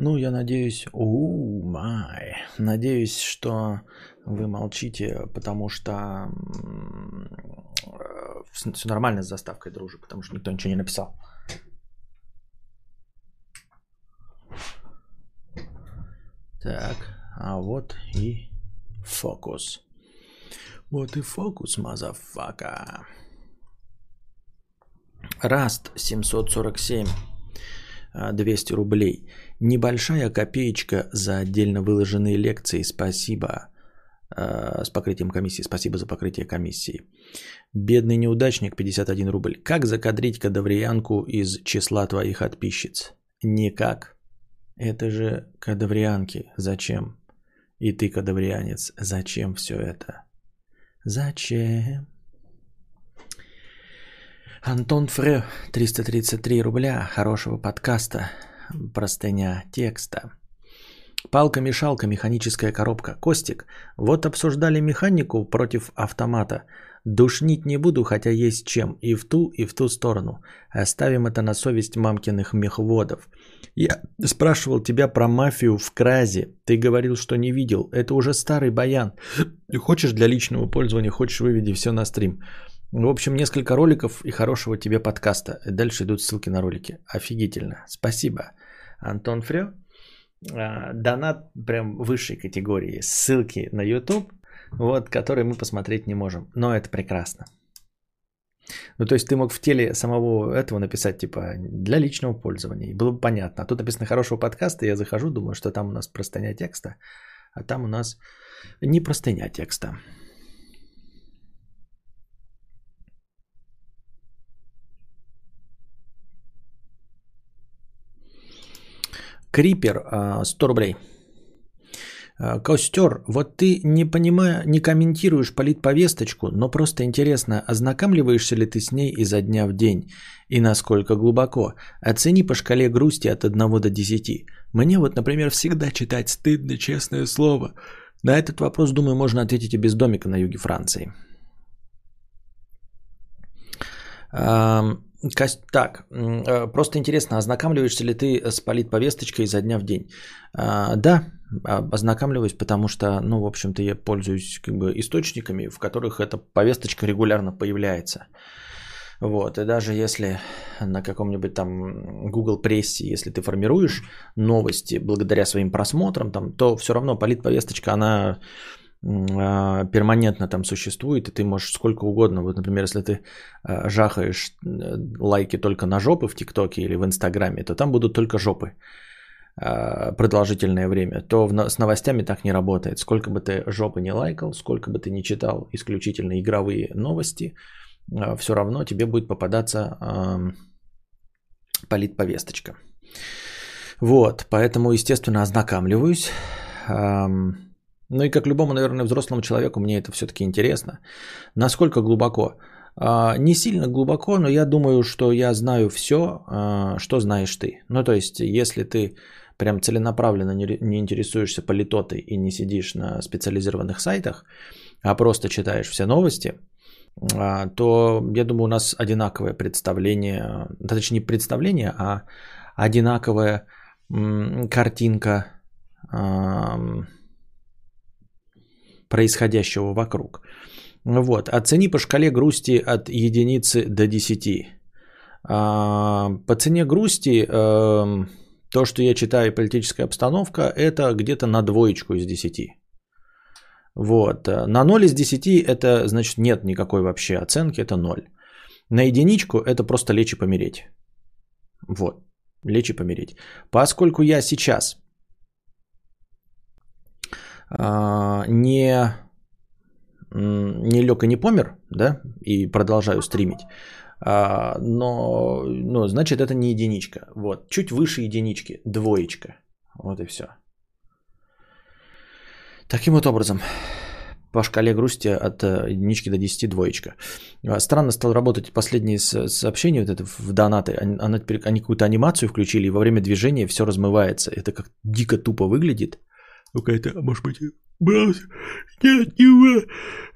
Ну, я надеюсь, у май, надеюсь, что вы молчите, потому что все нормально с заставкой, дружи, потому что никто ничего не написал. Так, а вот и фокус. Вот и фокус, motherfucker. Раст 747. 200 рублей. Небольшая копеечка за отдельно выложенные лекции. Спасибо. Э, с покрытием комиссии. Спасибо за покрытие комиссии. Бедный неудачник 51 рубль. Как закадрить кадавриянку из числа твоих подписчиц? Никак. Это же кадаврианки. Зачем? И ты кадаврианец. Зачем все это? Зачем? Антон Фрё, 333 рубля, хорошего подкаста, простыня текста. Палка-мешалка, механическая коробка. Костик, вот обсуждали механику против автомата. Душнить не буду, хотя есть чем. И в ту, и в ту сторону. Оставим это на совесть мамкиных мехводов. Я спрашивал тебя про мафию в Кразе. Ты говорил, что не видел. Это уже старый баян. Хочешь для личного пользования, хочешь выведи все на стрим. В общем, несколько роликов и хорошего тебе подкаста. Дальше идут ссылки на ролики. Офигительно. Спасибо. Антон Фрё. А, донат прям высшей категории. Ссылки на YouTube, вот, которые мы посмотреть не можем. Но это прекрасно. Ну, то есть ты мог в теле самого этого написать, типа, для личного пользования. И было бы понятно. А тут написано хорошего подкаста, я захожу, думаю, что там у нас простыня текста, а там у нас не простыня текста. Крипер, 100 рублей. А, Костер, вот ты не понимая, не комментируешь политповесточку, но просто интересно, ознакомливаешься ли ты с ней изо дня в день и насколько глубоко? Оцени по шкале грусти от 1 до 10. Мне вот, например, всегда читать стыдно, честное слово. На этот вопрос, думаю, можно ответить и без домика на юге Франции. Так, э, просто интересно, ознакомливаешься ли ты с политповесточкой изо дня в день? А, да, ознакомливаюсь, потому что, ну, в общем-то, я пользуюсь как бы источниками, в которых эта повесточка регулярно появляется. Вот, и даже если на каком-нибудь там Google прессе, если ты формируешь новости благодаря своим просмотрам, там, то все равно политповесточка, она а, перманентно там существует, и ты можешь сколько угодно. Вот, например, если ты а, жахаешь э, лайки только на жопы в ТикТоке или в Инстаграме, то там будут только жопы а, продолжительное время, то с новостями так не работает. Сколько бы ты жопы не лайкал, сколько бы ты не читал исключительно игровые новости, все равно тебе будет попадаться политповесточка. Вот, поэтому, естественно, ознакомливаюсь. Ну и как любому, наверное, взрослому человеку мне это все-таки интересно. Насколько глубоко? А, не сильно глубоко, но я думаю, что я знаю все, а, что знаешь ты. Ну то есть, если ты прям целенаправленно не интересуешься политотой и не сидишь на специализированных сайтах, а просто читаешь все новости, а, то я думаю, у нас одинаковое представление, точнее не представление, а одинаковая картинка происходящего вокруг. Вот. Оцени по шкале грусти от единицы до 10. А, по цене грусти эм, то, что я читаю политическая обстановка, это где-то на двоечку из 10. Вот. На 0 из 10 это значит нет никакой вообще оценки, это 0. На единичку это просто лечь и помереть. Вот. Лечь и помереть. Поскольку я сейчас не, не лег и не помер, да, и продолжаю стримить, а, но, ну, значит, это не единичка. Вот, чуть выше единички, двоечка. Вот и все. Таким вот образом, по шкале грусти от э, единички до 10 двоечка. А, странно стал работать последние сообщения вот это в донаты. Они, они какую-то анимацию включили, и во время движения все размывается. Это как дико тупо выглядит. Ну-ка, это, может быть, Браузер. Нет, не,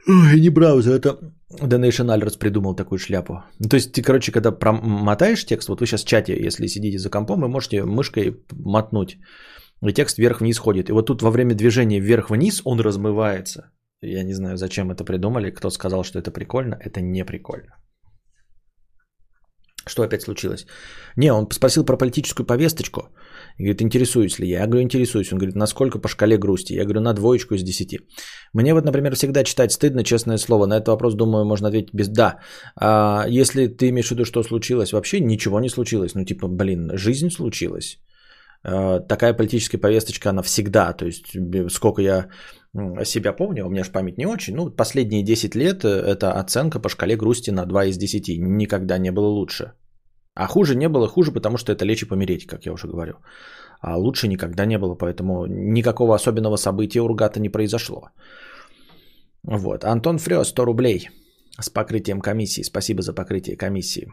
Ой, не браузер, это Donation Alerts придумал такую шляпу. Ну, то есть ты, короче, когда промотаешь текст, вот вы сейчас в чате, если сидите за компом, вы можете мышкой мотнуть, и текст вверх-вниз ходит. И вот тут во время движения вверх-вниз он размывается. Я не знаю, зачем это придумали, кто сказал, что это прикольно. Это не прикольно. Что опять случилось? Не, он спросил про политическую повесточку. Говорит, интересуюсь ли я? Я говорю, интересуюсь. Он говорит, насколько по шкале грусти? Я говорю, на двоечку из десяти. Мне вот, например, всегда читать стыдно, честное слово. На этот вопрос, думаю, можно ответить без «да». А если ты имеешь в виду, что случилось, вообще ничего не случилось. Ну, типа, блин, жизнь случилась. А, такая политическая повесточка, она всегда. То есть, сколько я себя помню, у меня же память не очень. Ну, последние 10 лет э, это оценка по шкале грусти на 2 из 10. Никогда не было лучше. А хуже не было хуже, потому что это лечь и помереть, как я уже говорил. А лучше никогда не было, поэтому никакого особенного события у Ругата не произошло. Вот. Антон Фрё, 100 рублей с покрытием комиссии. Спасибо за покрытие комиссии.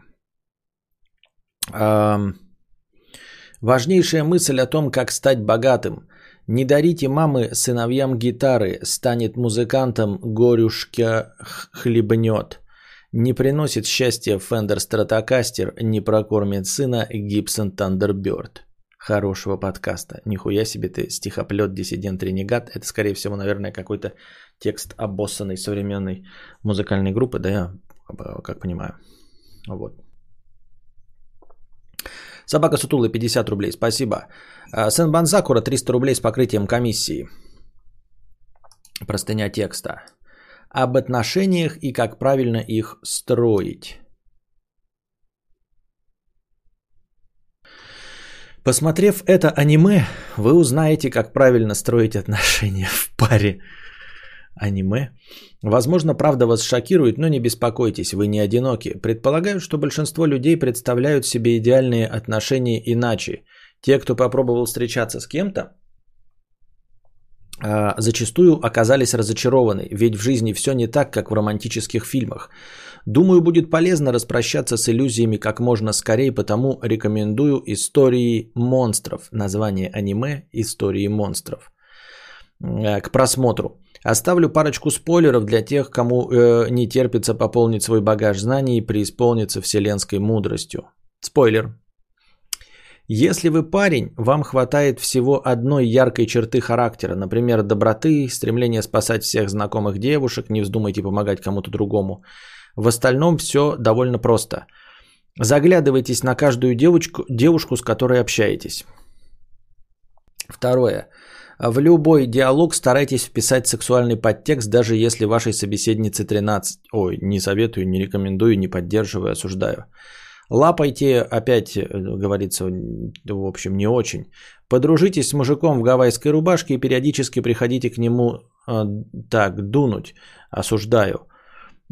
Эм... Важнейшая мысль о том, как стать богатым. Не дарите мамы сыновьям гитары, станет музыкантом, горюшка хлебнет. Не приносит счастья Fender Stratocaster, не прокормит сына Gibson Thunderbird. Хорошего подкаста. Нихуя себе ты стихоплет, диссидент, ренегат. Это, скорее всего, наверное, какой-то текст обоссанной современной музыкальной группы, да, я как понимаю. Вот. Собака Сутулы 50 рублей, спасибо. А, Сен Банзакура 300 рублей с покрытием комиссии. Простыня текста. Об отношениях и как правильно их строить. Посмотрев это аниме, вы узнаете, как правильно строить отношения в паре аниме. Возможно, правда вас шокирует, но не беспокойтесь, вы не одиноки. Предполагаю, что большинство людей представляют себе идеальные отношения иначе. Те, кто попробовал встречаться с кем-то, зачастую оказались разочарованы, ведь в жизни все не так, как в романтических фильмах. Думаю, будет полезно распрощаться с иллюзиями как можно скорее, потому рекомендую «Истории монстров». Название аниме «Истории монстров» э, к просмотру. Оставлю парочку спойлеров для тех, кому э, не терпится пополнить свой багаж знаний и преисполниться вселенской мудростью. Спойлер. Если вы парень, вам хватает всего одной яркой черты характера, например, доброты, стремление спасать всех знакомых девушек, не вздумайте помогать кому-то другому. В остальном все довольно просто. Заглядывайтесь на каждую девочку, девушку, с которой общаетесь. Второе. В любой диалог старайтесь вписать сексуальный подтекст, даже если вашей собеседнице 13. Ой, не советую, не рекомендую, не поддерживаю, осуждаю. Лапайте, опять э, говорится, в общем, не очень. Подружитесь с мужиком в гавайской рубашке и периодически приходите к нему э, так, дунуть. Осуждаю.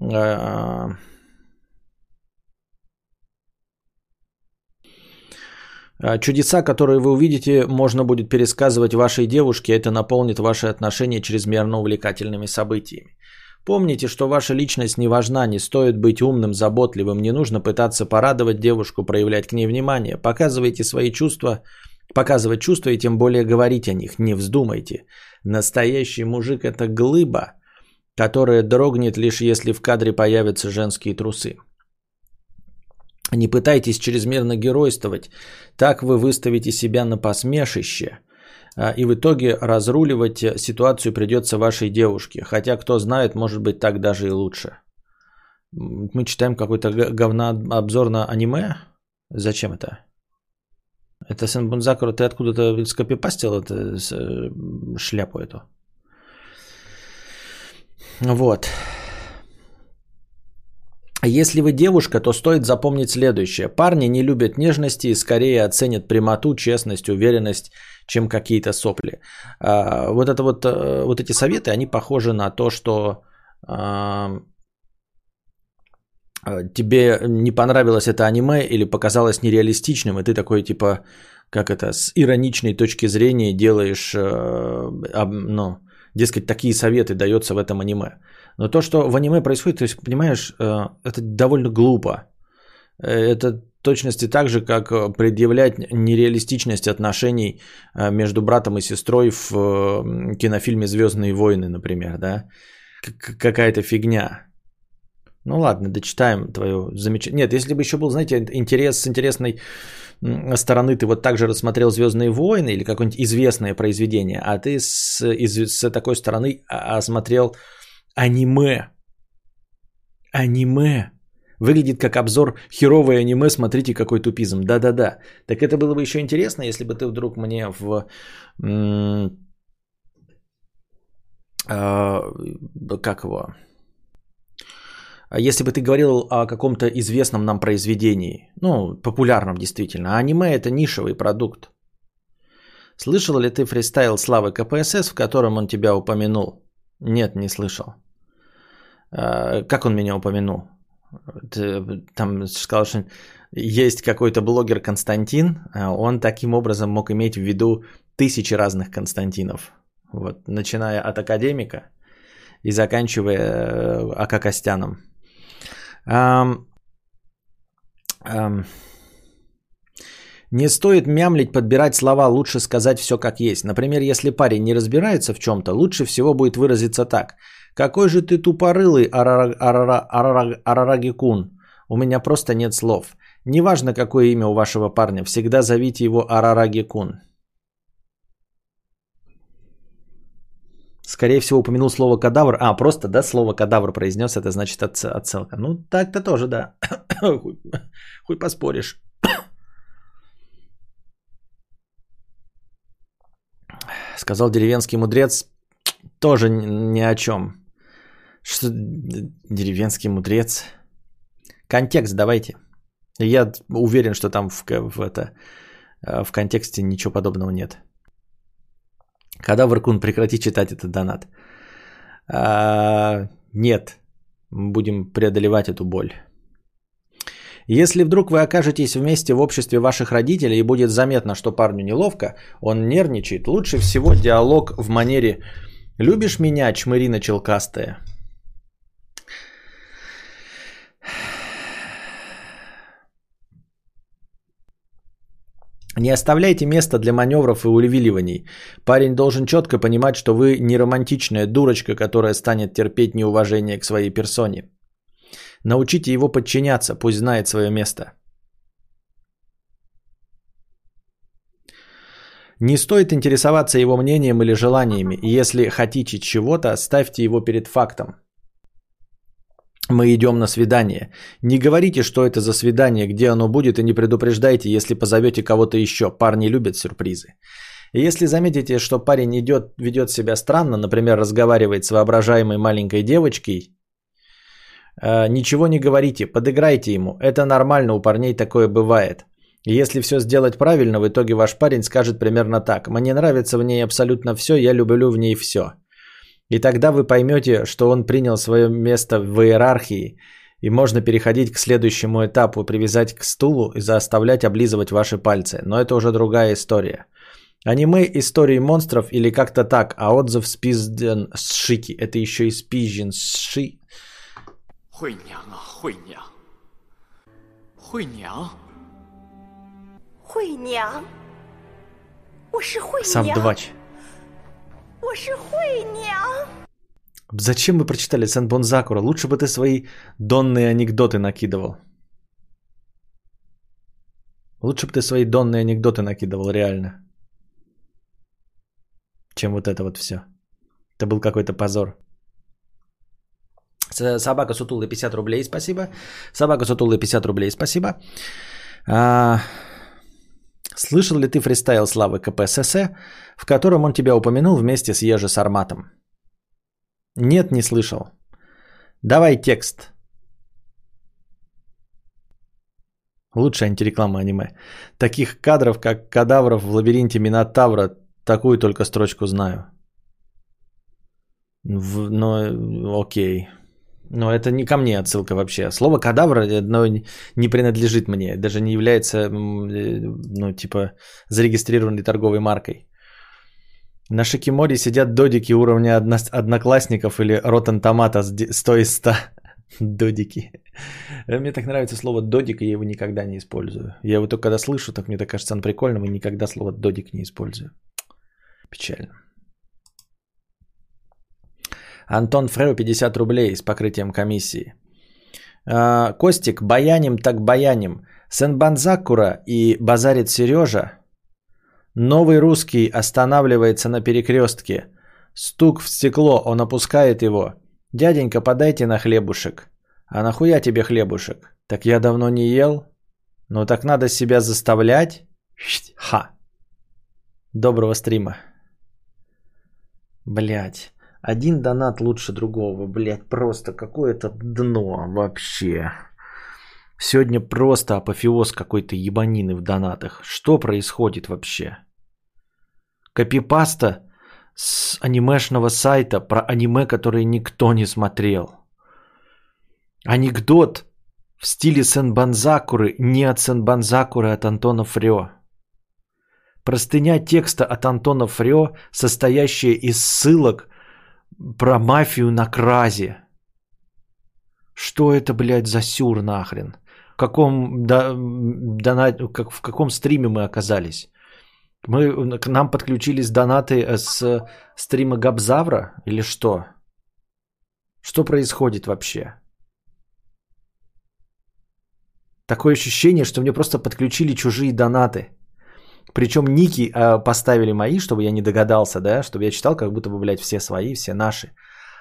Э, А, чудеса, которые вы увидите, можно будет пересказывать вашей девушке, это наполнит ваши отношения чрезмерно увлекательными событиями. Помните, что ваша личность не важна, не стоит быть умным, заботливым, не нужно пытаться порадовать девушку, проявлять к ней внимание. Показывайте свои чувства, показывать чувства и тем более говорить о них, не вздумайте. Настоящий мужик – это глыба, которая дрогнет лишь если в кадре появятся женские трусы. Не пытайтесь чрезмерно геройствовать, так вы выставите себя на посмешище, и в итоге разруливать ситуацию придется вашей девушке. Хотя, кто знает, может быть так даже и лучше. Мы читаем какой-то говнообзор на аниме. Зачем это? Это Сенбунзакура, ты откуда-то скопипастил эту э, шляпу эту? Вот. Если вы девушка, то стоит запомнить следующее. Парни не любят нежности и скорее оценят прямоту, честность, уверенность, чем какие-то сопли. А, вот, это вот, э, вот эти советы, они похожи на то, что а, тебе не понравилось это аниме или показалось нереалистичным, и ты такой типа, как это, с ироничной точки зрения делаешь, э, ну, дескать, такие советы дается в этом аниме. Но то, что в аниме происходит, то есть, понимаешь, э, это довольно глупо. Это точности так же, как э, предъявлять нереалистичность отношений э, между братом и сестрой в э, кинофильме «Звездные войны», например, да? Какая-то фигня. Ну ладно, дочитаем твою замечание. Нет, если бы еще был, знаете, интерес с интересной стороны, ты вот так же рассмотрел «Звездные войны» или какое-нибудь известное произведение, а ты с, из, с такой стороны осмотрел аниме. Аниме. Выглядит как обзор херовое аниме, смотрите какой тупизм. Да-да-да. Так это было бы еще интересно, если бы ты вдруг мне в... Э- как его? Если бы ты говорил о каком-то известном нам произведении, ну, популярном действительно, а аниме это нишевый продукт. Слышал ли ты фристайл Славы КПСС, в котором он тебя упомянул? Нет, не слышал. А, как он меня упомянул? Ты, там сказал, что есть какой-то блогер Константин, а он таким образом мог иметь в виду тысячи разных Константинов. Вот, начиная от академика и заканчивая э, АК Костяном. Um, um, не стоит мямлить, подбирать слова, лучше сказать все как есть. Например, если парень не разбирается в чем-то, лучше всего будет выразиться так. Какой же ты тупорылый, Арарагикун. У меня просто нет слов. Неважно, какое имя у вашего парня, всегда зовите его Арарагикун. Скорее всего, упомянул слово кадавр. А, просто, да, слово кадавр произнес, это значит отсылка. Ну, так-то тоже, да. хуй, хуй поспоришь. Сказал деревенский мудрец, тоже ни о чем. Что деревенский мудрец? Контекст давайте. Я уверен, что там в, в, это, э, в контексте ничего подобного нет. Когда Варкун прекрати читать этот донат? А, нет, будем преодолевать эту боль. Если вдруг вы окажетесь вместе в обществе ваших родителей и будет заметно, что парню неловко, он нервничает, лучше всего диалог в манере «Любишь меня, чмырина челкастая?» Не оставляйте места для маневров и увиливаний. Парень должен четко понимать, что вы не романтичная дурочка, которая станет терпеть неуважение к своей персоне. Научите его подчиняться, пусть знает свое место. Не стоит интересоваться его мнением или желаниями. Если хотите чего-то, ставьте его перед фактом – мы идем на свидание. Не говорите, что это за свидание, где оно будет, и не предупреждайте, если позовете кого-то еще. Парни любят сюрпризы. Если заметите, что парень идет, ведет себя странно, например, разговаривает с воображаемой маленькой девочкой, э, ничего не говорите, подыграйте ему. Это нормально, у парней такое бывает. Если все сделать правильно, в итоге ваш парень скажет примерно так. Мне нравится в ней абсолютно все, я люблю в ней все. И тогда вы поймете, что он принял свое место в иерархии, и можно переходить к следующему этапу, привязать к стулу и заставлять облизывать ваши пальцы. Но это уже другая история. Аниме истории монстров или как-то так, а отзыв спизден с шики. Это еще и спизжен с ши. Хуйнян, а, хуйнян. Хуйнян. Хуйнян. Сам двач. Зачем мы прочитали Сен-Бонзакура? Лучше бы ты свои донные анекдоты накидывал. Лучше бы ты свои донные анекдоты накидывал, реально. Чем вот это вот все. Это был какой-то позор. Собака Сутулы 50 рублей, спасибо. Собака Сутулы 50 рублей, спасибо. А, Слышал ли ты фристайл Славы КПСС, в котором он тебя упомянул вместе с Ежи Сарматом? Нет, не слышал. Давай текст. Лучшая антиреклама аниме. Таких кадров, как кадавров в лабиринте Минотавра, такую только строчку знаю. В, но окей. Но это не ко мне отсылка вообще. Слово кадавр но не принадлежит мне, даже не является, э, ну, типа, зарегистрированной торговой маркой. На Шикиморе сидят додики уровня одноклассников или Ротан Томата 100 из 100 додики. Мне так нравится слово додик, и я его никогда не использую. Я его только когда слышу, так мне так кажется он прикольным, и никогда слово додик не использую. Печально. Антон Фрео 50 рублей с покрытием комиссии. А, Костик, баяним так баяним. Сенбанзакура и базарит Сережа. Новый русский останавливается на перекрестке. Стук в стекло, он опускает его. Дяденька, подайте на хлебушек. А нахуя тебе хлебушек? Так я давно не ел. Ну так надо себя заставлять. Ха. Доброго стрима. Блять. Один донат лучше другого, блядь, просто какое-то дно вообще. Сегодня просто апофеоз какой-то ебанины в донатах. Что происходит вообще? Копипаста с анимешного сайта про аниме, которое никто не смотрел. Анекдот в стиле Сенбанзакуры не от Сенбанзакуры, а от Антона Фрё. Простыня текста от Антона Фрё, состоящая из ссылок про мафию на кразе. Что это, блядь, за сюр нахрен? В каком, да, как, в каком стриме мы оказались? Мы, к нам подключились донаты с стрима Габзавра или что? Что происходит вообще? Такое ощущение, что мне просто подключили чужие донаты. Причем ники э, поставили мои, чтобы я не догадался, да, чтобы я читал, как будто бы, блядь, все свои, все наши.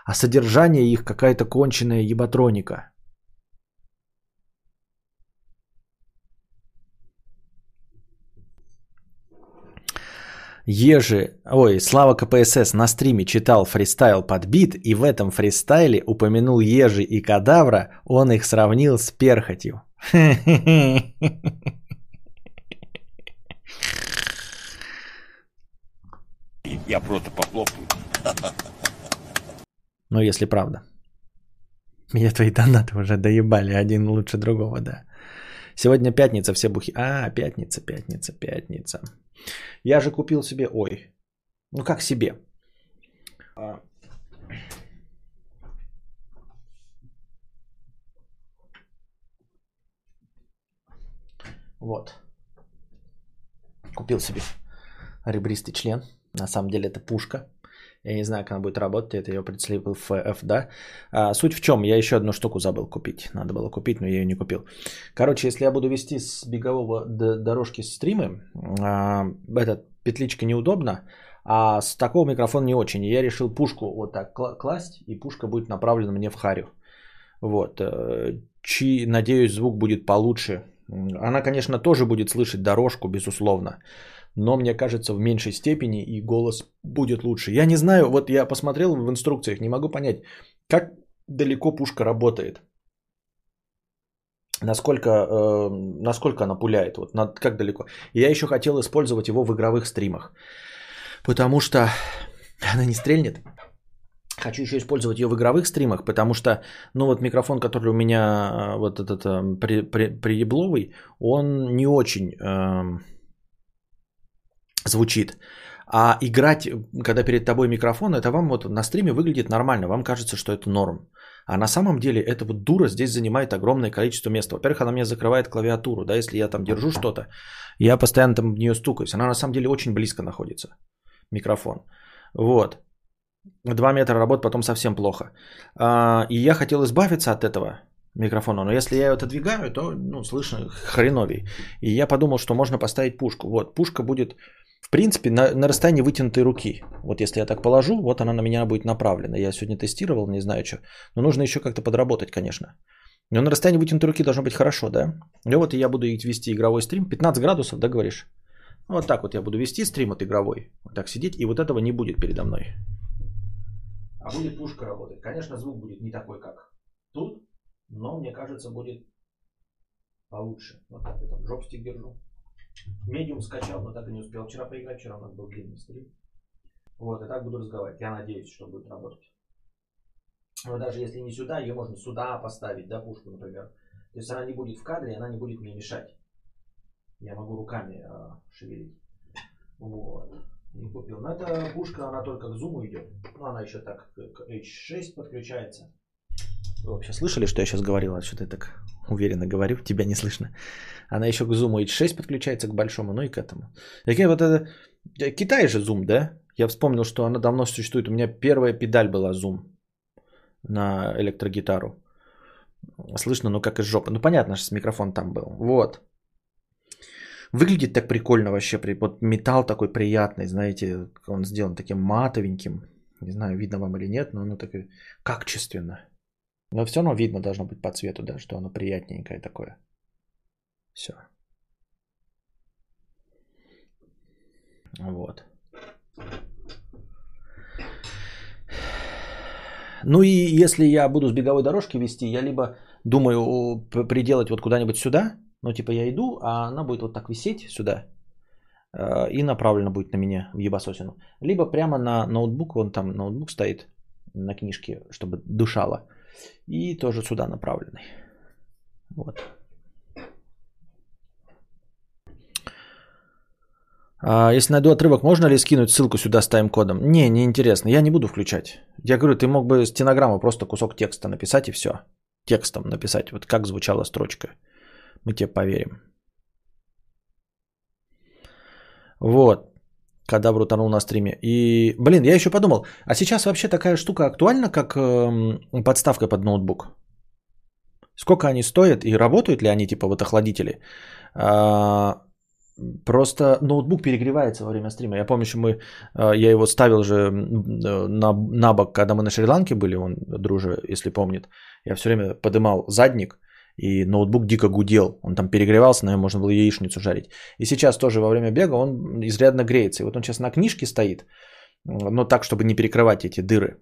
А содержание их какая-то конченая ебатроника. Ежи, ой, Слава КПСС на стриме читал фристайл под бит, и в этом фристайле упомянул Ежи и Кадавра, он их сравнил с перхотью. Я просто похлопаю. Ну, если правда. Меня твои донаты уже доебали, один лучше другого, да. Сегодня пятница, все бухи... А, пятница, пятница, пятница. Я же купил себе... Ой, ну как себе? А. Вот. Купил себе ребристый член. На самом деле это пушка. Я не знаю, как она будет работать, это ее в F, да. А, суть в чем, я еще одну штуку забыл купить. Надо было купить, но я ее не купил. Короче, если я буду вести с бегового дорожки стримы, а, эта петличка неудобна, а с такого микрофона не очень. Я решил пушку вот так класть, и пушка будет направлена мне в харю. Вот. Э, чи, надеюсь, звук будет получше. Она, конечно, тоже будет слышать дорожку, безусловно но мне кажется в меньшей степени и голос будет лучше. Я не знаю, вот я посмотрел в инструкциях, не могу понять, как далеко пушка работает. Насколько, э, насколько она пуляет, вот на, как далеко. Я еще хотел использовать его в игровых стримах, потому что она не стрельнет. Хочу еще использовать ее в игровых стримах, потому что, ну вот микрофон, который у меня, э, вот этот э, при, при, приебловый, он не очень... Э, звучит. А играть, когда перед тобой микрофон, это вам вот на стриме выглядит нормально, вам кажется, что это норм. А на самом деле эта вот дура здесь занимает огромное количество места. Во-первых, она мне закрывает клавиатуру, да, если я там держу что-то, я постоянно там в нее стукаюсь. Она на самом деле очень близко находится, микрофон. Вот. Два метра работы, потом совсем плохо. А, и я хотел избавиться от этого микрофона, но если я ее отодвигаю, то ну, слышно хреновей. И я подумал, что можно поставить пушку. Вот, пушка будет в принципе, на, на расстоянии вытянутой руки. Вот если я так положу, вот она на меня будет направлена. Я сегодня тестировал, не знаю что. Но нужно еще как-то подработать, конечно. Но на расстоянии вытянутой руки должно быть хорошо, да? И вот я буду вести игровой стрим. 15 градусов, да, говоришь? Вот так вот я буду вести стрим от игровой. Вот так сидеть, и вот этого не будет передо мной. А будет пушка работать. Конечно, звук будет не такой, как тут, но мне кажется, будет получше. Вот так я там джобстик держу. Медиум скачал, но так и не успел вчера поиграть. Вчера у нас был длинный стрим. Вот, и так буду разговаривать. Я надеюсь, что будет работать. Но даже если не сюда, ее можно сюда поставить, да, пушку, например. То есть она не будет в кадре, она не будет мне мешать. Я могу руками э, шевелить. Вот. Не купил. Но эта пушка, она только к зуму идет. Ну, она еще так к H6 подключается. Вы вообще слышали, что я сейчас говорил? А что-то я так уверенно говорю, тебя не слышно. Она еще к Zoom H6 подключается к большому, ну и к этому. Такие вот это... Китай же Zoom, да? Я вспомнил, что она давно существует. У меня первая педаль была Zoom на электрогитару. Слышно, ну как из жопы. Ну понятно, что микрофон там был. Вот. Выглядит так прикольно вообще. Вот металл такой приятный, знаете, он сделан таким матовеньким. Не знаю, видно вам или нет, но оно такое качественно. Но все равно видно должно быть по цвету, да, что оно приятненькое такое. Все. Вот. Ну и если я буду с беговой дорожки вести, я либо думаю приделать вот куда-нибудь сюда, ну типа я иду, а она будет вот так висеть сюда, э, и направлена будет на меня в ебасосину. Либо прямо на ноутбук, вон там ноутбук стоит на книжке, чтобы дышала. И тоже сюда направленный. Вот. А если найду отрывок, можно ли скинуть ссылку сюда с тайм-кодом? Не, не интересно. Я не буду включать. Я говорю, ты мог бы стенограмму просто кусок текста написать и все. Текстом написать, вот как звучала строчка. Мы тебе поверим. Вот. Когда брутанул на стриме. И, блин, я еще подумал, а сейчас вообще такая штука актуальна, как э, подставка под ноутбук? Сколько они стоят и работают ли они, типа, вот охладители? А, Просто ноутбук перегревается во время стрима. Я помню, что мы, э, я его ставил же э, на, на бок, когда мы на Шри-Ланке были, он, друже, если помнит. Я все время подымал задник, и ноутбук дико гудел. Он там перегревался, наверное, можно было яичницу жарить. И сейчас тоже во время бега он изрядно греется. И вот он сейчас на книжке стоит, но так, чтобы не перекрывать эти дыры.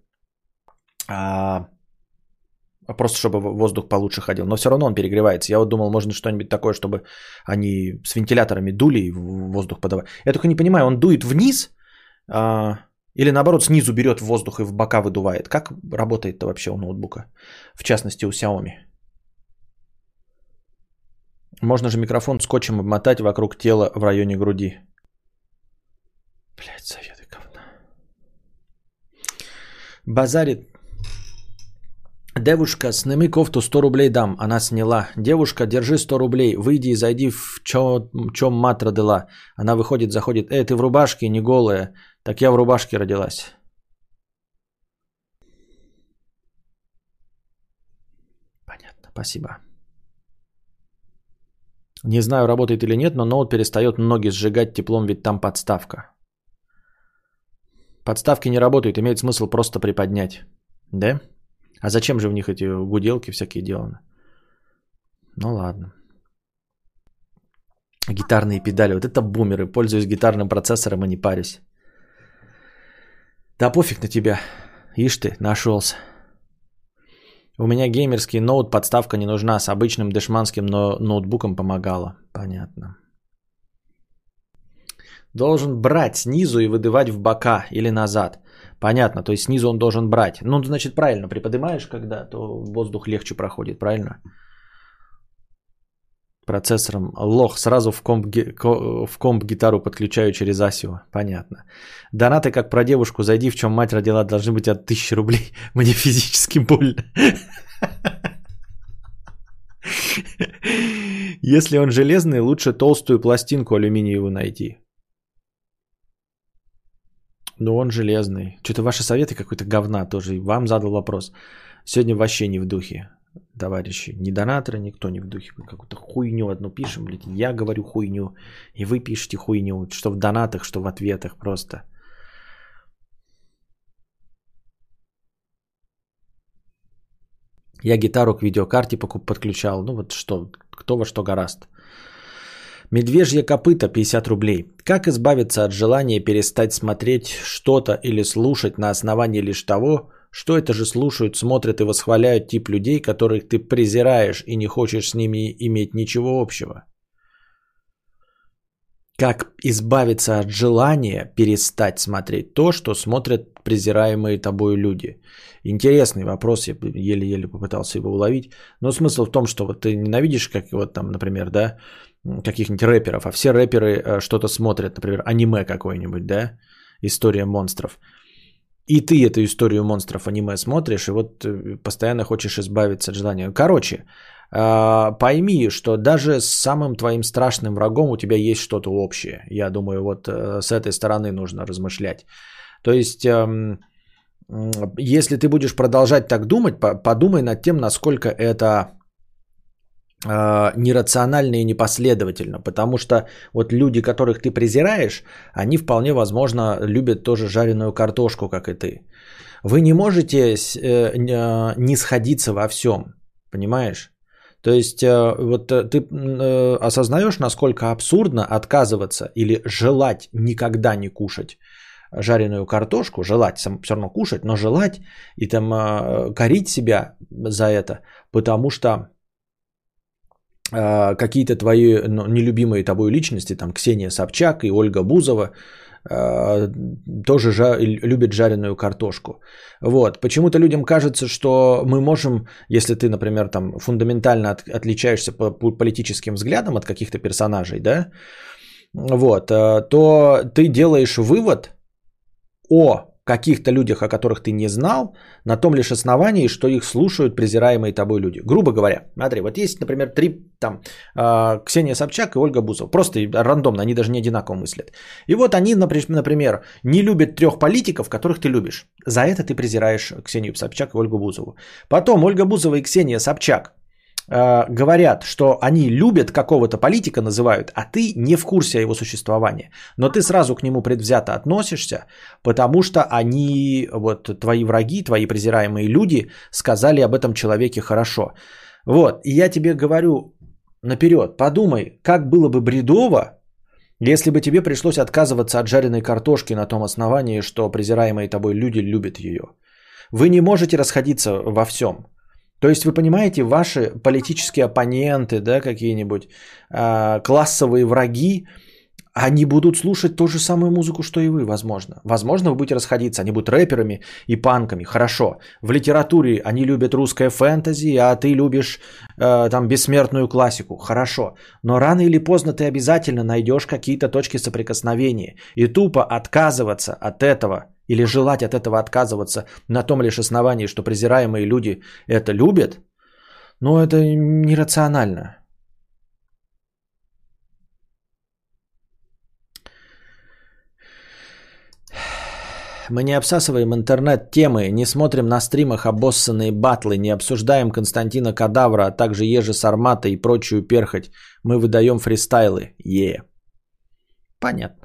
А а просто чтобы воздух получше ходил. Но все равно он перегревается. Я вот думал, можно что-нибудь такое, чтобы они с вентиляторами дули и воздух подавали. Я только не понимаю, он дует вниз а, или наоборот снизу берет воздух и в бока выдувает. Как работает-то вообще у ноутбука? В частности у Xiaomi. Можно же микрофон скотчем обмотать вокруг тела в районе груди. Блять, советы говна. Базарит Девушка, сними кофту, 100 рублей дам. Она сняла. Девушка, держи 100 рублей. Выйди и зайди в чем мать родила. Она выходит, заходит. Эй, ты в рубашке, не голая. Так я в рубашке родилась. Понятно, спасибо. Не знаю, работает или нет, но ноут перестает ноги сжигать теплом, ведь там подставка. Подставки не работают, имеет смысл просто приподнять. Да? А зачем же в них эти гуделки всякие деланы? Ну ладно. Гитарные педали. Вот это бумеры. Пользуюсь гитарным процессором и не парюсь. Да пофиг на тебя. Ишь ты, нашелся. У меня геймерский ноут, подставка не нужна. С обычным дешманским но ноутбуком помогала. Понятно. Должен брать снизу и выдавать в бока или назад. Понятно, то есть снизу он должен брать. Ну, значит, правильно, приподнимаешь, когда, то воздух легче проходит, правильно? Процессором лох сразу в комп, в комп гитару подключаю через Асио. Понятно. Донаты как про девушку. Зайди, в чем мать родила, должны быть от 1000 рублей. Мне физически больно. Если он железный, лучше толстую пластинку алюминиевую найти. Ну, он железный. Что-то ваши советы какой-то говна тоже. Вам задал вопрос. Сегодня вообще не в духе, товарищи. Ни донаторы, никто не в духе. Какую-то хуйню одну пишем, блядь. Я говорю хуйню, и вы пишете хуйню. Что в донатах, что в ответах просто. Я гитару к видеокарте подключал. Ну вот что, кто во что гораст. Медвежье копыта 50 рублей. Как избавиться от желания перестать смотреть что-то или слушать на основании лишь того, что это же слушают, смотрят и восхваляют тип людей, которых ты презираешь и не хочешь с ними иметь ничего общего? Как избавиться от желания перестать смотреть то, что смотрят презираемые тобой люди? Интересный вопрос, я еле-еле попытался его уловить. Но смысл в том, что вот ты ненавидишь, как вот там, например, да, каких-нибудь рэперов, а все рэперы э, что-то смотрят, например, аниме какое-нибудь, да, история монстров. И ты эту историю монстров аниме смотришь, и вот э, постоянно хочешь избавиться от желания. Короче, а, пойми, что даже с самым твоим страшным врагом у тебя есть что-то общее. Я думаю, вот э, с этой стороны нужно размышлять. То есть, эм, если ты будешь продолжать так думать, подумай над тем, насколько это нерационально и непоследовательно, потому что вот люди, которых ты презираешь, они вполне возможно любят тоже жареную картошку, как и ты. Вы не можете э, не сходиться во всем, понимаешь? То есть вот ты осознаешь, насколько абсурдно отказываться или желать никогда не кушать жареную картошку, желать все равно кушать, но желать и там э, корить себя за это, потому что э, какие-то твои ну, нелюбимые тобой личности, там Ксения Собчак и Ольга Бузова, э, тоже жа- любят жареную картошку. Вот. Почему-то людям кажется, что мы можем, если ты, например, там фундаментально от, отличаешься по, по политическим взглядам от каких-то персонажей, да, вот, то ты делаешь вывод, о каких-то людях, о которых ты не знал, на том лишь основании, что их слушают презираемые тобой люди. Грубо говоря, смотри, вот есть, например, три, там, э, Ксения Собчак и Ольга Бузова. Просто рандомно, они даже не одинаково мыслят. И вот они, например, не любят трех политиков, которых ты любишь. За это ты презираешь Ксению Собчак и Ольгу Бузову. Потом Ольга Бузова и Ксения Собчак Э, говорят, что они любят какого-то политика, называют, а ты не в курсе о его существовании. Но ты сразу к нему предвзято относишься, потому что они, вот твои враги, твои презираемые люди сказали об этом человеке хорошо. Вот, и я тебе говорю наперед, подумай, как было бы бредово, если бы тебе пришлось отказываться от жареной картошки на том основании, что презираемые тобой люди любят ее. Вы не можете расходиться во всем. То есть вы понимаете, ваши политические оппоненты, да, какие-нибудь э, классовые враги, они будут слушать ту же самую музыку, что и вы, возможно. Возможно, вы будете расходиться, они будут рэперами и панками, хорошо. В литературе они любят русское фэнтези, а ты любишь э, там бессмертную классику, хорошо. Но рано или поздно ты обязательно найдешь какие-то точки соприкосновения. И тупо отказываться от этого или желать от этого отказываться на том лишь основании, что презираемые люди это любят, ну это нерационально. Мы не обсасываем интернет-темы, не смотрим на стримах обоссанные батлы, не обсуждаем Константина Кадавра, а также Ежи Сармата и прочую перхоть. Мы выдаем фристайлы. Е. Понятно.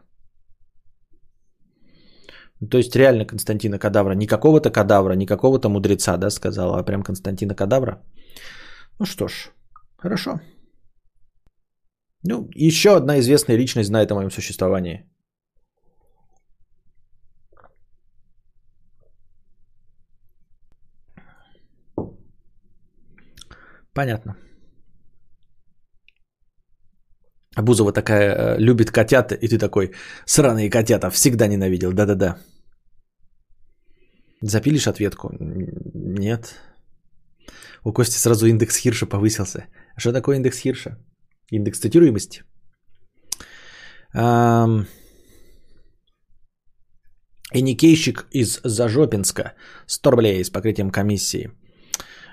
То есть реально Константина Кадавра. Не какого-то кадавра, не какого-то мудреца, да, сказала, а прям Константина Кадавра. Ну что ж, хорошо. Ну, еще одна известная личность знает о моем существовании. Понятно. Бузова такая э, любит котят, и ты такой, сраные котята, всегда ненавидел, да-да-да. Запилишь ответку? Нет. У Кости сразу индекс Хирша повысился. Что такое индекс Хирша? Индекс цитируемости. Эм... Эникейщик из Зажопинска. 100 рублей с покрытием комиссии.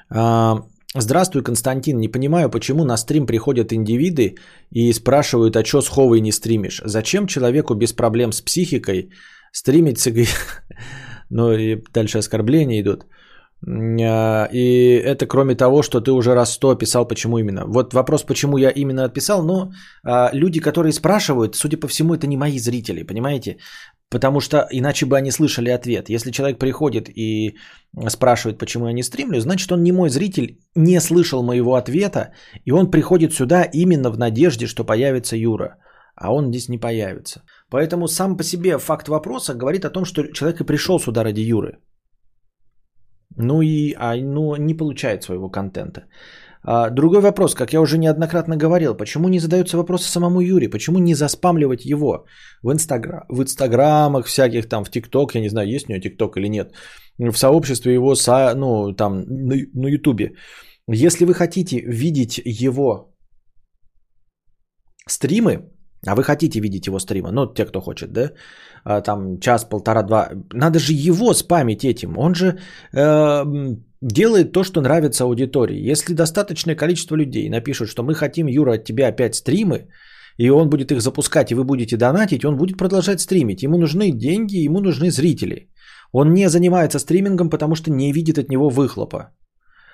Эм... Здравствуй, Константин. Не понимаю, почему на стрим приходят индивиды и спрашивают, а что с Ховой не стримишь? Зачем человеку без проблем с психикой стримить с Ну и дальше оскорбления идут. А, и это кроме того, что ты уже раз сто описал, почему именно. Вот вопрос, почему я именно отписал, но а, люди, которые спрашивают, судя по всему, это не мои зрители, понимаете? Потому что иначе бы они слышали ответ. Если человек приходит и спрашивает, почему я не стримлю, значит он не мой зритель, не слышал моего ответа, и он приходит сюда именно в надежде, что появится Юра. А он здесь не появится. Поэтому сам по себе факт вопроса говорит о том, что человек и пришел сюда ради Юры. Ну и а, ну, не получает своего контента. А, другой вопрос, как я уже неоднократно говорил, почему не задаются вопросы самому Юре, почему не заспамливать его в, инстаграм, в инстаграмах всяких, там в ТикТок, я не знаю, есть у него ТикТок или нет, в сообществе его, со, ну там на, Ютубе. Если вы хотите видеть его стримы, а вы хотите видеть его стримы, ну, те, кто хочет, да, а, там час, полтора, два, надо же его спамить этим, он же э, делает то, что нравится аудитории. Если достаточное количество людей напишут, что мы хотим, Юра, от тебя опять стримы, и он будет их запускать, и вы будете донатить, он будет продолжать стримить. Ему нужны деньги, ему нужны зрители. Он не занимается стримингом, потому что не видит от него выхлопа.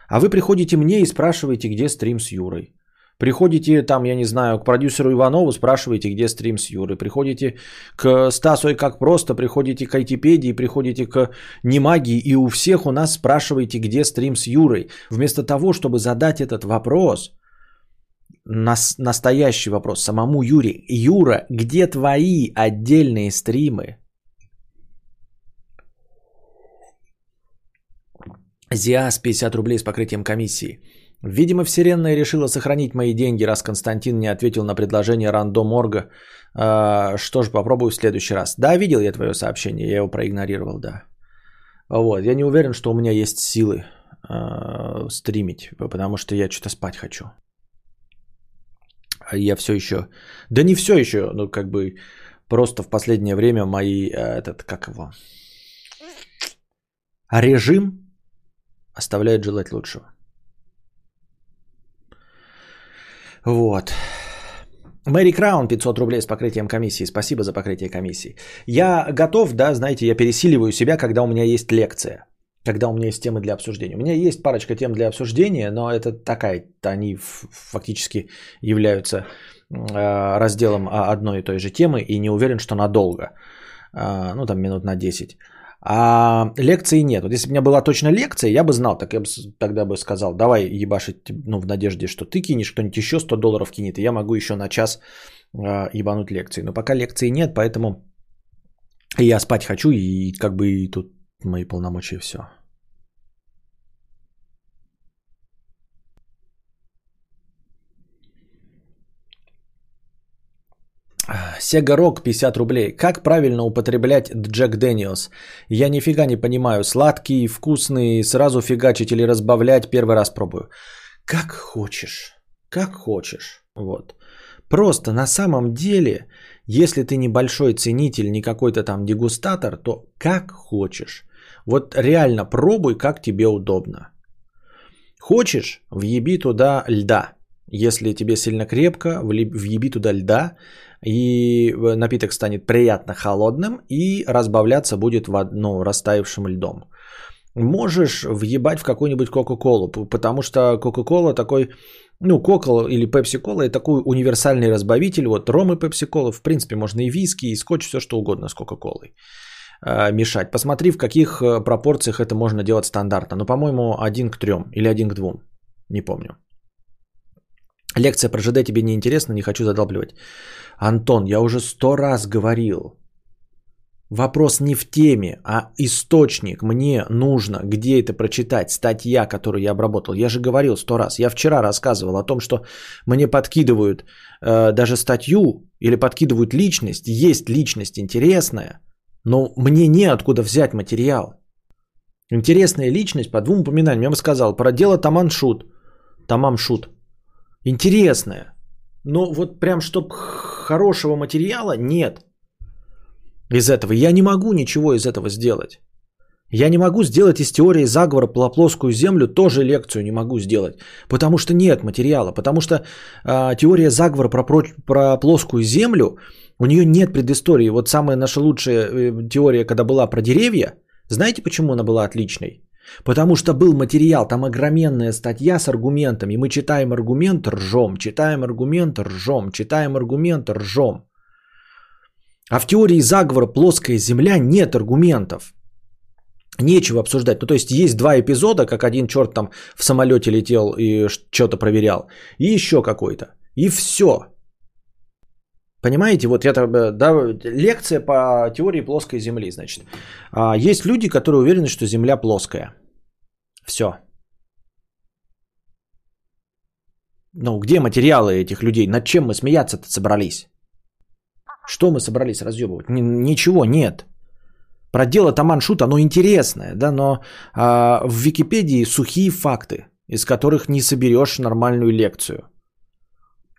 А вы приходите мне и спрашиваете, где стрим с Юрой. Приходите там, я не знаю, к продюсеру Иванову, спрашиваете, где стрим с Юрой. Приходите к Стасу и как просто, приходите к Айтипедии, приходите к Немагии и у всех у нас спрашиваете, где стрим с Юрой. Вместо того, чтобы задать этот вопрос, нас, настоящий вопрос самому Юре. Юра, где твои отдельные стримы? Зиас 50 рублей с покрытием комиссии. Видимо, Вселенная решила сохранить мои деньги, раз Константин не ответил на предложение рандом-орга. А, что ж, попробую в следующий раз. Да, видел я твое сообщение, я его проигнорировал, да. Вот, я не уверен, что у меня есть силы э, стримить, потому что я что-то спать хочу. Я все еще... Да не все еще, ну как бы просто в последнее время мои... Э, этот, как его... Режим оставляет желать лучшего. Вот. Мэри Краун 500 рублей с покрытием комиссии. Спасибо за покрытие комиссии. Я готов, да, знаете, я пересиливаю себя, когда у меня есть лекция. Когда у меня есть темы для обсуждения. У меня есть парочка тем для обсуждения, но это такая, они фактически являются э, разделом одной и той же темы и не уверен, что надолго. Э, ну, там минут на 10. А лекции нет. Вот если бы у меня была точно лекция, я бы знал, так я бы тогда бы сказал, давай ебашить, ну, в надежде, что ты кинешь, кто-нибудь еще 100 долларов кинет, и я могу еще на час э, ебануть лекции. Но пока лекции нет, поэтому я спать хочу, и как бы и тут мои полномочия все. Сега Рок 50 рублей. Как правильно употреблять Джек Дэниелс? Я нифига не понимаю. Сладкий, вкусный, сразу фигачить или разбавлять? Первый раз пробую. Как хочешь. Как хочешь. Вот. Просто на самом деле, если ты небольшой ценитель, не какой-то там дегустатор, то как хочешь. Вот реально пробуй, как тебе удобно. Хочешь, въеби туда льда. Если тебе сильно крепко, въеби туда льда и напиток станет приятно холодным и разбавляться будет в ну, растаявшим льдом. Можешь въебать в какую-нибудь Кока-Колу, потому что Кока-Кола такой, ну, Кока или Пепси-Кола – это такой универсальный разбавитель. Вот ром и Пепси-Кола, в принципе, можно и виски, и скотч, все что угодно с Кока-Колой э, мешать. Посмотри, в каких э, пропорциях это можно делать стандартно. Ну, по-моему, один к трем или один к двум. Не помню. Лекция про ЖД тебе не интересна, не хочу задолбливать. Антон, я уже сто раз говорил. Вопрос не в теме, а источник. Мне нужно, где это прочитать, статья, которую я обработал. Я же говорил сто раз. Я вчера рассказывал о том, что мне подкидывают э, даже статью или подкидывают личность. Есть личность интересная, но мне неоткуда взять материал. Интересная личность по двум упоминаниям. Я бы сказал про дело Таман Шут. Тамам Шут. Интересная. Но вот прям чтоб хорошего материала нет из этого. Я не могу ничего из этого сделать. Я не могу сделать из теории заговора плоскую землю тоже лекцию не могу сделать, потому что нет материала, потому что э, теория заговора про, про, про плоскую землю у нее нет предыстории. Вот самая наша лучшая э, теория, когда была про деревья, знаете почему она была отличной? Потому что был материал, там огроменная статья с аргументами. Мы читаем аргумент, ржем, читаем аргумент, ржем, читаем аргумент, ржем. А в теории заговора плоская земля нет аргументов. Нечего обсуждать. Ну, то есть есть два эпизода, как один черт там в самолете летел и что-то проверял. И еще какой-то. И все. Понимаете, вот это э, да, лекция по теории плоской Земли, значит. А, есть люди, которые уверены, что Земля плоская. Все. Ну, где материалы этих людей? Над чем мы смеяться-то собрались? Что мы собрались разъебывать? Н- ничего нет. Про дело Таманшут, оно интересное, да, но а, в Википедии сухие факты, из которых не соберешь нормальную лекцию.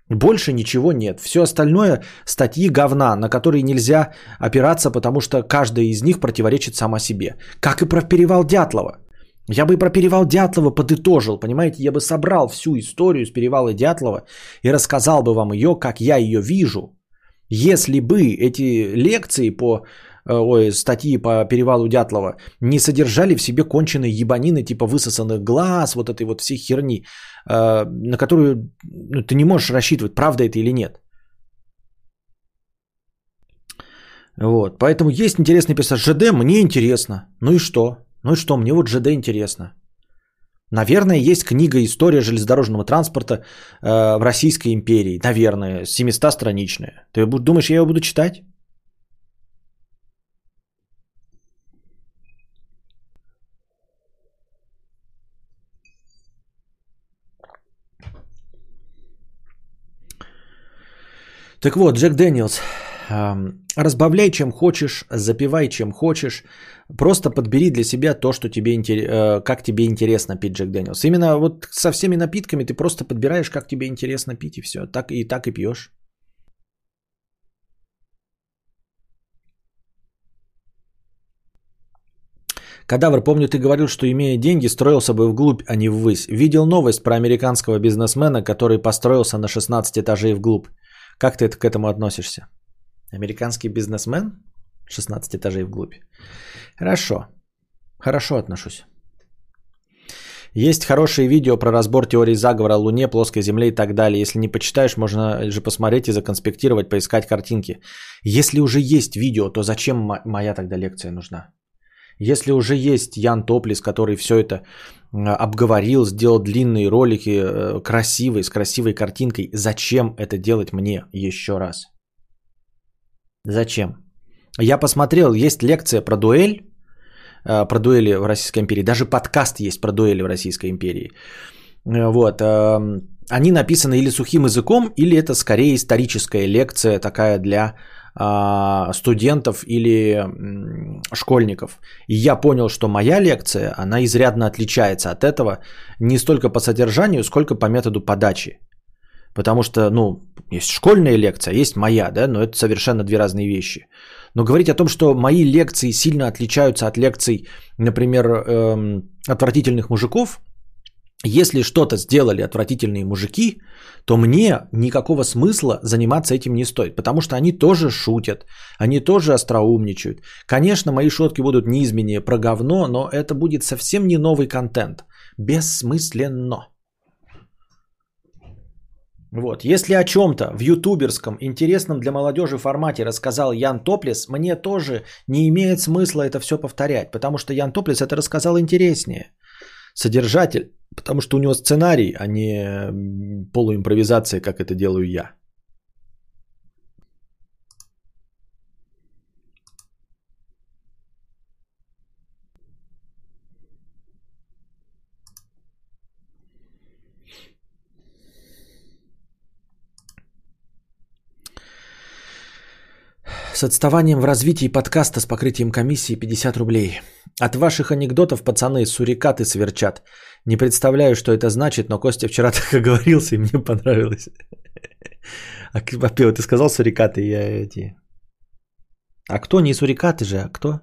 Больше ничего нет. Все остальное статьи говна, на которые нельзя опираться, потому что каждая из них противоречит сама себе. Как и про перевал Дятлова. Я бы про перевал Дятлова подытожил, понимаете? Я бы собрал всю историю с перевала Дятлова и рассказал бы вам ее, как я ее вижу. Если бы эти лекции по Э, ой, статьи по перевалу Дятлова не содержали в себе конченые ебанины типа высосанных глаз, вот этой вот всей херни, э, на которую ну, ты не можешь рассчитывать, правда это или нет. Вот, поэтому есть интересный персонаж. ЖД мне интересно. Ну и что? Ну и что? Мне вот ЖД интересно. Наверное, есть книга «История железнодорожного транспорта э, в Российской империи». Наверное, 700-страничная. Ты думаешь, я ее буду читать? Так вот, Джек Дэниелс. Разбавляй чем хочешь, запивай чем хочешь. Просто подбери для себя то, что тебе интерес, как тебе интересно пить Джек Дэниелс. Именно вот со всеми напитками ты просто подбираешь, как тебе интересно пить, и все. Так и так и пьешь. Кадавр, помню, ты говорил, что имея деньги, строился бы вглубь, а не ввысь. Видел новость про американского бизнесмена, который построился на 16 этажей вглубь. Как ты к этому относишься? Американский бизнесмен? 16 этажей вглубь. Хорошо. Хорошо отношусь. Есть хорошие видео про разбор теории заговора, Луне, плоской Земле и так далее. Если не почитаешь, можно же посмотреть и законспектировать, поискать картинки. Если уже есть видео, то зачем моя тогда лекция нужна? Если уже есть Ян Топлис, который все это обговорил, сделал длинные ролики, э, красивые, с красивой картинкой, зачем это делать мне еще раз? Зачем? Я посмотрел, есть лекция про дуэль, э, про дуэли в Российской империи, даже подкаст есть про дуэли в Российской империи. Э, вот, они написаны или сухим языком, или это скорее историческая лекция такая для а, студентов или школьников. И я понял, что моя лекция, она изрядно отличается от этого не столько по содержанию, сколько по методу подачи. Потому что, ну, есть школьная лекция, есть моя, да, но это совершенно две разные вещи. Но говорить о том, что мои лекции сильно отличаются от лекций, например, эм, отвратительных мужиков – если что-то сделали отвратительные мужики, то мне никакого смысла заниматься этим не стоит, потому что они тоже шутят, они тоже остроумничают. Конечно, мои шутки будут неизменнее про говно, но это будет совсем не новый контент. Бессмысленно. Вот, если о чем-то в ютуберском, интересном для молодежи формате рассказал Ян Топлес, мне тоже не имеет смысла это все повторять, потому что Ян Топлес это рассказал интереснее. Содержатель Потому что у него сценарий, а не полуимпровизация, как это делаю я. С отставанием в развитии подкаста с покрытием комиссии 50 рублей. От ваших анекдотов пацаны сурикаты сверчат. Не представляю, что это значит, но Костя вчера так оговорился, и мне понравилось. А ты сказал сурикаты, я эти... А кто? Не сурикаты же, а кто?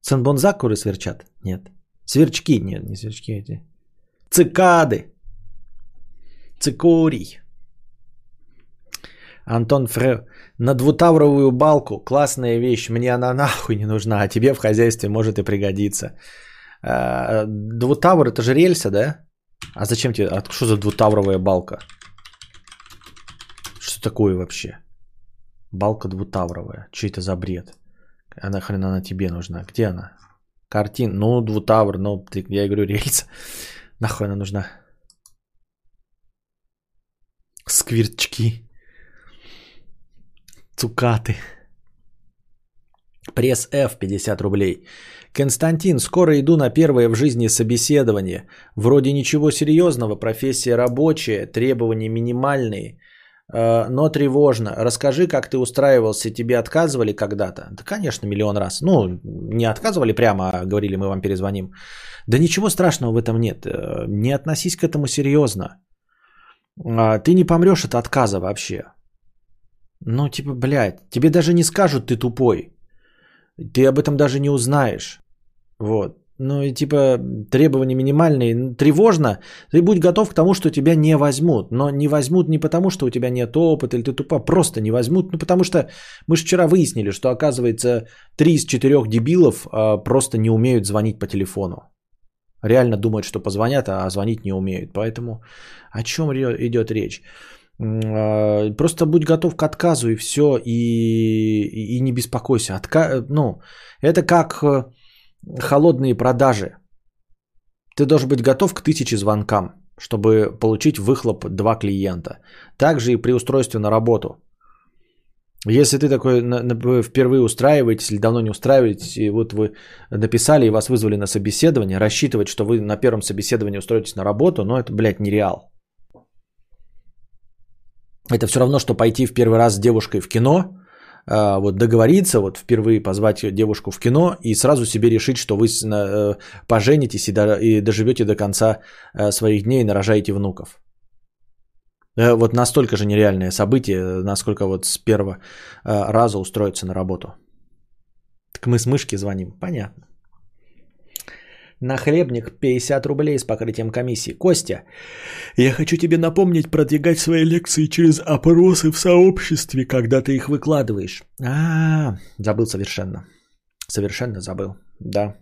Санбонзакуры сверчат? Нет. Сверчки? Нет, не сверчки эти. Цикады. Цикорий. Антон Фре, на двутавровую балку, классная вещь, мне она нахуй не нужна, а тебе в хозяйстве может и пригодиться. А, двутавр это же рельса, да? А зачем тебе, а что за двутавровая балка? Что такое вообще? Балка двутавровая, что это за бред? Она хрена она тебе нужна, где она? Картин, ну двутавр, ну я говорю рельса. Нахуй она нужна? Сквирчки. Цукаты. Пресс F 50 рублей. Константин, скоро иду на первое в жизни собеседование. Вроде ничего серьезного, профессия рабочая, требования минимальные, э, но тревожно. Расскажи, как ты устраивался, тебе отказывали когда-то? Да, конечно, миллион раз. Ну, не отказывали прямо, а говорили, мы вам перезвоним. Да ничего страшного в этом нет. Э, не относись к этому серьезно. а, ты не помрешь от отказа вообще. Ну, типа, блядь, тебе даже не скажут, ты тупой. Ты об этом даже не узнаешь. Вот. Ну и типа требования минимальные. Тревожно. Ты будь готов к тому, что тебя не возьмут. Но не возьмут не потому, что у тебя нет опыта или ты тупа. Просто не возьмут. Ну потому что мы же вчера выяснили, что оказывается три из четырех дебилов а, просто не умеют звонить по телефону. Реально думают, что позвонят, а звонить не умеют. Поэтому о чем идет речь? А, просто будь готов к отказу и все, и, и не беспокойся. Отка... Ну, это как э, холодные продажи. Ты должен быть готов к тысяче звонкам, чтобы получить выхлоп два клиента. Также и при устройстве на работу. Если ты такой впервые устраиваетесь или давно не устраиваетесь, и вот вы написали и вас вызвали на собеседование, рассчитывать, что вы на первом собеседовании устроитесь на работу, ну это, блядь, нереал. Это все равно, что пойти в первый раз с девушкой в кино, а, вот договориться, вот впервые позвать девушку в кино и сразу себе решить, что вы э, поженитесь и доживете до конца э, своих дней и нарожаете внуков. Э, вот настолько же нереальное событие, насколько вот с первого раза устроиться на работу. Так мы с мышки звоним, понятно. На хлебник 50 рублей с покрытием комиссии. Костя, я хочу тебе напомнить продвигать свои лекции через опросы в сообществе, когда ты их выкладываешь. А, забыл совершенно. Совершенно забыл, да.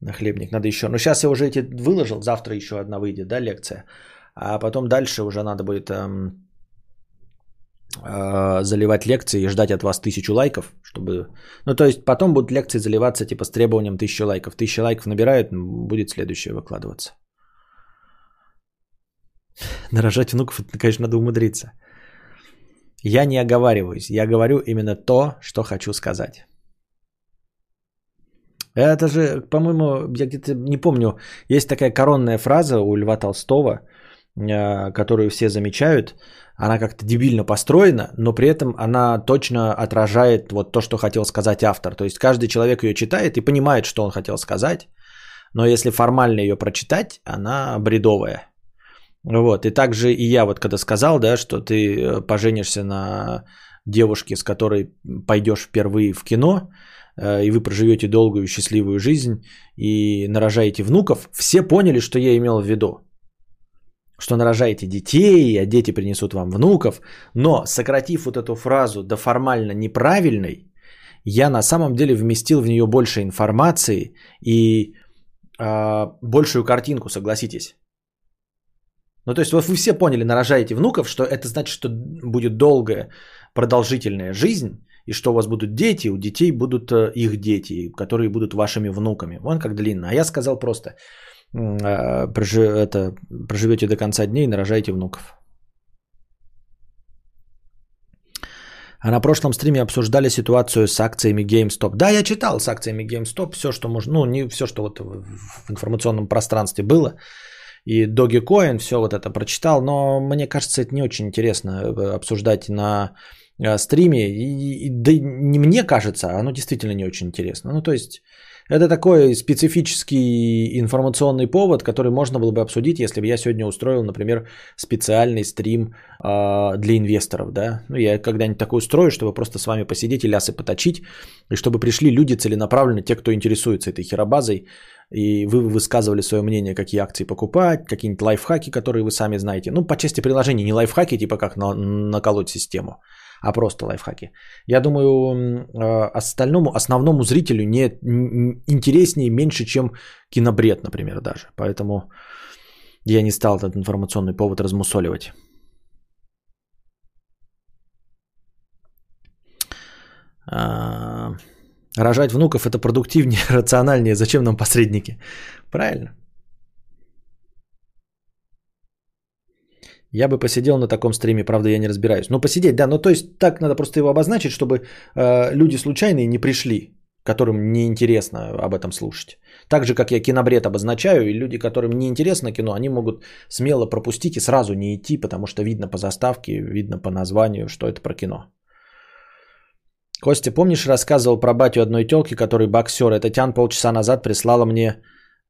На хлебник надо еще. Но сейчас я уже эти выложил, завтра еще одна выйдет, да, лекция. А потом дальше уже надо будет эм, заливать лекции и ждать от вас тысячу лайков, чтобы... Ну, то есть потом будут лекции заливаться типа с требованием тысячи лайков. Тысяча лайков набирают, будет следующее выкладываться. Нарожать внуков, это, конечно, надо умудриться. Я не оговариваюсь, я говорю именно то, что хочу сказать. Это же, по-моему, я где-то не помню, есть такая коронная фраза у Льва Толстого, э, которую все замечают – она как-то дебильно построена, но при этом она точно отражает вот то, что хотел сказать автор. То есть каждый человек ее читает и понимает, что он хотел сказать, но если формально ее прочитать, она бредовая. Вот, и также и я вот когда сказал, да, что ты э, поженишься на девушке, с которой пойдешь впервые в кино, э, и вы проживете долгую счастливую жизнь и нарожаете внуков, все поняли, что я имел в виду что нарожаете детей, а дети принесут вам внуков. Но сократив вот эту фразу до формально неправильной, я на самом деле вместил в нее больше информации и э, большую картинку, согласитесь. Ну, то есть, вот вы все поняли, нарожаете внуков, что это значит, что будет долгая, продолжительная жизнь, и что у вас будут дети, у детей будут э, их дети, которые будут вашими внуками. Вон как длинно. А я сказал просто, прожи, это, проживете до конца дней и нарожаете внуков. А на прошлом стриме обсуждали ситуацию с акциями GameStop. Да, я читал с акциями GameStop все, что можно, ну, не все, что вот в информационном пространстве было. И Dogecoin, все вот это прочитал, но мне кажется, это не очень интересно э, обсуждать на э, стриме. И, и, да не мне кажется, оно действительно не очень интересно. Ну, то есть это такой специфический информационный повод, который можно было бы обсудить, если бы я сегодня устроил, например, специальный стрим э, для инвесторов. Да? Ну, я когда-нибудь такой устрою, чтобы просто с вами посидеть и лясы поточить, и чтобы пришли люди целенаправленно, те, кто интересуется этой херобазой, и вы высказывали свое мнение, какие акции покупать, какие-нибудь лайфхаки, которые вы сами знаете. Ну, по части приложений, не лайфхаки, типа как на, наколоть систему а просто лайфхаки. Я думаю, э, остальному, основному зрителю не интереснее меньше, чем кинобред, например, даже. Поэтому я не стал этот информационный повод размусоливать. А, рожать внуков это продуктивнее, рациональнее. Зачем нам посредники? Правильно. Я бы посидел на таком стриме, правда, я не разбираюсь. Но посидеть, да, ну то есть так надо просто его обозначить, чтобы э, люди случайные не пришли, которым неинтересно об этом слушать. Так же, как я кинобред обозначаю, и люди, которым неинтересно кино, они могут смело пропустить и сразу не идти, потому что видно по заставке, видно по названию, что это про кино. Костя, помнишь, рассказывал про батю одной телки, который боксер? Это Тян полчаса назад прислала мне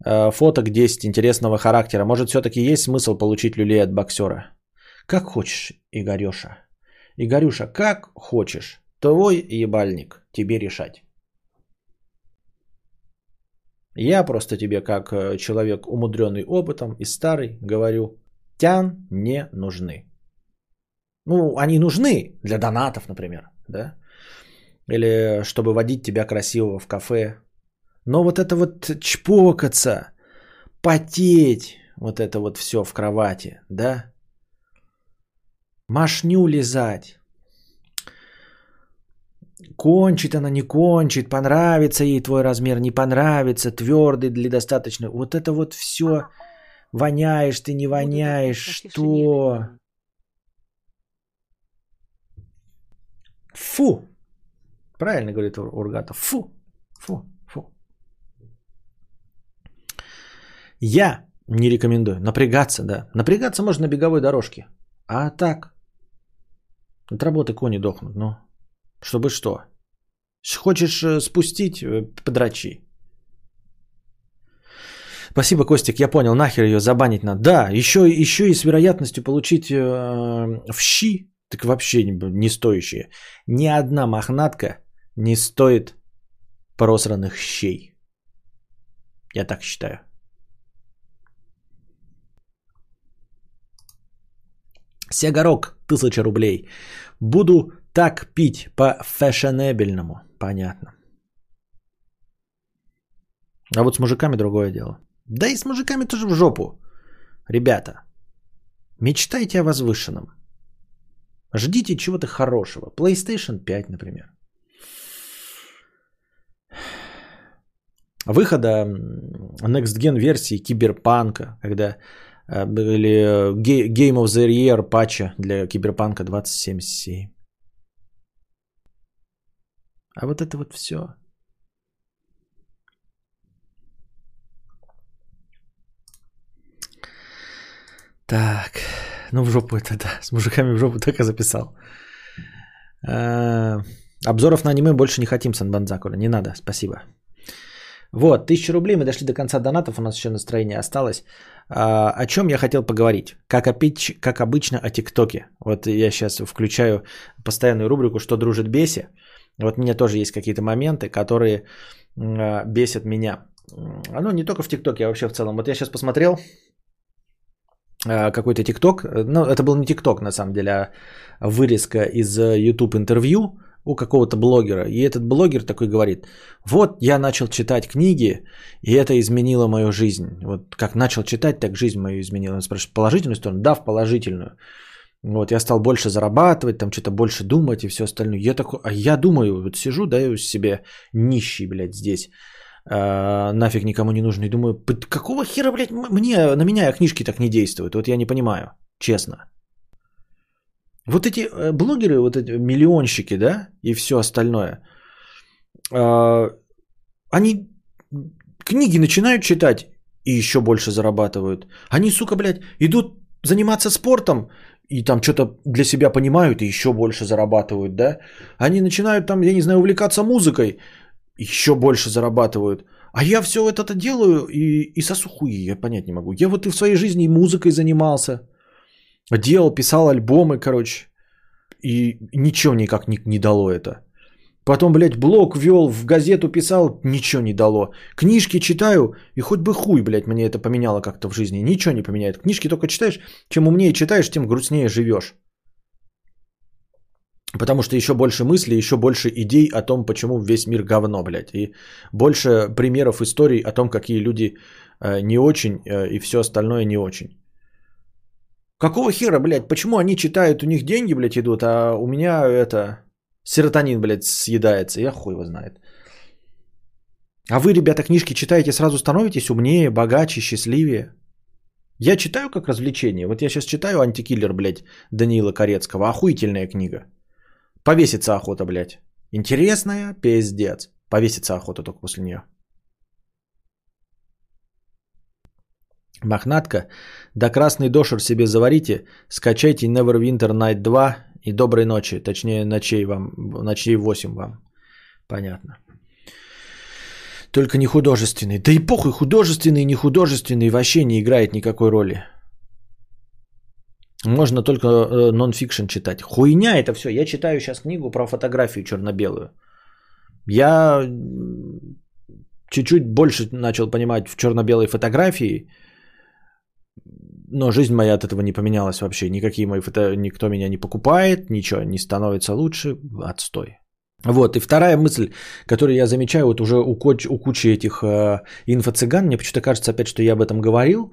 Э, фоток 10 интересного характера. Может, все-таки есть смысл получить люлей от боксера? Как хочешь, Игореша. Игорюша, как хочешь. Твой ебальник. Тебе решать. Я просто тебе, как э, человек, умудренный опытом и старый, говорю, тян не нужны. Ну, они нужны для донатов, например, да? Или чтобы водить тебя красиво в кафе. Но вот это вот чпокаться, потеть, вот это вот все в кровати, да? Машню лизать. Кончит она, не кончит, понравится ей твой размер, не понравится, твердый или достаточно. Вот это вот все воняешь ты, не воняешь, что? Фу! Правильно говорит Ургатов. Фу! Фу! Фу! Я не рекомендую. Напрягаться, да. Напрягаться можно на беговой дорожке. А так, от работы кони дохнут, ну. Чтобы что? Хочешь э, спустить, э, подрачи. Спасибо, Костик, я понял, нахер ее забанить надо. Да, еще, еще и с вероятностью получить э, в щи, так вообще не, не стоящие. Ни одна мохнатка не стоит просранных щей. Я так считаю. Сегорок, тысяча рублей. Буду так пить по-фешенебельному. Понятно. А вот с мужиками другое дело. Да и с мужиками тоже в жопу. Ребята, мечтайте о возвышенном. Ждите чего-то хорошего. PlayStation 5, например. Выхода Next Gen версии Киберпанка, когда э, или Game of the Year патча для Киберпанка 2077. А вот это вот все. Так, ну в жопу это, да, с мужиками в жопу так и записал. А, обзоров на аниме больше не хотим, Санбанзакура, не надо, спасибо. Вот, тысяча рублей, мы дошли до конца донатов, у нас еще настроение осталось. А, о чем я хотел поговорить? Как, опить, как обычно о ТикТоке. Вот я сейчас включаю постоянную рубрику «Что дружит Беси». Вот у меня тоже есть какие-то моменты, которые э, бесят меня. Ну, не только в ТикТоке, а вообще в целом. Вот я сейчас посмотрел э, какой-то ТикТок. Ну, это был не ТикТок, на самом деле, а вырезка из YouTube интервью у какого-то блогера. И этот блогер такой говорит, вот я начал читать книги, и это изменило мою жизнь. Вот как начал читать, так жизнь мою изменила. Он спрашивает, положительную сторону? Да, в положительную. Вот, я стал больше зарабатывать, там что-то больше думать и все остальное. Я такой, а я думаю, вот сижу, да, себе нищий, блядь, здесь, э, нафиг никому не нужный. Думаю, какого хера, блядь, мне, на меня книжки так не действуют? Вот я не понимаю, честно. Вот эти э, блогеры, вот эти миллионщики, да, и все остальное, э, они книги начинают читать и еще больше зарабатывают. Они, сука, блядь, идут заниматься спортом, и там что-то для себя понимают и еще больше зарабатывают, да? Они начинают там, я не знаю, увлекаться музыкой, еще больше зарабатывают. А я все это делаю и, и сосу хуи, я понять не могу. Я вот и в своей жизни и музыкой занимался, делал, писал альбомы, короче, и ничего никак не, не дало это. Потом, блядь, блог вел, в газету писал, ничего не дало. Книжки читаю, и хоть бы хуй, блядь, мне это поменяло как-то в жизни. Ничего не поменяет. Книжки только читаешь, чем умнее читаешь, тем грустнее живешь. Потому что еще больше мыслей, еще больше идей о том, почему весь мир говно, блядь. И больше примеров историй о том, какие люди э, не очень э, и все остальное не очень. Какого хера, блядь, почему они читают, у них деньги, блядь, идут, а у меня это Серотонин, блядь, съедается. Я хуй его знает. А вы, ребята, книжки читаете, сразу становитесь умнее, богаче, счастливее. Я читаю как развлечение. Вот я сейчас читаю «Антикиллер», блядь, Даниила Корецкого. Охуительная книга. Повесится охота, блядь. Интересная, пиздец. Повесится охота только после нее. Мохнатка. Да красный дошер себе заварите. Скачайте Neverwinter Night 2 и доброй ночи, точнее ночей вам, ночей 8 вам. Понятно. Только не художественный. Да и похуй, художественный, не художественный вообще не играет никакой роли. Можно только э, нон-фикшн читать. Хуйня это все. Я читаю сейчас книгу про фотографию черно-белую. Я чуть-чуть больше начал понимать в черно-белой фотографии, но жизнь моя от этого не поменялась вообще. Никакие мои фото... Никто меня не покупает, ничего не становится лучше. Отстой. Вот, и вторая мысль, которую я замечаю вот уже у, коч, у кучи этих э, инфо-цыган, мне почему-то кажется опять, что я об этом говорил,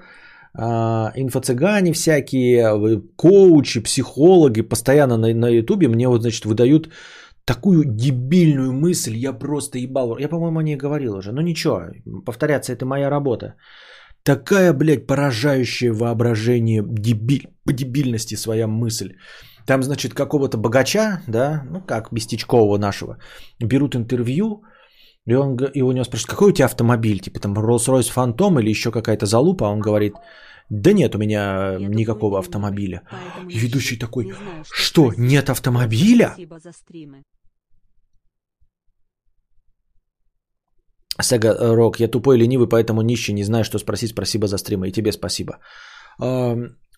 э, инфо-цыгане всякие, коучи, психологи постоянно на ютубе мне вот, значит, выдают такую дебильную мысль, я просто ебал. Я, по-моему, о ней говорил уже, но ничего, повторяться, это моя работа. Такая, блядь, поражающая воображение дебиль, по дебильности своя мысль. Там, значит, какого-то богача, да, ну как Бестичкового нашего, берут интервью, и, он, и у него спрашивают, какой у тебя автомобиль, типа там Rolls-Royce Phantom или еще какая-то залупа, а он говорит, да нет у меня Я никакого автомобиля. И ведущий такой, знаю, что, что нет автомобиля? Сега э, Рок, я тупой ленивый, поэтому нищий, не знаю, что спросить, спасибо за стримы, и тебе спасибо.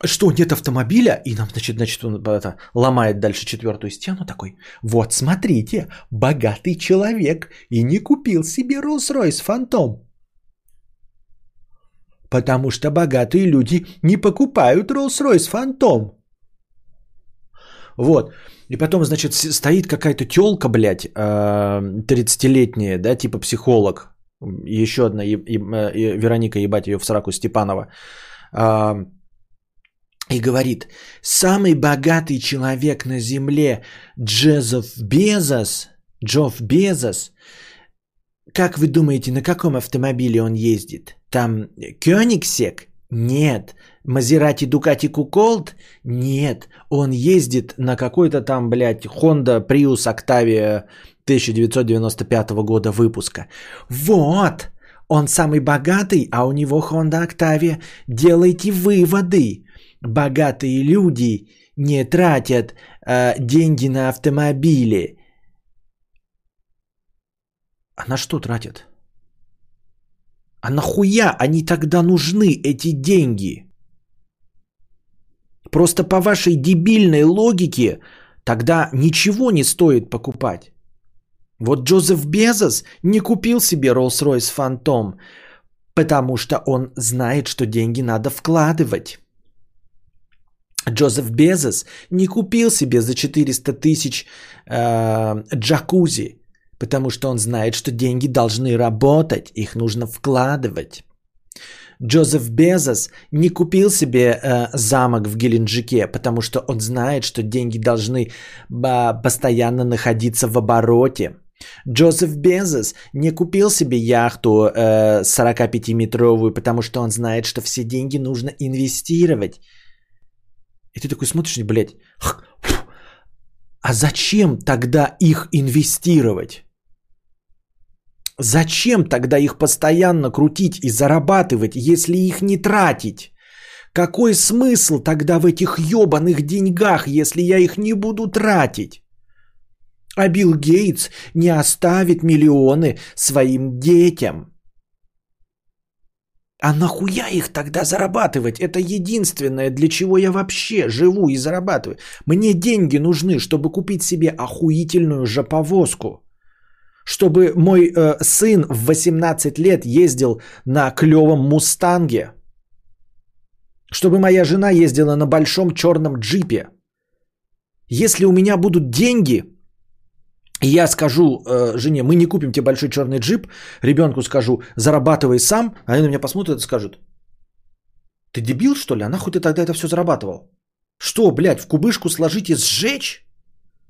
Что, нет автомобиля? И нам, значит, значит он это, ломает дальше четвертую стену такой. Вот, смотрите, богатый человек и не купил себе Rolls-Royce Phantom. Потому что богатые люди не покупают Rolls-Royce Phantom. Вот. И потом, значит, стоит какая-то телка, блядь, 30-летняя, да, типа психолог. Еще одна, э, Вероника, ебать ее в сраку, Степанова и говорит, самый богатый человек на земле Джезов Безос, Джофф Безос, как вы думаете, на каком автомобиле он ездит? Там Кёнигсек? Нет. Мазерати Дукати Куколд? Нет. Он ездит на какой-то там, блядь, Honda Prius Octavia 1995 года выпуска. Вот. Он самый богатый, а у него Honda Octavia. Делайте выводы богатые люди не тратят э, деньги на автомобили. А на что тратят? А нахуя они тогда нужны, эти деньги? Просто по вашей дебильной логике тогда ничего не стоит покупать. Вот Джозеф Безос не купил себе Rolls-Royce Phantom, потому что он знает, что деньги надо вкладывать. Джозеф Безос не купил себе за 400 тысяч э, джакузи, потому что он знает, что деньги должны работать, их нужно вкладывать. Джозеф Безос не купил себе э, замок в Геленджике, потому что он знает, что деньги должны э, постоянно находиться в обороте. Джозеф Безос не купил себе яхту э, 45-метровую, потому что он знает, что все деньги нужно инвестировать. И ты такой смотришь, блядь, а зачем тогда их инвестировать? Зачем тогда их постоянно крутить и зарабатывать, если их не тратить? Какой смысл тогда в этих ебаных деньгах, если я их не буду тратить? А Билл Гейтс не оставит миллионы своим детям – а нахуя их тогда зарабатывать? Это единственное, для чего я вообще живу и зарабатываю. Мне деньги нужны, чтобы купить себе охуительную жоповозку. Чтобы мой э, сын в 18 лет ездил на клевом мустанге. Чтобы моя жена ездила на большом черном джипе. Если у меня будут деньги, я скажу э, жене, мы не купим тебе большой черный джип, ребенку скажу, зарабатывай сам, они на меня посмотрят и скажут, ты дебил что ли, а нахуй ты тогда это все зарабатывал? Что, блядь, в кубышку сложить и сжечь?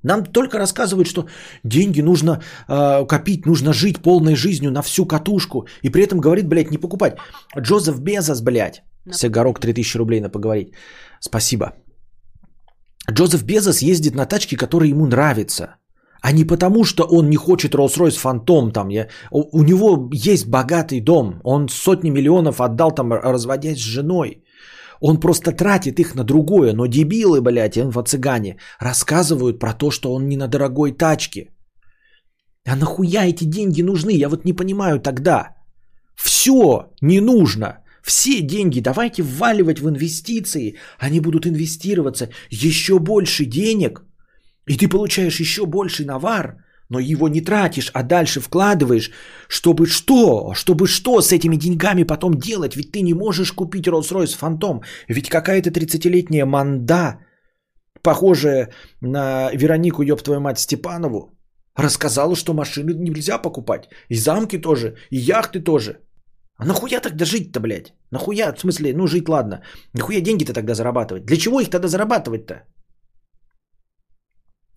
Нам только рассказывают, что деньги нужно э, копить, нужно жить полной жизнью на всю катушку. И при этом говорит, блядь, не покупать. Джозеф Безос, блядь. Сигарок 3000 рублей на поговорить. Спасибо. Джозеф Безос ездит на тачке, которая ему нравится а не потому, что он не хочет Rolls-Royce Phantom. Там, я, у, у него есть богатый дом, он сотни миллионов отдал там, разводясь с женой. Он просто тратит их на другое, но дебилы, блядь, инфо-цыгане, рассказывают про то, что он не на дорогой тачке. А нахуя эти деньги нужны? Я вот не понимаю тогда. Все не нужно. Все деньги давайте вваливать в инвестиции. Они будут инвестироваться. Еще больше денег. И ты получаешь еще больше навар но его не тратишь, а дальше вкладываешь, чтобы что? Чтобы что с этими деньгами потом делать? Ведь ты не можешь купить Rolls-Royce Phantom. Ведь какая-то 30-летняя манда, похожая на Веронику, ёб твою мать, Степанову, рассказала, что машины нельзя покупать. И замки тоже, и яхты тоже. А нахуя тогда жить-то, блядь? Нахуя, в смысле, ну жить ладно. Нахуя деньги-то тогда зарабатывать? Для чего их тогда зарабатывать-то?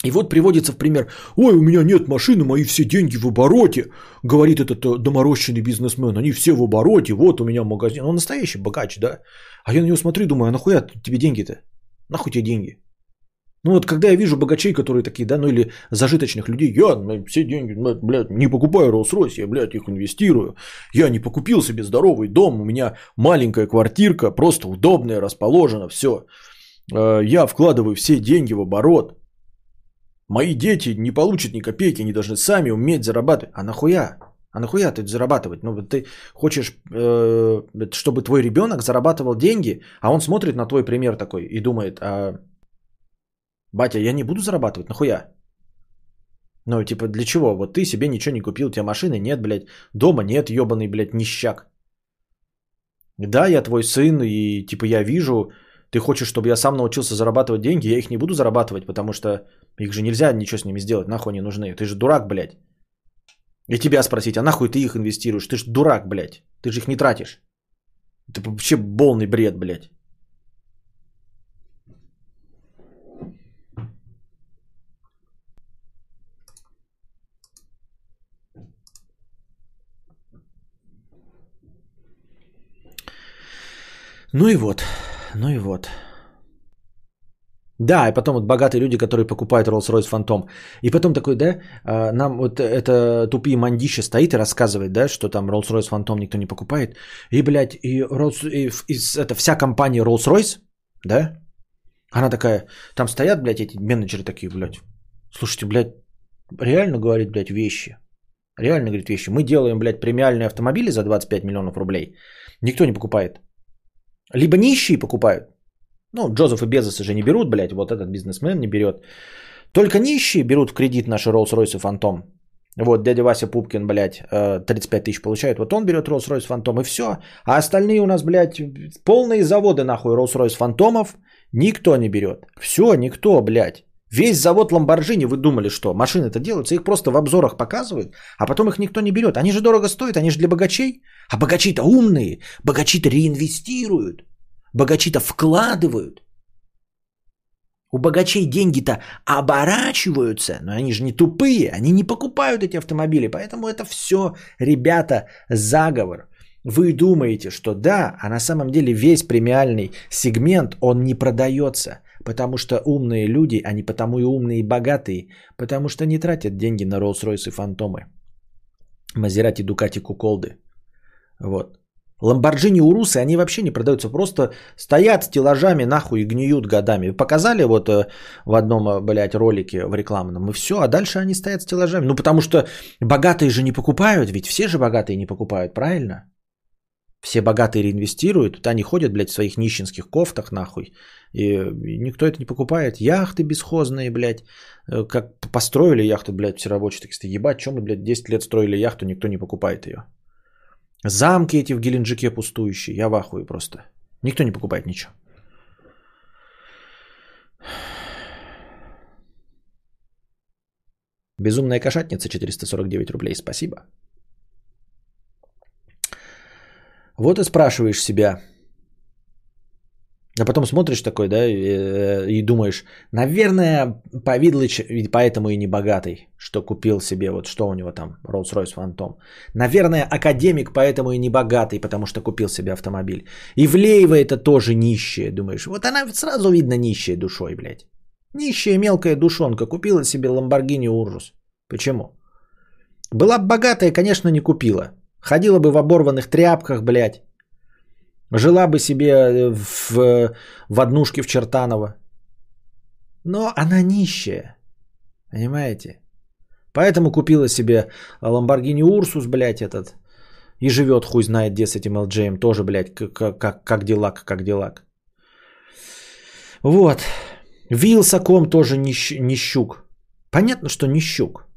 И вот приводится в пример, ой, у меня нет машины, мои все деньги в обороте, говорит этот э, доморощенный бизнесмен, они все в обороте, вот у меня магазин, он настоящий богач, да? А я на него смотрю, думаю, а нахуя тебе деньги-то? Нахуй тебе деньги? Ну вот когда я вижу богачей, которые такие, да, ну или зажиточных людей, я все деньги, блядь, не покупаю Rolls-Royce, я, блядь, их инвестирую. Я не покупил себе здоровый дом, у меня маленькая квартирка, просто удобная, расположена, все. Э, я вкладываю все деньги в оборот. Мои дети не получат ни копейки, они должны сами уметь зарабатывать. А нахуя? А нахуя ты зарабатывать? Ну, ты хочешь, э, чтобы твой ребенок зарабатывал деньги, а он смотрит на твой пример такой и думает, а, батя, я не буду зарабатывать, нахуя? Ну, типа, для чего? Вот ты себе ничего не купил, у тебя машины нет, блядь, дома нет, ебаный, блядь, нищак. Да, я твой сын, и типа я вижу, ты хочешь, чтобы я сам научился зарабатывать деньги, я их не буду зарабатывать, потому что их же нельзя ничего с ними сделать, нахуй они нужны. Ты же дурак, блядь. И тебя спросить, а нахуй ты их инвестируешь? Ты же дурак, блядь. Ты же их не тратишь. Это вообще полный бред, блядь. Ну и вот, ну и вот. Да, и потом вот богатые люди, которые покупают Rolls-Royce Phantom. И потом такой, да, а, нам вот это тупые мандище стоит и рассказывает, да, что там Rolls-Royce Phantom никто не покупает. И, блядь, и, Rolls, и, и это вся компания Rolls-Royce, да, она такая, там стоят, блядь, эти менеджеры такие, блядь, слушайте, блядь, реально говорит, блядь, вещи. Реально говорит вещи. Мы делаем, блядь, премиальные автомобили за 25 миллионов рублей. Никто не покупает. Либо нищие покупают. Ну, Джозеф и Безос уже не берут, блядь, вот этот бизнесмен не берет. Только нищие берут в кредит наши Rolls-Royce Phantom. Вот дядя Вася Пупкин, блядь, 35 э, тысяч получает. Вот он берет Rolls-Royce Phantom и все. А остальные у нас, блядь, полные заводы нахуй Rolls-Royce Фантомов никто не берет. Все, никто, блядь. Весь завод Ламборджини, вы думали, что машины-то делаются, их просто в обзорах показывают, а потом их никто не берет. Они же дорого стоят, они же для богачей. А богачи-то умные, богачи-то реинвестируют, богачи-то вкладывают. У богачей деньги-то оборачиваются, но они же не тупые, они не покупают эти автомобили, поэтому это все, ребята, заговор. Вы думаете, что да, а на самом деле весь премиальный сегмент, он не продается, потому что умные люди, они потому и умные и богатые, потому что не тратят деньги на Rolls-Royce и Фантомы, Мазерати, Дукати, Куколды. Вот. Ламборджини Урусы, они вообще не продаются, просто стоят стеллажами нахуй и гниют годами. Показали вот э, в одном, э, блядь, ролике в рекламном, и все, а дальше они стоят стеллажами. Ну, потому что богатые же не покупают, ведь все же богатые не покупают, правильно? Все богатые реинвестируют, вот они ходят, блядь, в своих нищенских кофтах, нахуй, и, никто это не покупает. Яхты бесхозные, блядь, э, как построили яхту, блядь, все рабочие такие, ебать, чем мы, блядь, 10 лет строили яхту, никто не покупает ее. Замки эти в Геленджике пустующие. Я в ахуе просто. Никто не покупает ничего. Безумная кошатница 449 рублей. Спасибо. Вот и спрашиваешь себя, а потом смотришь такой, да, и, э, думаешь, наверное, Повидлыч поэтому и не богатый, что купил себе, вот что у него там, Rolls-Royce Phantom. Наверное, академик поэтому и не богатый, потому что купил себе автомобиль. И Влеева это тоже нищая, думаешь. Вот она сразу видно нищая душой, блядь. Нищая мелкая душонка купила себе Lamborghini Urus. Почему? Была бы богатая, конечно, не купила. Ходила бы в оборванных тряпках, блядь Жила бы себе э, в, в однушке в Чертаново. Но она нищая. Понимаете? Поэтому купила себе Lamborghini Ursus, блядь, этот. И живет хуй знает где с этим LGM. Тоже, блядь, как, как, как делак, как делак. Вот. Вилсаком тоже не, не щук. Понятно, что не щук.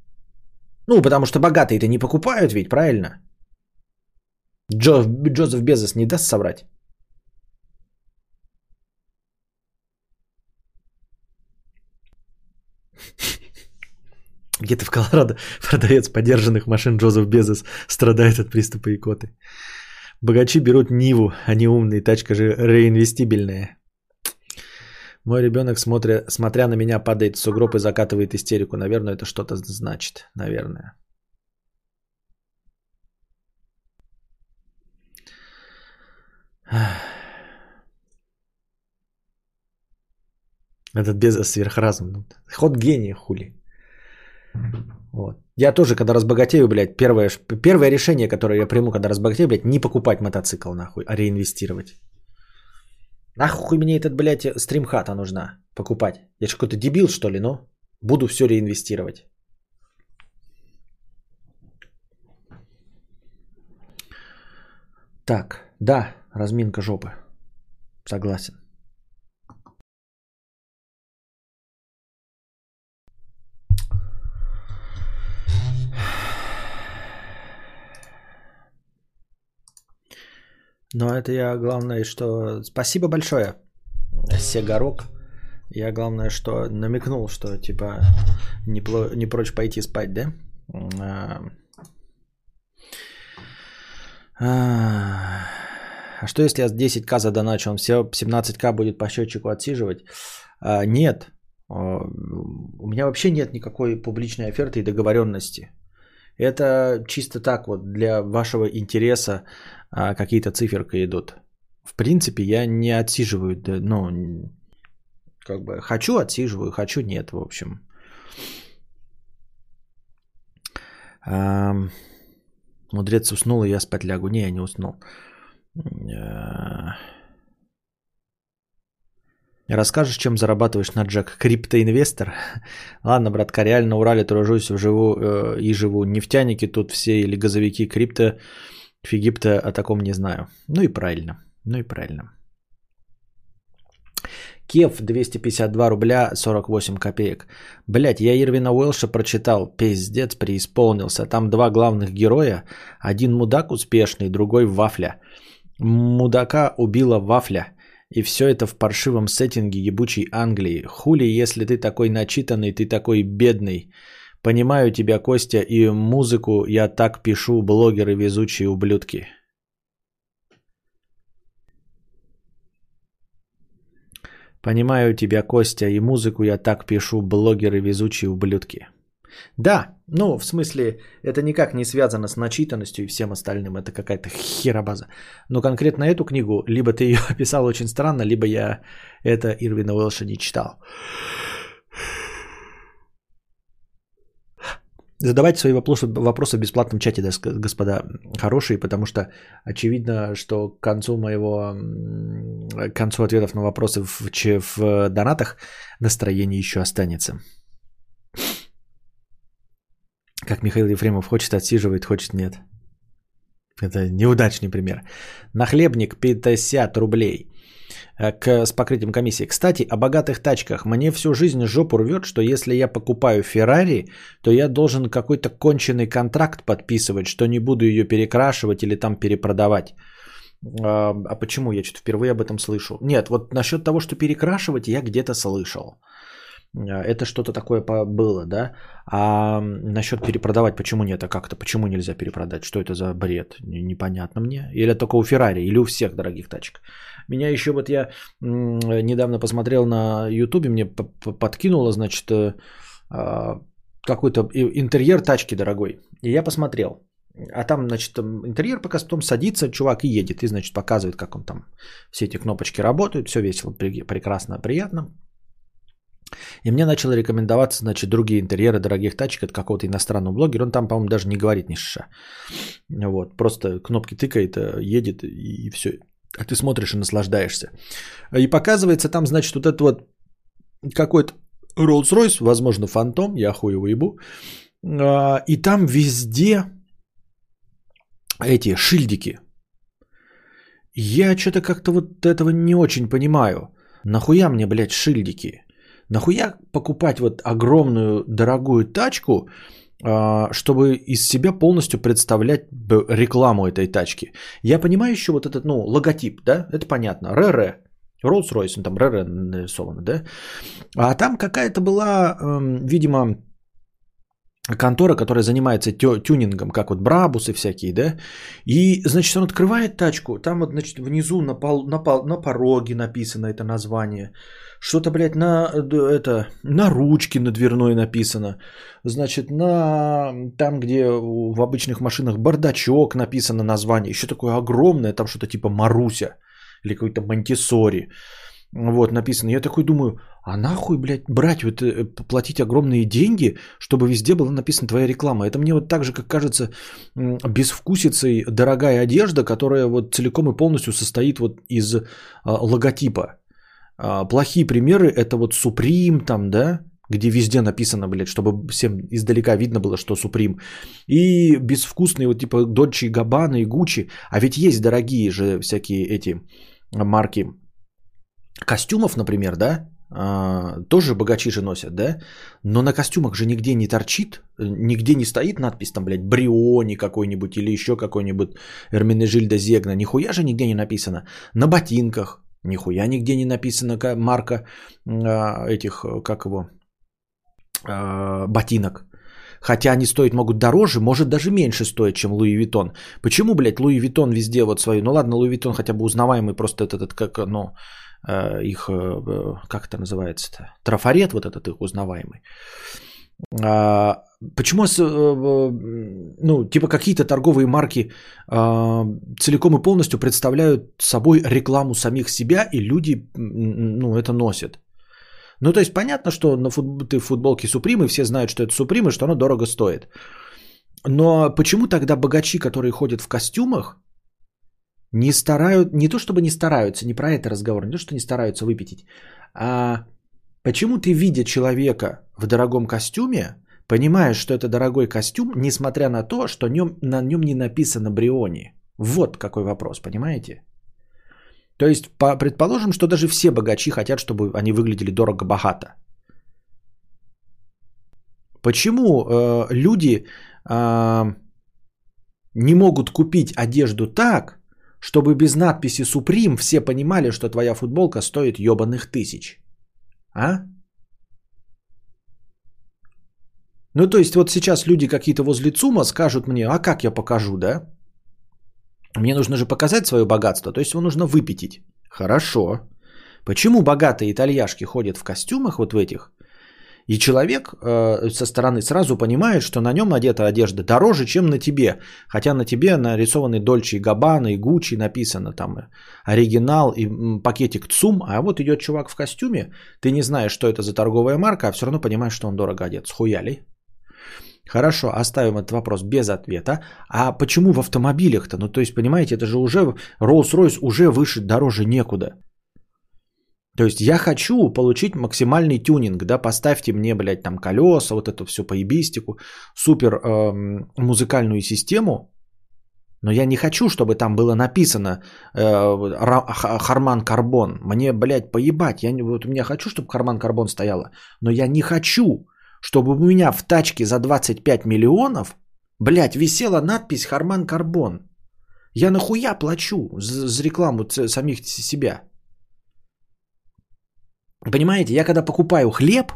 Ну, потому что богатые-то не покупают ведь, правильно? Джо, Джозеф Безос не даст соврать. Где-то в Колорадо продавец подержанных машин Джозеф Безос страдает от приступа икоты. Богачи берут Ниву, они умные, тачка же реинвестибельная. Мой ребенок, смотря, смотря на меня, падает в сугроб и закатывает истерику. Наверное, это что-то значит. Наверное. Этот без сверхразум. Ход гения, хули. Вот. Я тоже, когда разбогатею, блядь, первое, первое решение, которое я приму, когда разбогатею, блядь, не покупать мотоцикл, нахуй, а реинвестировать. Нахуй мне этот, блядь, стримхата нужна покупать? Я же какой-то дебил, что ли, но буду все реинвестировать. Так, да, разминка жопы. Согласен. Но это я главное, что... Спасибо большое, Сегорок. Я главное, что намекнул, что типа не, пло... не прочь пойти спать, да? А... а что если я с 10к задоначу, он все 17к будет по счетчику отсиживать? А, нет. А, у меня вообще нет никакой публичной оферты и договоренности. Это чисто так вот для вашего интереса а, какие-то циферки идут. В принципе, я не отсиживаю, ну, как бы хочу отсиживаю, хочу нет, в общем. А, мудрец уснул, и я спать лягу. Не, я не уснул. А, Расскажешь, чем зарабатываешь на Джек? Криптоинвестор? Ладно, братка, реально Урале тружусь вживу, э, и живу. Нефтяники тут все или газовики крипто в Египте о таком не знаю. Ну и правильно. Ну и правильно. Кев 252 рубля 48 копеек. Блять, я Ирвина Уэлша прочитал. Пиздец, преисполнился. Там два главных героя. Один мудак успешный, другой вафля. Мудака убила вафля. И все это в паршивом сеттинге ебучей Англии. Хули, если ты такой начитанный, ты такой бедный. Понимаю тебя, Костя, и музыку я так пишу, блогеры везучие ублюдки. Понимаю тебя, Костя, и музыку я так пишу, блогеры везучие ублюдки. Да, ну, в смысле, это никак не связано с начитанностью и всем остальным, это какая-то херобаза. Но конкретно эту книгу, либо ты ее описал очень странно, либо я это Ирвина Уэлша не читал. Задавайте свои вопросы, вопросы в бесплатном чате, господа хорошие, потому что очевидно, что к концу моего, к концу ответов на вопросы в, в донатах настроение еще останется. Как Михаил Ефремов хочет отсиживает, хочет нет. Это неудачный пример. Нахлебник 50 рублей. Э, к, с покрытием комиссии. Кстати, о богатых тачках. Мне всю жизнь жопу рвет, что если я покупаю Феррари, то я должен какой-то конченый контракт подписывать, что не буду ее перекрашивать или там перепродавать. А, а почему? Я что-то впервые об этом слышу. Нет, вот насчет того, что перекрашивать, я где-то слышал. А, это что-то такое было, да? А насчет перепродавать, почему нет? А как-то, почему нельзя перепродать? Что это за бред? Непонятно мне. Или только у Феррари, или у всех дорогих тачек. Меня еще вот я недавно посмотрел на Ютубе, мне подкинуло, значит, э, а, какой-то интерьер тачки дорогой. И я посмотрел. А там, значит, интерьер пока потом садится, чувак и едет. И, значит, показывает, как он там, все эти кнопочки работают. Все весело, прекрасно, приятно. И мне начало рекомендоваться, значит, другие интерьеры дорогих тачек от какого-то иностранного блогера. Он там, по-моему, даже не говорит ни шиша. Вот, просто кнопки тыкает, э, едет и все. А ты смотришь и наслаждаешься. И показывается там, значит, вот это вот какой-то Rolls-Royce, возможно, фантом, я хуй его ебу. А, и там везде эти шильдики. Я что-то как-то вот этого не очень понимаю. Нахуя мне, блядь, шильдики? Нахуя покупать вот огромную дорогую тачку, а, чтобы из себя полностью представлять рекламу этой тачки? Я понимаю еще вот этот, ну, логотип, да, это понятно, РР, Rolls-Royce, там РР нарисовано, да? А там какая-то была, эм, видимо, контора, которая занимается тю- тюнингом, как вот Брабусы всякие, да, и, значит, он открывает тачку, там вот, значит, внизу на, пол, на, пол, на пороге написано это название, что-то, блядь, на, это, на ручке на дверной написано, значит, на, там, где в обычных машинах бардачок написано название, еще такое огромное, там что-то типа Маруся или какой-то Монтисори, вот, написано. Я такой думаю, а нахуй, блядь, брать, вот, э, платить огромные деньги, чтобы везде была написана твоя реклама. Это мне вот так же, как кажется, безвкусицей дорогая одежда, которая вот целиком и полностью состоит вот из а, логотипа. А, плохие примеры это вот Supreme там, да, где везде написано, блядь, чтобы всем издалека видно было, что Supreme. И безвкусные вот типа Dolce Gabbana и Gucci. А ведь есть дорогие же всякие эти марки костюмов, например, да, а, тоже богачи же носят, да, но на костюмах же нигде не торчит, нигде не стоит надпись там, блядь, Бриони какой-нибудь или еще какой-нибудь Эрминежильда Зегна, нихуя же нигде не написано. На ботинках нихуя нигде не написано марка а, этих, как его, а, ботинок. Хотя они стоить могут дороже, может даже меньше стоить, чем Луи Виттон. Почему, блядь, Louis Vuitton везде вот свои... Ну ладно, Louis Vuitton хотя бы узнаваемый, просто этот, этот как, ну, Э, их, э, как это называется-то, трафарет вот этот их узнаваемый. А, почему, э, ну, типа какие-то торговые марки целиком и полностью представляют собой рекламу самих себя, и люди, ну, это носят. Ну, то есть понятно, что на фут... ты в футболке Supreme ы, все знают, что это Supreme ы, что оно дорого стоит. Но почему тогда богачи, которые ходят в костюмах, не старают, не то чтобы не стараются, не про это разговор, не то, что не стараются выпятить, а почему ты, видя человека в дорогом костюме, понимаешь, что это дорогой костюм, несмотря на то, что нем, на нем не написано Бриони. Вот какой вопрос, понимаете? То есть, по, предположим, что даже все богачи хотят, чтобы они выглядели дорого-богато. Почему э, люди э, не могут купить одежду так, чтобы без надписи Supreme все понимали, что твоя футболка стоит ебаных тысяч. А? Ну, то есть, вот сейчас люди какие-то возле ЦУМа скажут мне, а как я покажу, да? Мне нужно же показать свое богатство, то есть его нужно выпятить. Хорошо. Почему богатые итальяшки ходят в костюмах вот в этих, и человек э, со стороны сразу понимает, что на нем одета одежда дороже, чем на тебе. Хотя на тебе нарисованы Дольче и Габбана и Гуччи написано там оригинал и пакетик ЦУМ. А вот идет чувак в костюме, ты не знаешь, что это за торговая марка, а все равно понимаешь, что он дорого одет. Схуяли? Хорошо, оставим этот вопрос без ответа. А почему в автомобилях-то? Ну, то есть, понимаете, это же уже Rolls-Royce уже выше, дороже некуда. То есть я хочу получить максимальный тюнинг, да, поставьте мне, блядь, там колеса, вот это все по ебистику, супер э, музыкальную систему, но я не хочу, чтобы там было написано э, Харман Карбон. Мне, блядь, поебать. Я, вот у меня хочу, чтобы Харман Карбон стояла. Но я не хочу, чтобы у меня в тачке за 25 миллионов, блядь, висела надпись Харман Карбон. Я нахуя плачу за, за рекламу самих себя? Понимаете, я когда покупаю хлеб,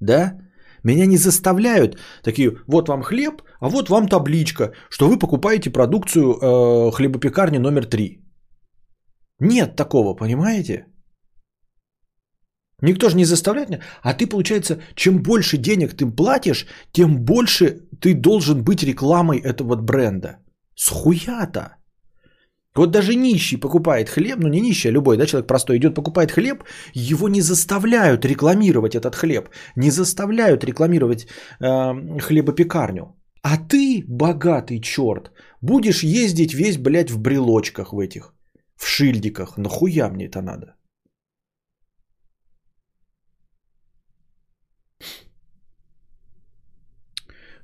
да, меня не заставляют такие, вот вам хлеб, а вот вам табличка, что вы покупаете продукцию э, хлебопекарни номер 3. Нет такого, понимаете? Никто же не заставляет меня. А ты, получается, чем больше денег ты платишь, тем больше ты должен быть рекламой этого бренда. Схуя-то. Вот даже нищий покупает хлеб, ну не нищий, а любой, да, человек простой идет, покупает хлеб, его не заставляют рекламировать этот хлеб, не заставляют рекламировать э, хлебопекарню. А ты, богатый черт, будешь ездить весь, блядь, в брелочках в этих, в шильдиках. Нахуя мне это надо?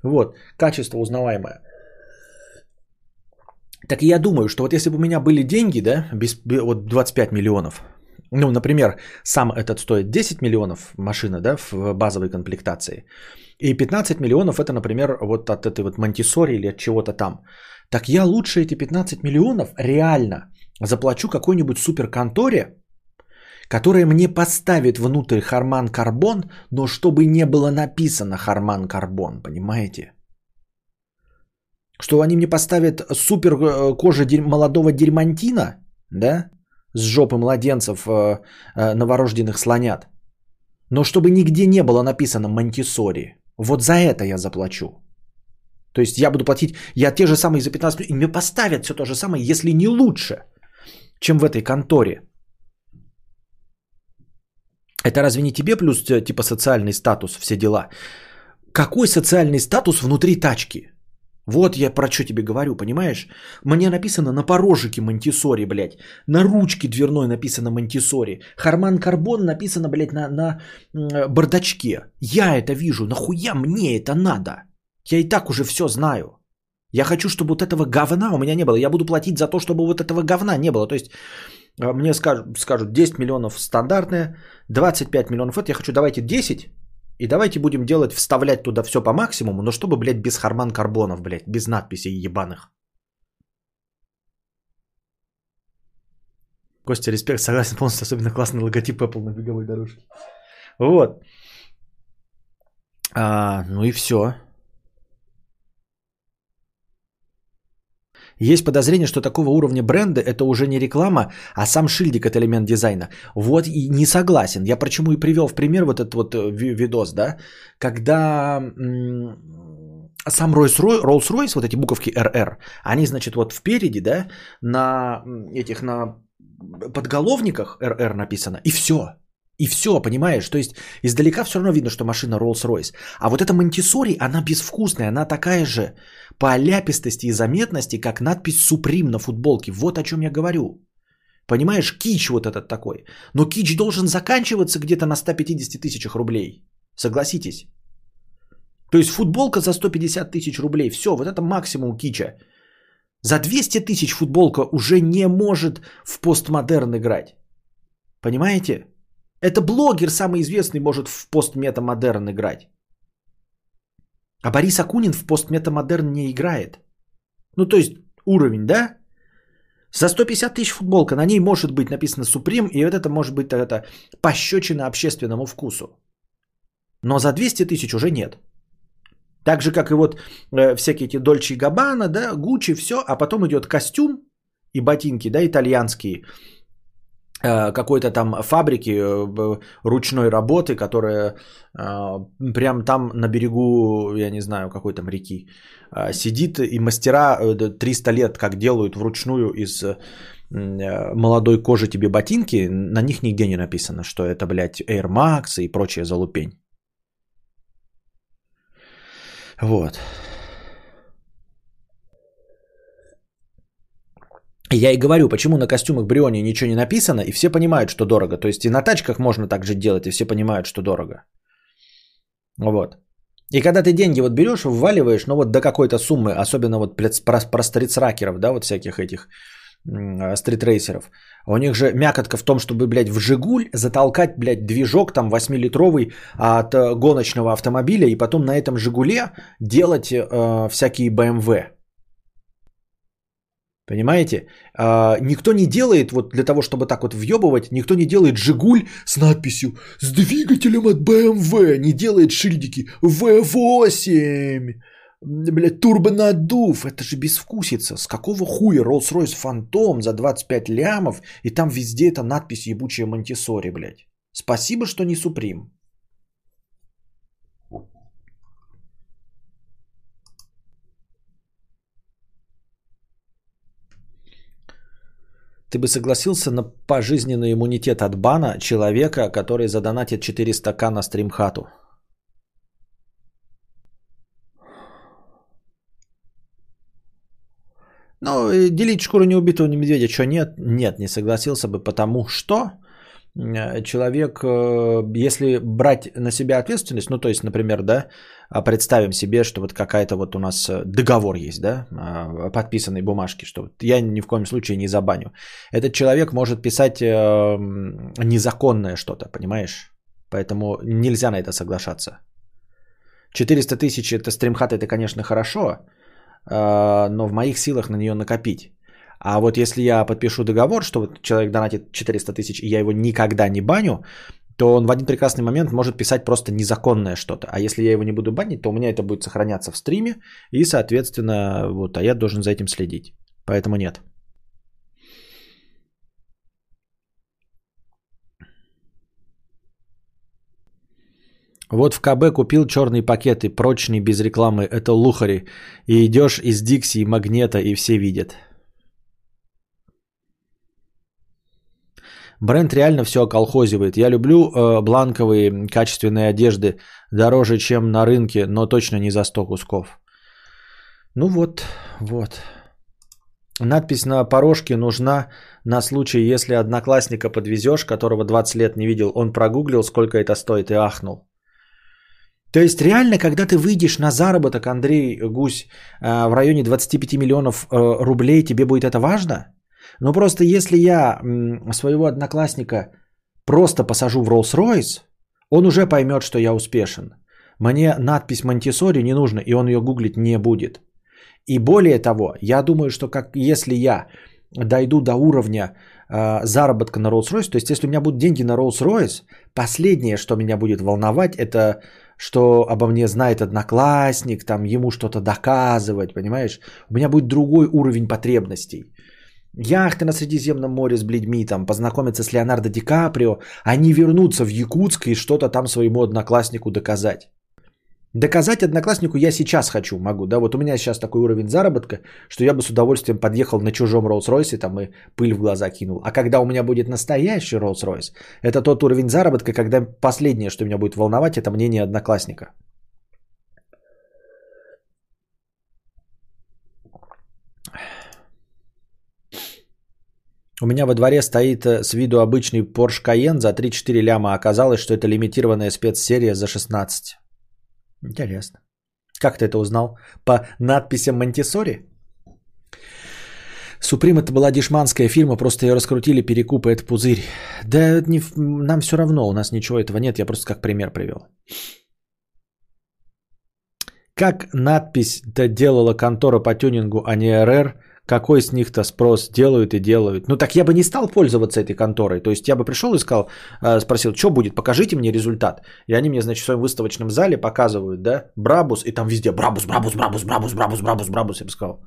Вот, качество узнаваемое. Так я думаю, что вот если бы у меня были деньги, да, без, вот 25 миллионов, ну, например, сам этот стоит 10 миллионов машина, да, в базовой комплектации, и 15 миллионов это, например, вот от этой вот Монтисори или от чего-то там. Так я лучше эти 15 миллионов реально заплачу какой-нибудь суперконторе, которая мне поставит внутрь Харман Карбон, но чтобы не было написано Харман Карбон, понимаете? Что они мне поставят супер э, кожа молодого дерьмантина, да, с жопы младенцев э, э, новорожденных слонят. Но чтобы нигде не было написано Монтисори. Вот за это я заплачу. То есть я буду платить, я те же самые за 15 минут, и мне поставят все то же самое, если не лучше, чем в этой конторе. Это разве не тебе плюс типа социальный статус, все дела? Какой социальный статус внутри тачки? Вот я про что тебе говорю, понимаешь? Мне написано на порожике Монтисори, блядь. На ручке дверной написано Монтисори. Харман Карбон написано, блядь, на, на бардачке. Я это вижу. Нахуя мне это надо? Я и так уже все знаю. Я хочу, чтобы вот этого говна у меня не было. Я буду платить за то, чтобы вот этого говна не было. То есть э, мне скажут, скажут 10 миллионов стандартные, 25 миллионов это. Я хочу, давайте 10, и давайте будем делать, вставлять туда все по максимуму, но чтобы, блядь, без харман карбонов, блядь, без надписей ебаных. Костя, респект, согласен полностью, особенно классный логотип Apple на беговой дорожке. Вот. А, ну и все. Есть подозрение, что такого уровня бренда это уже не реклама, а сам шильдик это элемент дизайна. Вот и не согласен. Я почему и привел в пример вот этот вот э, видос, да, когда сам Rolls-Royce, вот эти буковки RR, они, значит, вот впереди, да, на этих, на подголовниках RR написано, и все. И все, понимаешь? То есть издалека все равно видно, что машина Rolls-Royce. А вот эта Монтисори, она безвкусная, она такая же по ляпистости и заметности, как надпись Supreme на футболке. Вот о чем я говорю. Понимаешь, кич вот этот такой. Но кич должен заканчиваться где-то на 150 тысячах рублей. Согласитесь. То есть футболка за 150 тысяч рублей. Все, вот это максимум кича. За 200 тысяч футболка уже не может в постмодерн играть. Понимаете? Это блогер самый известный может в постметамодерн играть. А Борис Акунин в постметамодерн не играет. Ну, то есть уровень, да? За 150 тысяч футболка, на ней может быть написано Суприм, и вот это может быть это пощечина общественному вкусу. Но за 200 тысяч уже нет. Так же, как и вот э, всякие эти Дольче Габбана, да, Гуччи, все, а потом идет костюм и ботинки, да, итальянские, какой-то там фабрики э, ручной работы, которая э, прям там на берегу, я не знаю, какой там реки, сидит и мастера 300 лет как делают вручную из молодой кожи тебе ботинки, на них нигде не написано, что это, блядь, Air Max и прочая залупень. Вот. Я и говорю, почему на костюмах Бриони ничего не написано, и все понимают, что дорого. То есть и на тачках можно так же делать, и все понимают, что дорого. Вот. И когда ты деньги вот берешь, вваливаешь, ну вот до какой-то суммы, особенно вот про, про стритсракеров, да, вот всяких этих стритрейсеров. У них же мякотка в том, чтобы, блядь, в Жигуль затолкать, блядь, движок там 8-литровый от э, гоночного автомобиля и потом на этом Жигуле делать э, всякие BMW. Понимаете? А, никто не делает, вот для того, чтобы так вот въебывать, никто не делает Жигуль с надписью «С двигателем от BMW», не делает шильдики «V8», блядь, турбонадув, это же безвкусица. С какого хуя Rolls-Royce Phantom за 25 лямов, и там везде эта надпись ебучая Монтисори, блядь. Спасибо, что не Supreme. Ты бы согласился на пожизненный иммунитет от бана человека, который задонатит 400к на стримхату? Ну, делить шкуру неубитого медведя, что нет? Нет, не согласился бы, потому что э, человек, э, если брать на себя ответственность, ну то есть, например, да, представим себе, что вот какая-то вот у нас договор есть, да, а, подписанной бумажки, что вот я ни в коем случае не забаню. Этот человек может писать незаконное что-то, понимаешь? Поэтому нельзя на это соглашаться. 400 тысяч это стримхат, это, конечно, хорошо, но в моих силах на нее накопить. А вот если я подпишу договор, что вот человек донатит 400 тысяч, и я его никогда не баню, то он в один прекрасный момент может писать просто незаконное что-то. А если я его не буду банить, то у меня это будет сохраняться в стриме, и, соответственно, вот, а я должен за этим следить. Поэтому нет. Вот в КБ купил черные пакеты, прочные, без рекламы, это лухари. И идешь из Дикси Магнета, и все видят. Бренд реально все околхозивает. Я люблю э, бланковые качественные одежды дороже, чем на рынке, но точно не за 100 кусков. Ну вот, вот. Надпись на порожке нужна на случай, если одноклассника подвезешь, которого 20 лет не видел, он прогуглил, сколько это стоит и ахнул. То есть реально, когда ты выйдешь на заработок, Андрей Гусь, э, в районе 25 миллионов э, рублей, тебе будет это важно? Но просто если я своего одноклассника просто посажу в Rolls-Royce, он уже поймет, что я успешен. Мне надпись Монтисори не нужна, и он ее гуглить не будет. И более того, я думаю, что как если я дойду до уровня э, заработка на Rolls-Royce, то есть если у меня будут деньги на Rolls-Royce, последнее, что меня будет волновать, это что обо мне знает одноклассник, там ему что-то доказывать, понимаешь? У меня будет другой уровень потребностей яхты на Средиземном море с бледьми, там, познакомиться с Леонардо Ди Каприо, а не вернуться в Якутск и что-то там своему однокласснику доказать. Доказать однокласснику я сейчас хочу, могу, да, вот у меня сейчас такой уровень заработка, что я бы с удовольствием подъехал на чужом Rolls-Royce там и пыль в глаза кинул. А когда у меня будет настоящий Rolls-Royce, это тот уровень заработка, когда последнее, что меня будет волновать, это мнение одноклассника. У меня во дворе стоит э, с виду обычный Porsche Cayenne за 3-4 ляма. Оказалось, что это лимитированная спецсерия за 16. Интересно. Как ты это узнал? По надписям Монтисори? Supreme это была дешманская фирма, просто ее раскрутили, перекупы, это пузырь. Да не, нам все равно, у нас ничего этого нет, я просто как пример привел. Как надпись-то делала контора по тюнингу, а не РР, какой с них-то спрос делают и делают. Ну так я бы не стал пользоваться этой конторой. То есть я бы пришел и сказал, э, спросил, что будет, покажите мне результат. И они мне, значит, в своем выставочном зале показывают, да, Brabus, и там везде Brabus, Brabus, Brabus, Brabus, Brabus, Brabus, Brabus. Я бы сказал,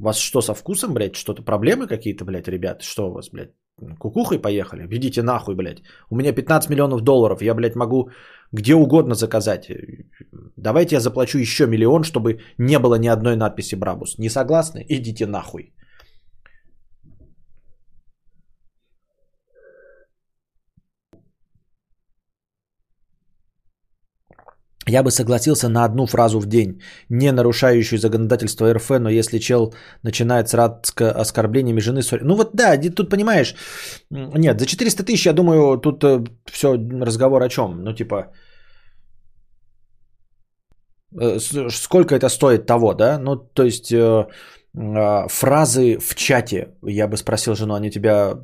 у вас что, со вкусом, блядь, что-то проблемы какие-то, блядь, ребят? Что у вас, блядь, кукухой поехали? Идите нахуй, блядь. У меня 15 миллионов долларов, я, блядь, могу где угодно заказать. Давайте я заплачу еще миллион, чтобы не было ни одной надписи Брабус. Не согласны? Идите нахуй. Я бы согласился на одну фразу в день, не нарушающую законодательство РФ, но если чел начинает с радско оскорблениями жены... Ну вот да, тут понимаешь, нет, за 400 тысяч, я думаю, тут э, все разговор о чем? Ну типа, э, сколько это стоит того, да? Ну то есть э, а, фразы в чате, я бы спросил жену, они тебя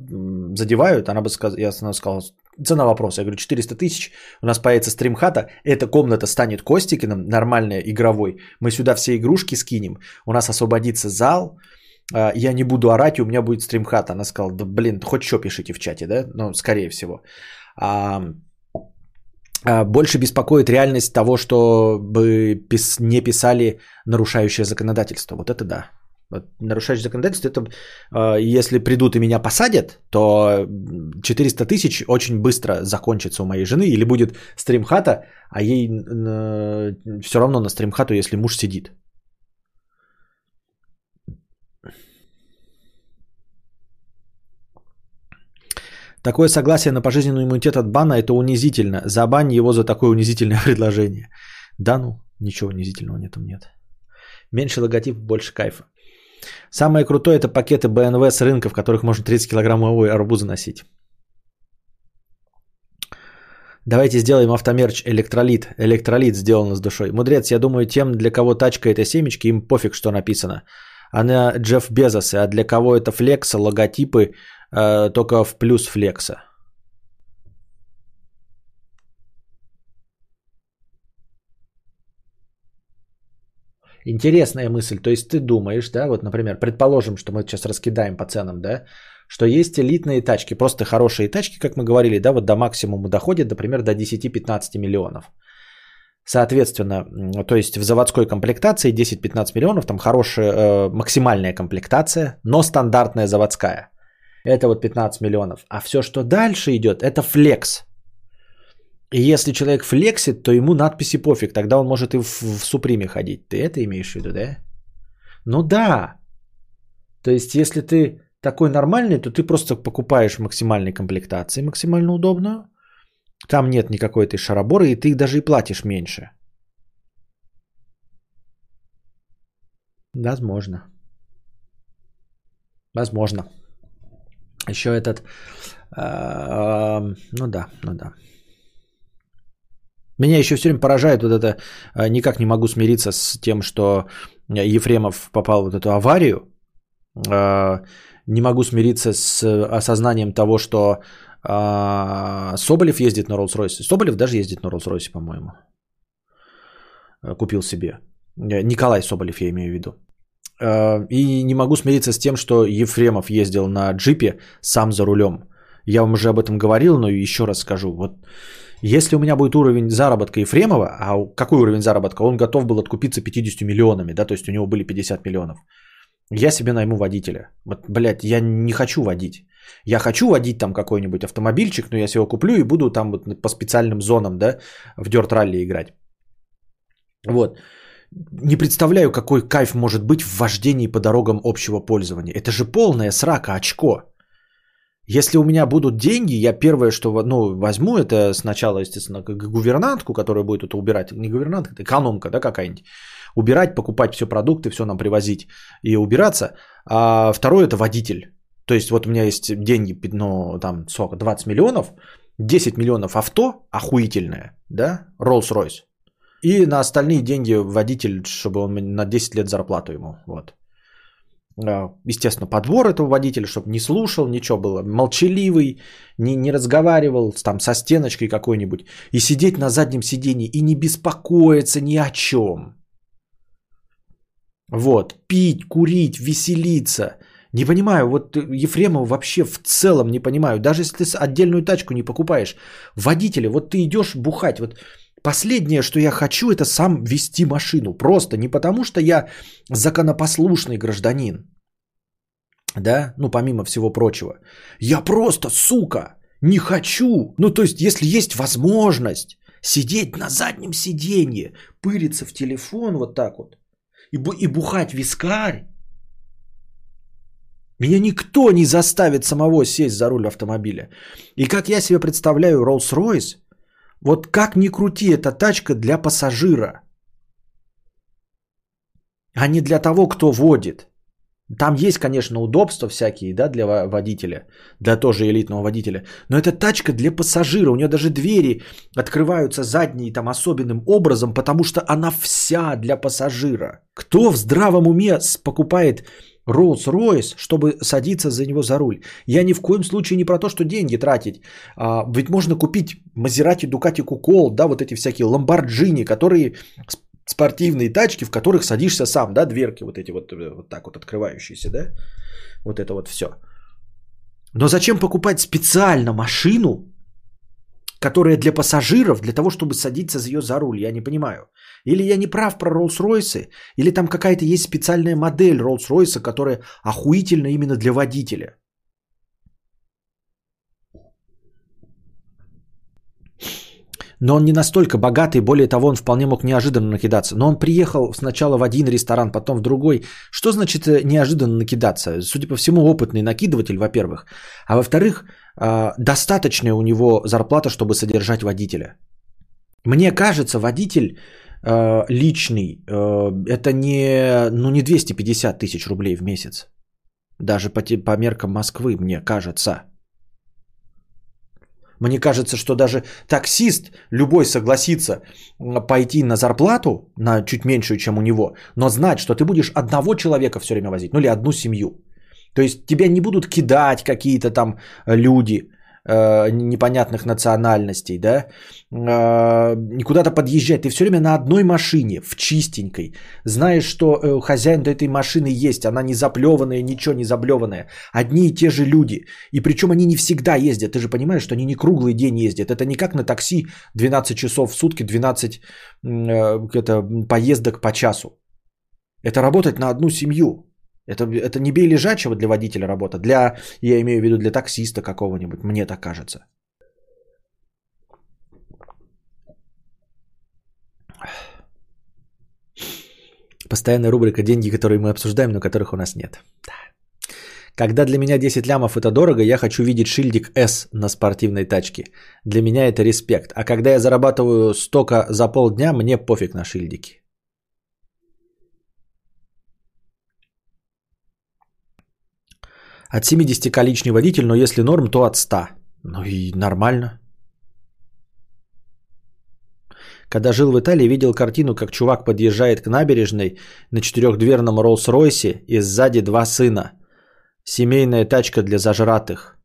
задевают? Она бы сказала, я сказала, цена вопроса. Я говорю, 400 тысяч, у нас появится стримхата, эта комната станет Костикиным, нормальная, игровой. Мы сюда все игрушки скинем, у нас освободится зал, а, я не буду орать, у меня будет стримхата. Она сказала, да блин, хоть что пишите в чате, да? Ну, скорее всего. А, а, больше беспокоит реальность того, чтобы не писали нарушающее законодательство. Вот это да. Нарушаешь законодательство, это э, если придут и меня посадят, то 400 тысяч очень быстро закончится у моей жены, или будет стримхата, а ей все равно на стримхату, если муж сидит. Такое согласие на пожизненный иммунитет от бана – это унизительно. Забань его за такое унизительное предложение. Да ну, ничего унизительного в этом нет. Меньше логотип, больше кайфа. Самое крутое это пакеты БНВ с рынка, в которых можно 30 килограммовые арбузы носить. Давайте сделаем автомерч электролит. Электролит сделан с душой. Мудрец, я думаю, тем, для кого тачка это семечки, им пофиг, что написано. Она Джефф Безос, а для кого это флекса, логотипы, э, только в плюс флекса. Интересная мысль. То есть ты думаешь, да, вот, например, предположим, что мы сейчас раскидаем по ценам, да, что есть элитные тачки, просто хорошие тачки, как мы говорили, да, вот до максимума доходят, например, до 10-15 миллионов. Соответственно, то есть в заводской комплектации 10-15 миллионов, там хорошая э, максимальная комплектация, но стандартная заводская. Это вот 15 миллионов. А все, что дальше идет, это флекс. И если человек флексит, то ему надписи пофиг, тогда он может и в, в Суприме ходить. Ты это имеешь в виду, да? Ну да. То есть, если ты такой нормальный, то ты просто покупаешь максимальной комплектации, максимально удобную. Там нет никакой этой шараборы, и ты даже и платишь меньше. Возможно. Возможно. Еще этот... Э, ну да, ну да. Меня еще все время поражает вот это, э, никак не могу смириться с тем, что Ефремов попал в вот эту аварию. Э, не могу смириться с осознанием того, что э, Соболев ездит на Роллс-Ройсе. Соболев даже ездит на Роллс-Ройсе, по-моему. Купил себе. Николай Соболев, я имею в виду. И не могу смириться с тем, что Ефремов ездил на джипе сам за рулем. Я вам уже об этом говорил, но еще раз скажу. Вот если у меня будет уровень заработка Ефремова, а какой уровень заработка? Он готов был откупиться 50 миллионами, да, то есть у него были 50 миллионов. Я себе найму водителя. Вот, блядь, я не хочу водить. Я хочу водить там какой-нибудь автомобильчик, но я себе его куплю и буду там вот по специальным зонам, да, в дёрт ралли играть. Вот. Не представляю, какой кайф может быть в вождении по дорогам общего пользования. Это же полная срака, очко. Если у меня будут деньги, я первое, что ну, возьму, это сначала, естественно, гувернантку, которая будет это убирать. Не гувернантка, это экономка, да, какая-нибудь. Убирать, покупать все продукты, все нам привозить и убираться. А второе это водитель. То есть вот у меня есть деньги, ну, там, сколько, 20 миллионов, 10 миллионов авто охуительное, да, Rolls-Royce. И на остальные деньги водитель, чтобы он на 10 лет зарплату ему, вот. А, естественно, подбор этого водителя, чтобы не слушал, ничего было, молчаливый, не, не разговаривал там со стеночкой какой-нибудь, и сидеть на заднем сидении и не беспокоиться ни о чем. Вот, пить, курить, веселиться. Не понимаю, вот Ефремов вообще в целом не понимаю. Даже если ты отдельную тачку не покупаешь, водителя, вот ты идешь бухать, вот Последнее, что я хочу, это сам вести машину. Просто не потому, что я законопослушный гражданин. Да, ну помимо всего прочего. Я просто, сука, не хочу. Ну то есть, если есть возможность сидеть на заднем сиденье, пыриться в телефон вот так вот и, бу- и бухать вискарь, меня никто не заставит самого сесть за руль автомобиля. И как я себе представляю Rolls-Royce, вот как ни крути, эта тачка для пассажира, а не для того, кто водит. Там есть, конечно, удобства всякие, да, для водителя, для тоже элитного водителя. Но это тачка для пассажира. У нее даже двери открываются задние там особенным образом, потому что она вся для пассажира. Кто в здравом уме покупает Rolls-Royce, чтобы садиться за него за руль. Я ни в коем случае не про то, что деньги тратить. А, ведь можно купить Maserati, Ducati, Кукол, да, вот эти всякие Lamborghini, которые спортивные тачки, в которых садишься сам, да, дверки вот эти вот, э, вот так вот открывающиеся, да, вот это вот все. Но зачем покупать специально машину, которая для пассажиров, для того, чтобы садиться за ее за руль, я не понимаю. Или я не прав про Rolls-Royce, или там какая-то есть специальная модель Rolls-Royce, которая охуительна именно для водителя. Но он не настолько богатый, более того, он вполне мог неожиданно накидаться. Но он приехал сначала в один ресторан, потом в другой. Что значит э, неожиданно накидаться? Судя по всему, опытный накидыватель, во-первых. А во-вторых, а, достаточная у него зарплата, чтобы содержать водителя. Мне кажется, водитель э, личный, э, это не, ну, не 250 тысяч рублей в месяц. Даже по, по меркам Москвы, мне кажется. Мне кажется, что даже таксист любой согласится пойти на зарплату, на чуть меньшую, чем у него, но знать, что ты будешь одного человека все время возить, ну или одну семью. То есть тебя не будут кидать какие-то там люди, э, непонятных национальностей, да, э, куда-то подъезжать. Ты все время на одной машине, в чистенькой. Знаешь, что э, хозяин этой машины есть, она не заплеванная, ничего не заблеванная. Одни и те же люди. И причем они не всегда ездят. Ты же понимаешь, что они не круглый день ездят. Это не как на такси 12 часов в сутки, 12 э, это, поездок по часу. Это работать на одну семью. Это, это не бей лежачего для водителя работа, для, я имею в виду для таксиста какого-нибудь, мне так кажется. Постоянная рубрика «Деньги, которые мы обсуждаем, но которых у нас нет». Да. Когда для меня 10 лямов это дорого, я хочу видеть шильдик S на спортивной тачке. Для меня это респект. А когда я зарабатываю столько за полдня, мне пофиг на шильдики. От 70 к личный водитель, но если норм, то от 100. Ну и нормально. Когда жил в Италии, видел картину, как чувак подъезжает к набережной на четырехдверном Роллс-Ройсе и сзади два сына. Семейная тачка для зажратых.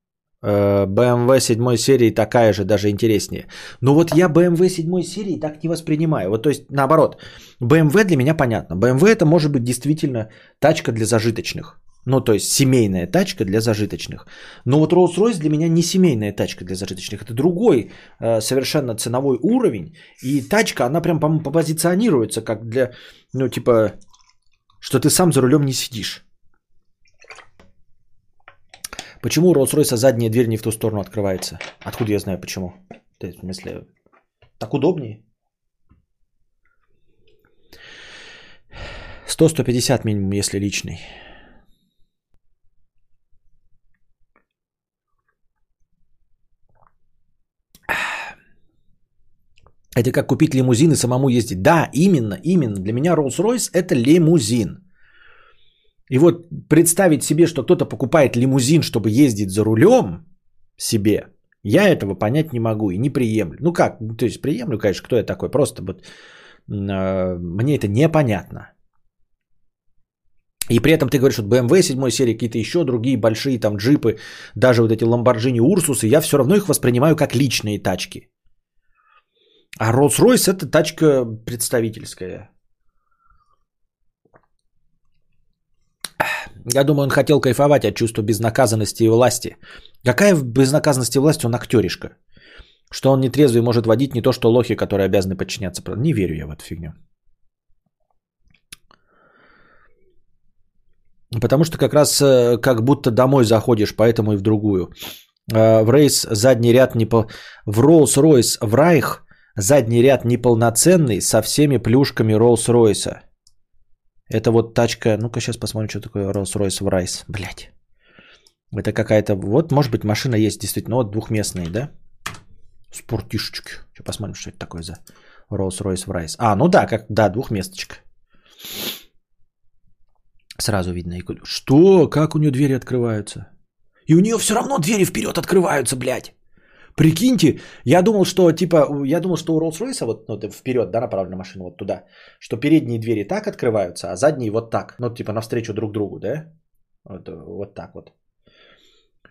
BMW 7 серии такая же, даже интереснее. Но вот я BMW 7 серии так не воспринимаю. Вот то есть наоборот. BMW для меня понятно. BMW это может быть действительно тачка для зажиточных. Ну, то есть семейная тачка для зажиточных. Но вот Rolls-Royce для меня не семейная тачка для зажиточных. Это другой э, совершенно ценовой уровень. И тачка, она прям, по-моему, позиционируется как для, ну, типа, что ты сам за рулем не сидишь. Почему у Rolls-Royce задняя дверь не в ту сторону открывается? Откуда я знаю почему? То есть, в смысле, так удобнее. 100-150 минимум, если личный. Это как купить лимузин и самому ездить. Да, именно, именно. Для меня Rolls-Royce это лимузин. И вот представить себе, что кто-то покупает лимузин, чтобы ездить за рулем себе, я этого понять не могу и не приемлю. Ну как, то есть приемлю, конечно, кто я такой, просто вот э, мне это непонятно. И при этом ты говоришь, что BMW 7 серии, какие-то еще другие большие там джипы, даже вот эти Lamborghini Ursus, я все равно их воспринимаю как личные тачки. А Rolls-Royce это тачка представительская. Я думаю, он хотел кайфовать от чувства безнаказанности и власти. Какая безнаказанность и власть он актеришка? Что он нетрезвый может водить не то, что лохи, которые обязаны подчиняться. Не верю я в эту фигню. Потому что как раз э, как будто домой заходишь, поэтому и в другую. Э, в рейс задний ряд не по... В Rolls-Royce в Райх Задний ряд неполноценный со всеми плюшками Rolls-Royce. Это вот тачка, ну-ка сейчас посмотрим, что такое Rolls-Royce в Райс. Блять. Это какая-то, вот может быть машина есть действительно, вот двухместные, да? Спортишечки. Сейчас посмотрим, что это такое за Rolls-Royce в Райс. А, ну да, как, да, двухместочка. Сразу видно. Что? Как у нее двери открываются? И у нее все равно двери вперед открываются, блядь. Прикиньте, я думал, что типа, я думал, что у Rolls-Royce вот ну, вперед, да, направлена машина вот туда, что передние двери так открываются, а задние вот так, ну типа навстречу друг другу, да, вот, вот так вот.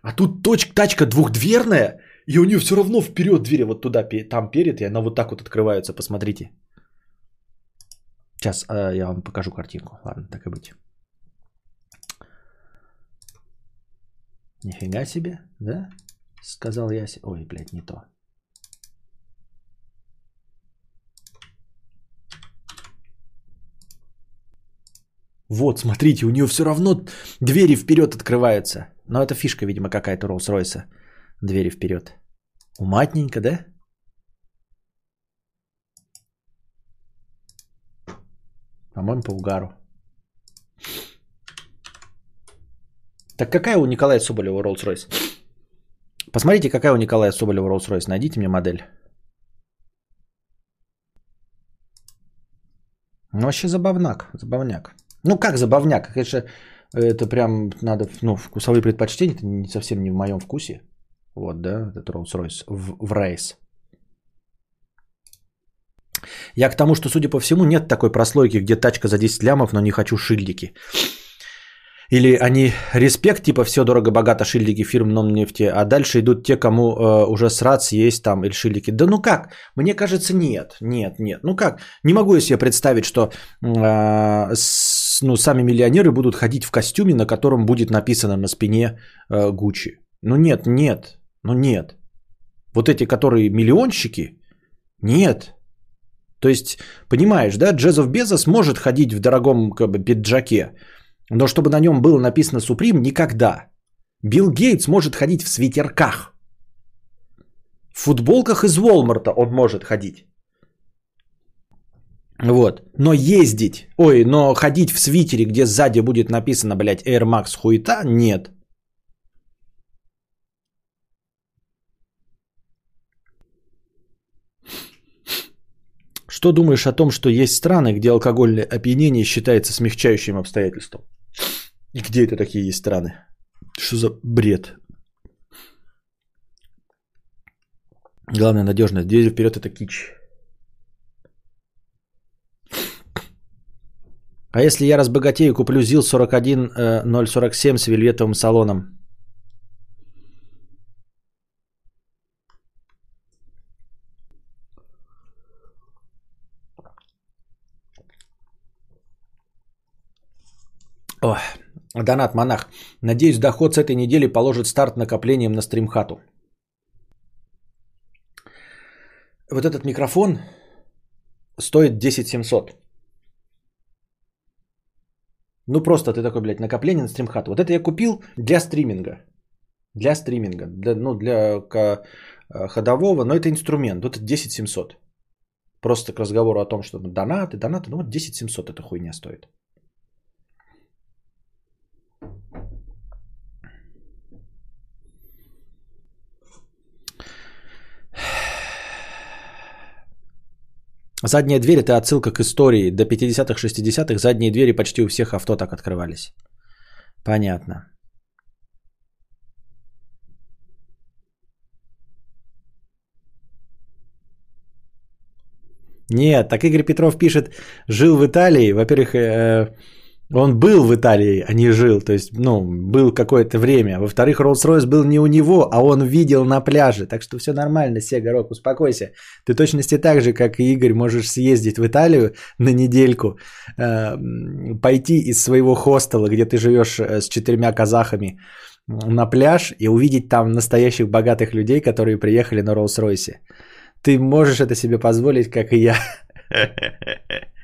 А тут точка, тачка двухдверная, и у нее все равно вперед двери вот туда, там перед, и она вот так вот открывается, посмотрите. Сейчас э, я вам покажу картинку, ладно, так и быть. Нифига себе, да? Сказал я... Ой, блядь, не то. Вот, смотрите, у нее все равно двери вперед открываются. Но это фишка, видимо, какая-то Rolls-Royce. Двери вперед. Уматненько, да? По-моему, по угару. Так какая у Николая Соболева Rolls-Royce? Посмотрите, какая у Николая Соболева Rolls-Royce. Найдите мне модель. Ну, вообще забавняк. Забавняк. Ну, как забавняк? Конечно, это прям надо, ну, вкусовые предпочтения. Это не совсем не в моем вкусе. Вот, да, этот Rolls-Royce в, в рейс. Я к тому, что, судя по всему, нет такой прослойки, где тачка за 10 лямов, но не хочу шильдики. Или они респект, типа все дорого-богато, шильдики фирм нефти, а дальше идут те, кому э, уже срац есть там или шильдики. Да ну как? Мне кажется, нет, нет, нет. Ну как? Не могу я себе представить, что э, с, ну, сами миллионеры будут ходить в костюме, на котором будет написано на спине э. Ну нет, нет, ну нет. Вот эти, которые миллионщики, нет. То есть, понимаешь, да, Джезов Безос может ходить в дорогом как бы, пиджаке, но чтобы на нем было написано Supreme, никогда. Билл Гейтс может ходить в свитерках. В футболках из Волмарта он может ходить. Вот. Но ездить, ой, но ходить в свитере, где сзади будет написано, блядь, Air Max хуета, нет. Что думаешь о том, что есть страны, где алкогольное опьянение считается смягчающим обстоятельством? И где это такие есть страны? Что за бред? Главное надежность. Двери вперед это кич. А если я разбогатею, куплю ЗИЛ 41047 с вельветовым салоном? Ой, донат монах. Надеюсь, доход с этой недели положит старт накоплением на стримхату. Вот этот микрофон стоит 10 700. Ну просто ты такой, блядь, накопление на стримхату. Вот это я купил для стриминга. Для стриминга. Для, ну, для к, э, ходового, но это инструмент. Вот это 10 700. Просто к разговору о том, что донаты, донаты, ну вот 10 700 эта хуйня стоит. Задняя дверь – это отсылка к истории. До 50-х, 60-х задние двери почти у всех авто так открывались. Понятно. Нет, так Игорь Петров пишет, жил в Италии. Во-первых, э, он был в Италии, а не жил. То есть, ну, был какое-то время. Во-вторых, Rolls-Royce был не у него, а он видел на пляже. Так что все нормально, Сега Рок, успокойся. Ты точности так же, как и Игорь, можешь съездить в Италию на недельку, э, пойти из своего хостела, где ты живешь э, с четырьмя казахами, на пляж и увидеть там настоящих богатых людей, которые приехали на Rolls-Royce. Ты можешь это себе позволить, как и я.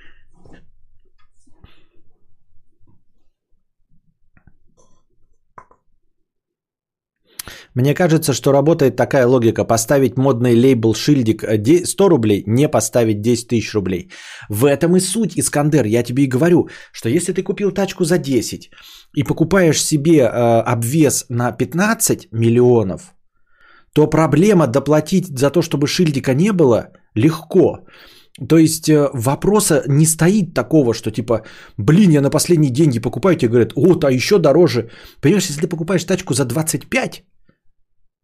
Мне кажется, что работает такая логика. Поставить модный лейбл шильдик 100 рублей, не поставить 10 тысяч рублей. В этом и суть, Искандер. Я тебе и говорю, что если ты купил тачку за 10 и покупаешь себе э, обвес на 15 миллионов, то проблема доплатить за то, чтобы шильдика не было, легко. То есть э, вопроса не стоит такого, что типа, блин, я на последние деньги покупаю, тебе говорят, вот, а еще дороже. Понимаешь, если ты покупаешь тачку за 25,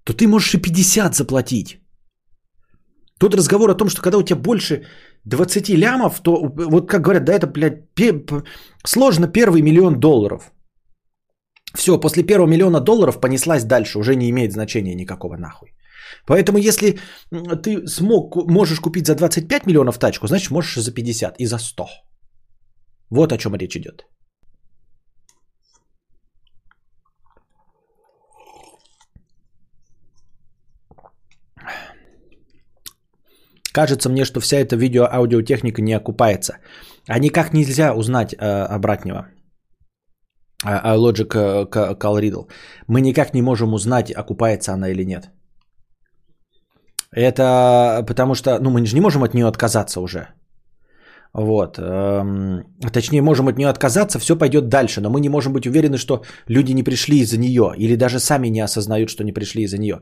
то ты можешь и 50 заплатить. Тут разговор о том, что когда у тебя больше 20 лямов, то вот как говорят, да это, блядь, пе- сложно первый миллион долларов. Все, после первого миллиона долларов понеслась дальше, уже не имеет значения никакого нахуй. Поэтому если ты смог, можешь купить за 25 миллионов тачку, значит можешь за 50 и за 100. Вот о чем речь идет. Кажется мне, что вся эта видео-аудиотехника не окупается. А никак нельзя узнать э, обратного. А, а Logic э, Call Riddle. Мы никак не можем узнать, окупается она или нет. Это потому что, ну, мы же не можем от нее отказаться уже. Вот. Эм, точнее, можем от нее отказаться, все пойдет дальше, но мы не можем быть уверены, что люди не пришли из-за нее, или даже сами не осознают, что не пришли из-за нее.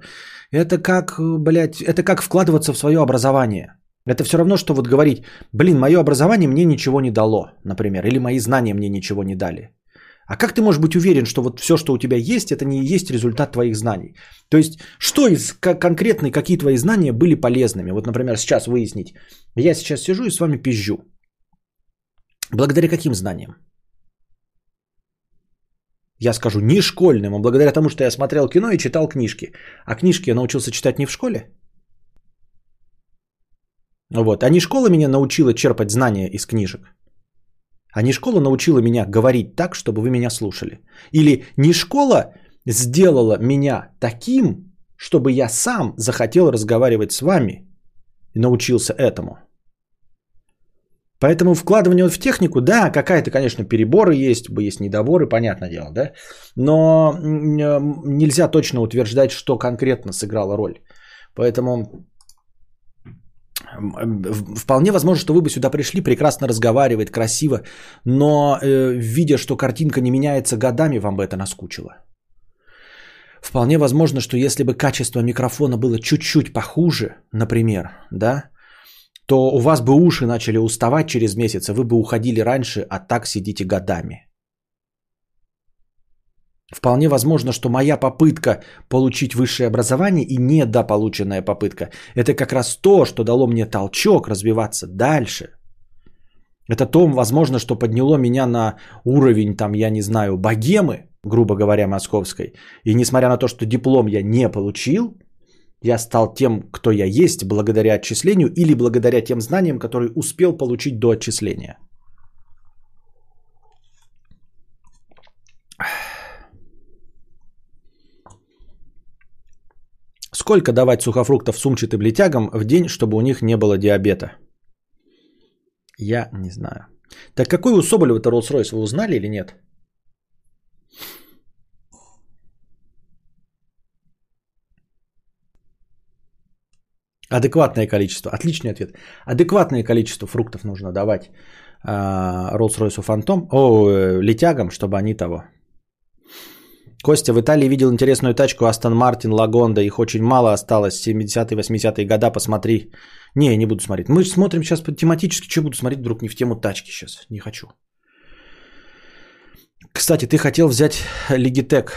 Это как, блядь, это как вкладываться в свое образование. Это все равно, что вот говорить, блин, мое образование мне ничего не дало, например, или мои знания мне ничего не дали. А как ты можешь быть уверен, что вот все, что у тебя есть, это не есть результат твоих знаний? То есть, что из конкретные, какие твои знания были полезными? Вот, например, сейчас выяснить. Я сейчас сижу и с вами пизжу. Благодаря каким знаниям? Я скажу не школьным, а благодаря тому, что я смотрел кино и читал книжки. А книжки я научился читать не в школе. Вот. А не школа меня научила черпать знания из книжек. А не школа научила меня говорить так, чтобы вы меня слушали. Или не школа сделала меня таким, чтобы я сам захотел разговаривать с вами и научился этому. Поэтому вкладывание в технику, да, какая-то, конечно, переборы есть, есть недоборы, понятное дело, да, но нельзя точно утверждать, что конкретно сыграло роль. Поэтому Вполне возможно, что вы бы сюда пришли прекрасно разговаривать, красиво, но э, видя, что картинка не меняется годами, вам бы это наскучило. Вполне возможно, что если бы качество микрофона было чуть-чуть похуже, например, да, то у вас бы уши начали уставать через месяц, и вы бы уходили раньше, а так сидите годами. Вполне возможно, что моя попытка получить высшее образование и недополученная попытка – это как раз то, что дало мне толчок развиваться дальше. Это то, возможно, что подняло меня на уровень, там, я не знаю, богемы, грубо говоря, московской. И несмотря на то, что диплом я не получил, я стал тем, кто я есть, благодаря отчислению или благодаря тем знаниям, которые успел получить до отчисления. Сколько давать сухофруктов сумчатым летягам в день, чтобы у них не было диабета? Я не знаю. Так какой у Соболева-то Rolls-Royce, вы узнали или нет? Адекватное количество. Отличный ответ. Адекватное количество фруктов нужно давать а, Rolls-Royce Phantom, о, э, летягам, чтобы они того Костя, в Италии видел интересную тачку Астон Мартин, Лагонда. Их очень мало осталось. 70-е, 80-е года. Посмотри. Не, не буду смотреть. Мы смотрим сейчас тематически. Что буду смотреть вдруг не в тему тачки сейчас? Не хочу. Кстати, ты хотел взять Лигитек.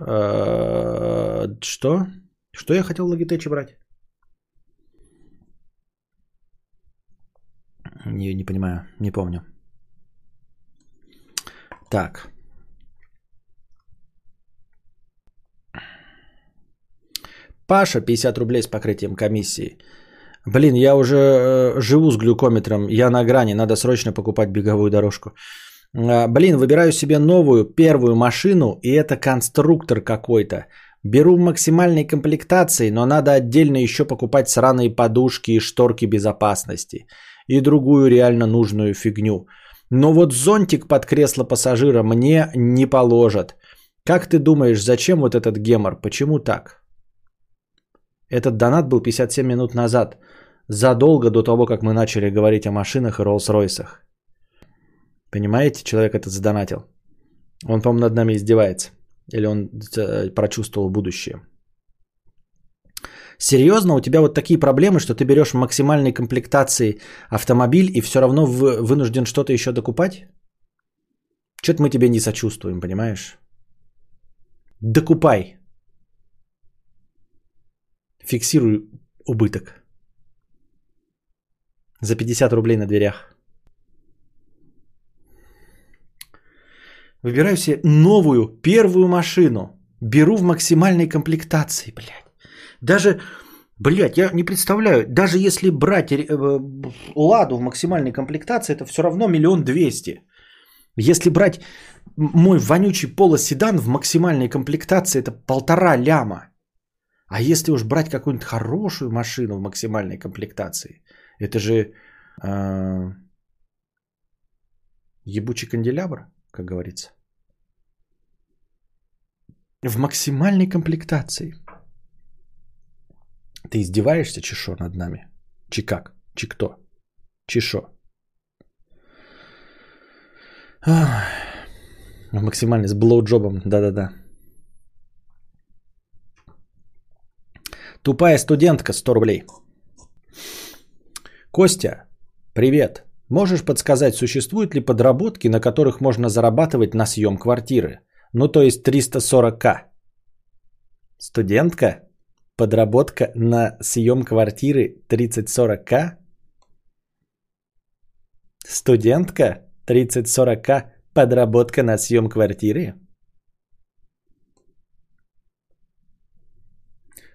Э, что? Что я хотел Логитech брать? Не, не понимаю, не помню. Так. Паша, 50 рублей с покрытием комиссии. Блин, я уже э, живу с глюкометром, я на грани, надо срочно покупать беговую дорожку. А, блин, выбираю себе новую, первую машину, и это конструктор какой-то. Беру в максимальной комплектации, но надо отдельно еще покупать сраные подушки и шторки безопасности. И другую реально нужную фигню. Но вот зонтик под кресло пассажира мне не положат. Как ты думаешь, зачем вот этот гемор? Почему так? Этот донат был 57 минут назад, задолго до того, как мы начали говорить о машинах и Роллс-Ройсах. Понимаете, человек этот задонатил. Он, по-моему, над нами издевается. Или он э, прочувствовал будущее. Серьезно, у тебя вот такие проблемы, что ты берешь максимальной комплектации автомобиль и все равно вынужден что-то еще докупать? Что-то мы тебе не сочувствуем, понимаешь? Докупай. Фиксируй убыток. За 50 рублей на дверях. Выбираю себе новую, первую машину. Беру в максимальной комплектации, блядь. Даже, блядь, я не представляю, даже если брать э, Ладу в максимальной комплектации, это все равно миллион двести. Если брать мой вонючий полоседан в максимальной комплектации, это полтора ляма. А если уж брать какую-нибудь хорошую машину в максимальной комплектации, это же э, ебучий канделябр, как говорится. В максимальной комплектации. Ты издеваешься, Чешо, над нами? Чи как? Чи кто? Чешо. Максимально с блоуджобом, да-да-да. Тупая студентка 100 рублей. Костя, привет. Можешь подсказать, существуют ли подработки, на которых можно зарабатывать на съем квартиры? Ну, то есть 340к. Студентка? Подработка на съем квартиры 30-40к? Студентка? 30-40к? Подработка на съем квартиры?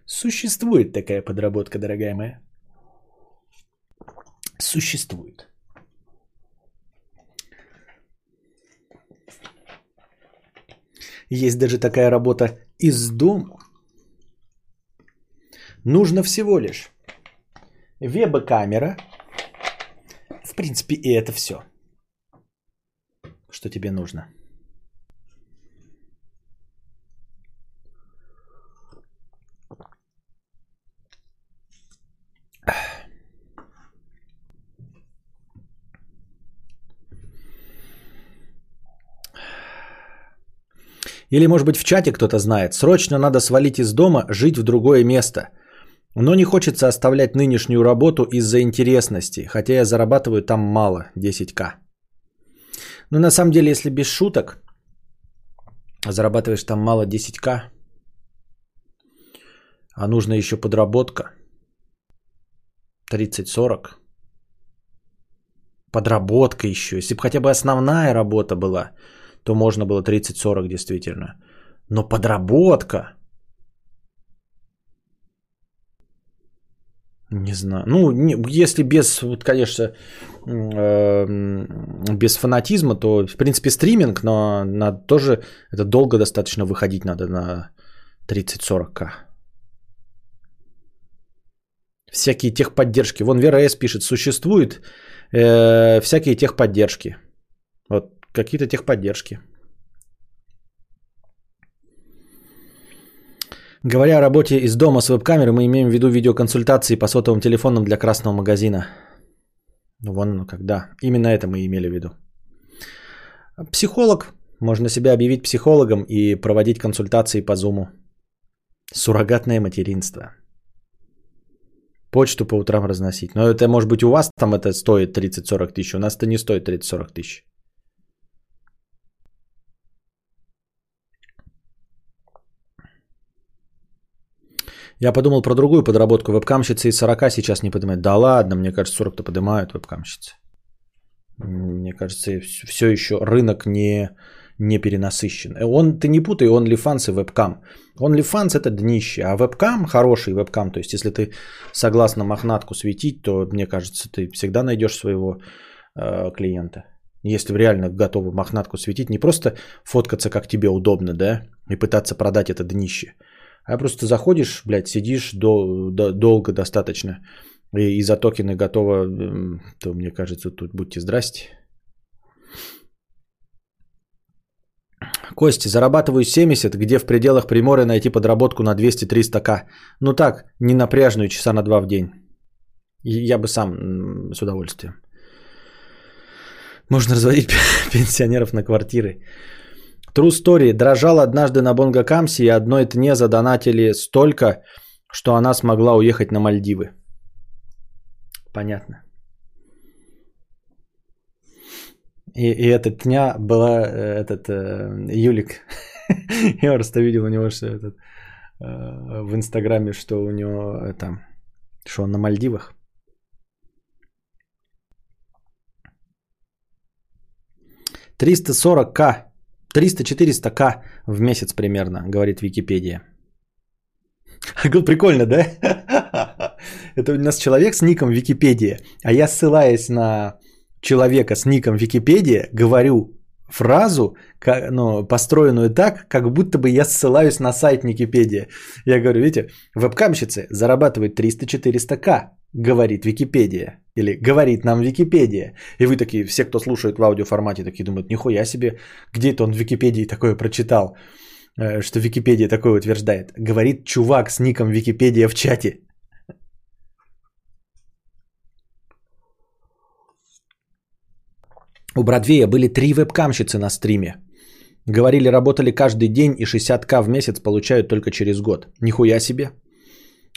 Существует такая подработка, дорогая моя. Существует. Есть даже такая работа из дома. Нужно всего лишь веб-камера. В принципе, и это все, что тебе нужно. Или, может быть, в чате кто-то знает. Срочно надо свалить из дома, жить в другое место. Но не хочется оставлять нынешнюю работу из-за интересности, хотя я зарабатываю там мало, 10к. Но на самом деле, если без шуток, зарабатываешь там мало 10к, а нужно еще подработка 30-40, подработка еще, если бы хотя бы основная работа была – то можно было 30-40 действительно. Но подработка. Не знаю. Ну, не, если без, вот, конечно, э, без фанатизма, то, в принципе, стриминг, но надо тоже, это долго достаточно выходить надо на 30-40к. Всякие техподдержки. Вон Вера С пишет, существует э, всякие техподдержки. Вот какие-то техподдержки. Говоря о работе из дома с веб-камерой, мы имеем в виду видеоконсультации по сотовым телефонам для красного магазина. Ну, вон ну когда. Именно это мы имели в виду. Психолог. Можно себя объявить психологом и проводить консультации по зуму. Суррогатное материнство. Почту по утрам разносить. Но это может быть у вас там это стоит 30-40 тысяч. У нас это не стоит 30-40 тысяч. Я подумал про другую подработку. Вебкамщицы и 40 сейчас не поднимают. Да ладно, мне кажется, 40-то поднимают вебкамщицы. Мне кажется, все еще рынок не, не перенасыщен. Он, ты не путай OnlyFans и вебкам. OnlyFans это днище, а вебкам, хороший вебкам, то есть если ты согласна мохнатку светить, то мне кажется, ты всегда найдешь своего э, клиента. Если реально готовы мохнатку светить, не просто фоткаться, как тебе удобно, да, и пытаться продать это днище – а просто заходишь, блядь, сидишь до, до, долго достаточно, и, и за токены готово, то мне кажется, тут будьте здрасте. Кости, зарабатываю 70, где в пределах Приморья найти подработку на 200-300к. Ну так, не напряжную часа на два в день. Я бы сам с удовольствием. Можно разводить пенсионеров на квартиры. True story. Дрожал однажды на Бонго Камси и одной тне задонатили столько, что она смогла уехать на Мальдивы. Понятно. И, и эта тня была э, этот э, Юлик. Я просто видел у него, что этот, э, в Инстаграме, что у него это, что он на Мальдивах. Триста сорок к 300-400к в месяц примерно, говорит Википедия. Прикольно, да? Это у нас человек с ником Википедия, а я ссылаясь на человека с ником Википедия, говорю фразу, ну, построенную так, как будто бы я ссылаюсь на сайт Википедия. Я говорю, видите, вебкамщицы зарабатывают 300-400к говорит Википедия. Или говорит нам Википедия. И вы такие, все, кто слушает в аудиоформате, такие думают, нихуя себе, где это он в Википедии такое прочитал, э, что Википедия такое утверждает. Говорит чувак с ником Википедия в чате. У Бродвея были три вебкамщицы на стриме. Говорили, работали каждый день и 60к в месяц получают только через год. Нихуя себе.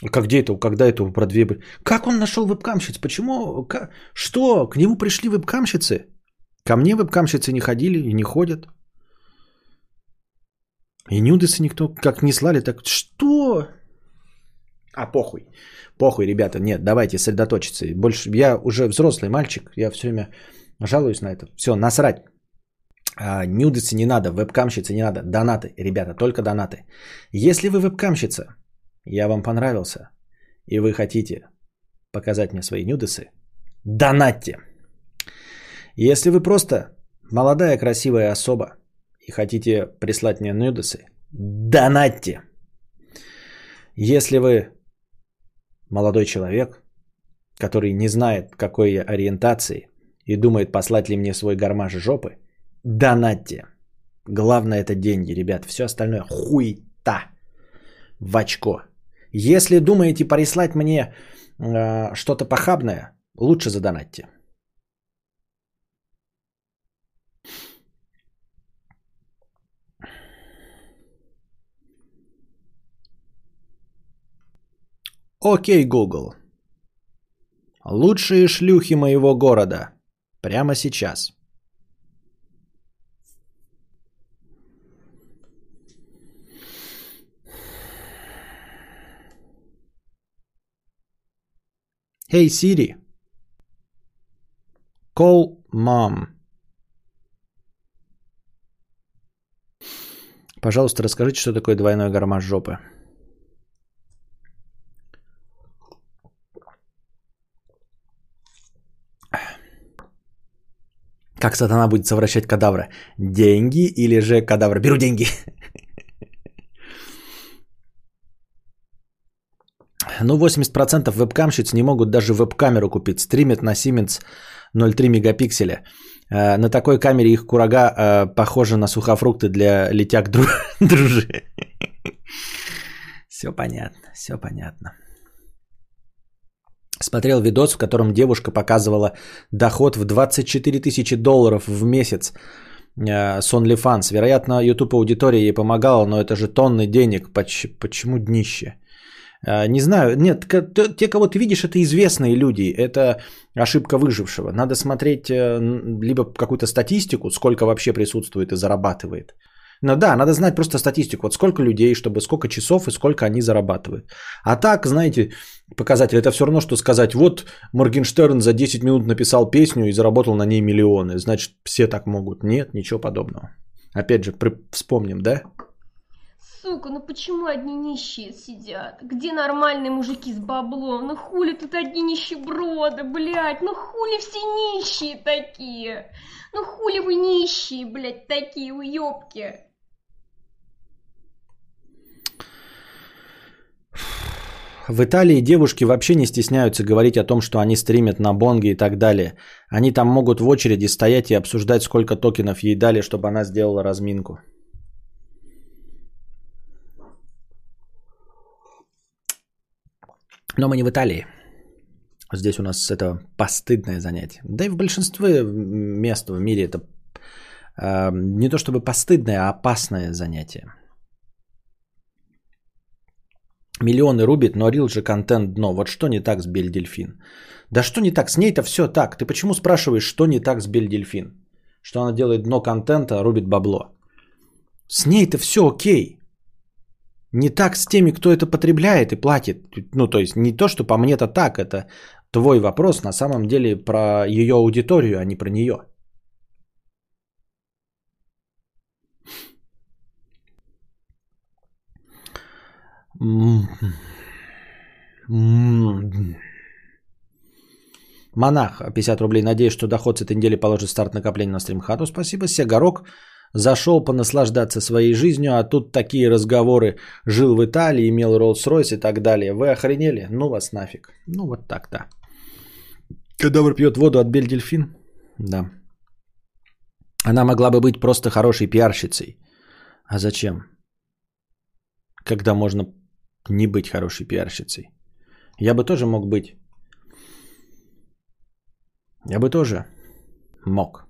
Как где это? Когда это про две... Как он нашел вебкамщиц? Почему? Как? Что? К нему пришли вебкамщицы? Ко мне вебкамщицы не ходили и не ходят. И нюдесы никто как не слали, так что? А похуй. Похуй, ребята, нет, давайте сосредоточиться. Больше я уже взрослый мальчик, я все время жалуюсь на это. Все, насрать. А, нюдесы не надо, вебкамщицы не надо. Донаты, ребята, только донаты. Если вы вебкамщица, я вам понравился, и вы хотите показать мне свои нюдесы, донатьте. Если вы просто молодая красивая особа и хотите прислать мне нюдесы, донатьте. Если вы молодой человек, который не знает, какой я ориентации и думает, послать ли мне свой гармаш жопы, донатьте. Главное это деньги, ребят. Все остальное хуйта в очко. Если думаете прислать мне э, что-то похабное, лучше задонатьте. Окей, Google. Лучшие шлюхи моего города. Прямо сейчас. Hey Siri. Call mom. Пожалуйста, расскажите, что такое двойной гармаш жопы. Как сатана будет совращать кадавра? Деньги или же кадавра? Беру деньги. Ну, 80% вебкамщиц не могут даже веб-камеру купить. Стримят на Siemens 0,3 мегапикселя. Э, на такой камере их курага э, похожа на сухофрукты для летяг дружи. Все понятно, все понятно. Смотрел видос, в котором девушка показывала доход в 24 тысячи долларов в месяц э, с OnlyFans. Вероятно, YouTube аудитория ей помогала, но это же тонны денег. Почему днище? Э, не знаю, нет, те, кого ты видишь, это известные люди, это ошибка выжившего. Надо смотреть э, либо какую-то статистику, сколько вообще присутствует и зарабатывает. Ну да, надо знать просто статистику. Вот сколько людей, чтобы сколько часов и сколько они зарабатывают. А так, знаете, показатель это все равно, что сказать, вот Моргенштерн за 10 минут написал песню и заработал на ней миллионы. Значит, все так могут. Нет, ничего подобного. Опять же, при... вспомним, да? Сука, ну почему одни нищие сидят? Где нормальные мужики с баблом? Ну хули тут одни нищеброды, блядь? Ну хули все нищие такие? Ну хули вы нищие, блядь, такие уёбки? В Италии девушки вообще не стесняются говорить о том, что они стримят на бонге и так далее. Они там могут в очереди стоять и обсуждать, сколько токенов ей дали, чтобы она сделала разминку. Но мы не в Италии. Здесь у нас это постыдное занятие. Да и в большинстве мест в мире это э, не то чтобы постыдное, а опасное занятие. Миллионы рубит, но рил же контент дно. Вот что не так с Бель Дельфин? Да что не так? С ней-то все так. Ты почему спрашиваешь, что не так с Бель Дельфин? Что она делает дно контента, рубит бабло. С ней-то все окей. Не так с теми, кто это потребляет и платит. Ну, то есть не то, что по мне-то так. Это твой вопрос на самом деле про ее аудиторию, а не про нее. Монах, 50 рублей. Надеюсь, что доход с этой недели положит старт накопления на стримхату. Спасибо. Сегорок зашел понаслаждаться своей жизнью, а тут такие разговоры. Жил в Италии, имел Роллс-Ройс и так далее. Вы охренели? Ну вас нафиг. Ну вот так-то. Кадавр пьет воду от Бельдельфин? Да. Она могла бы быть просто хорошей пиарщицей. А зачем? Когда можно не быть хорошей пиарщицей. Я бы тоже мог быть. Я бы тоже мог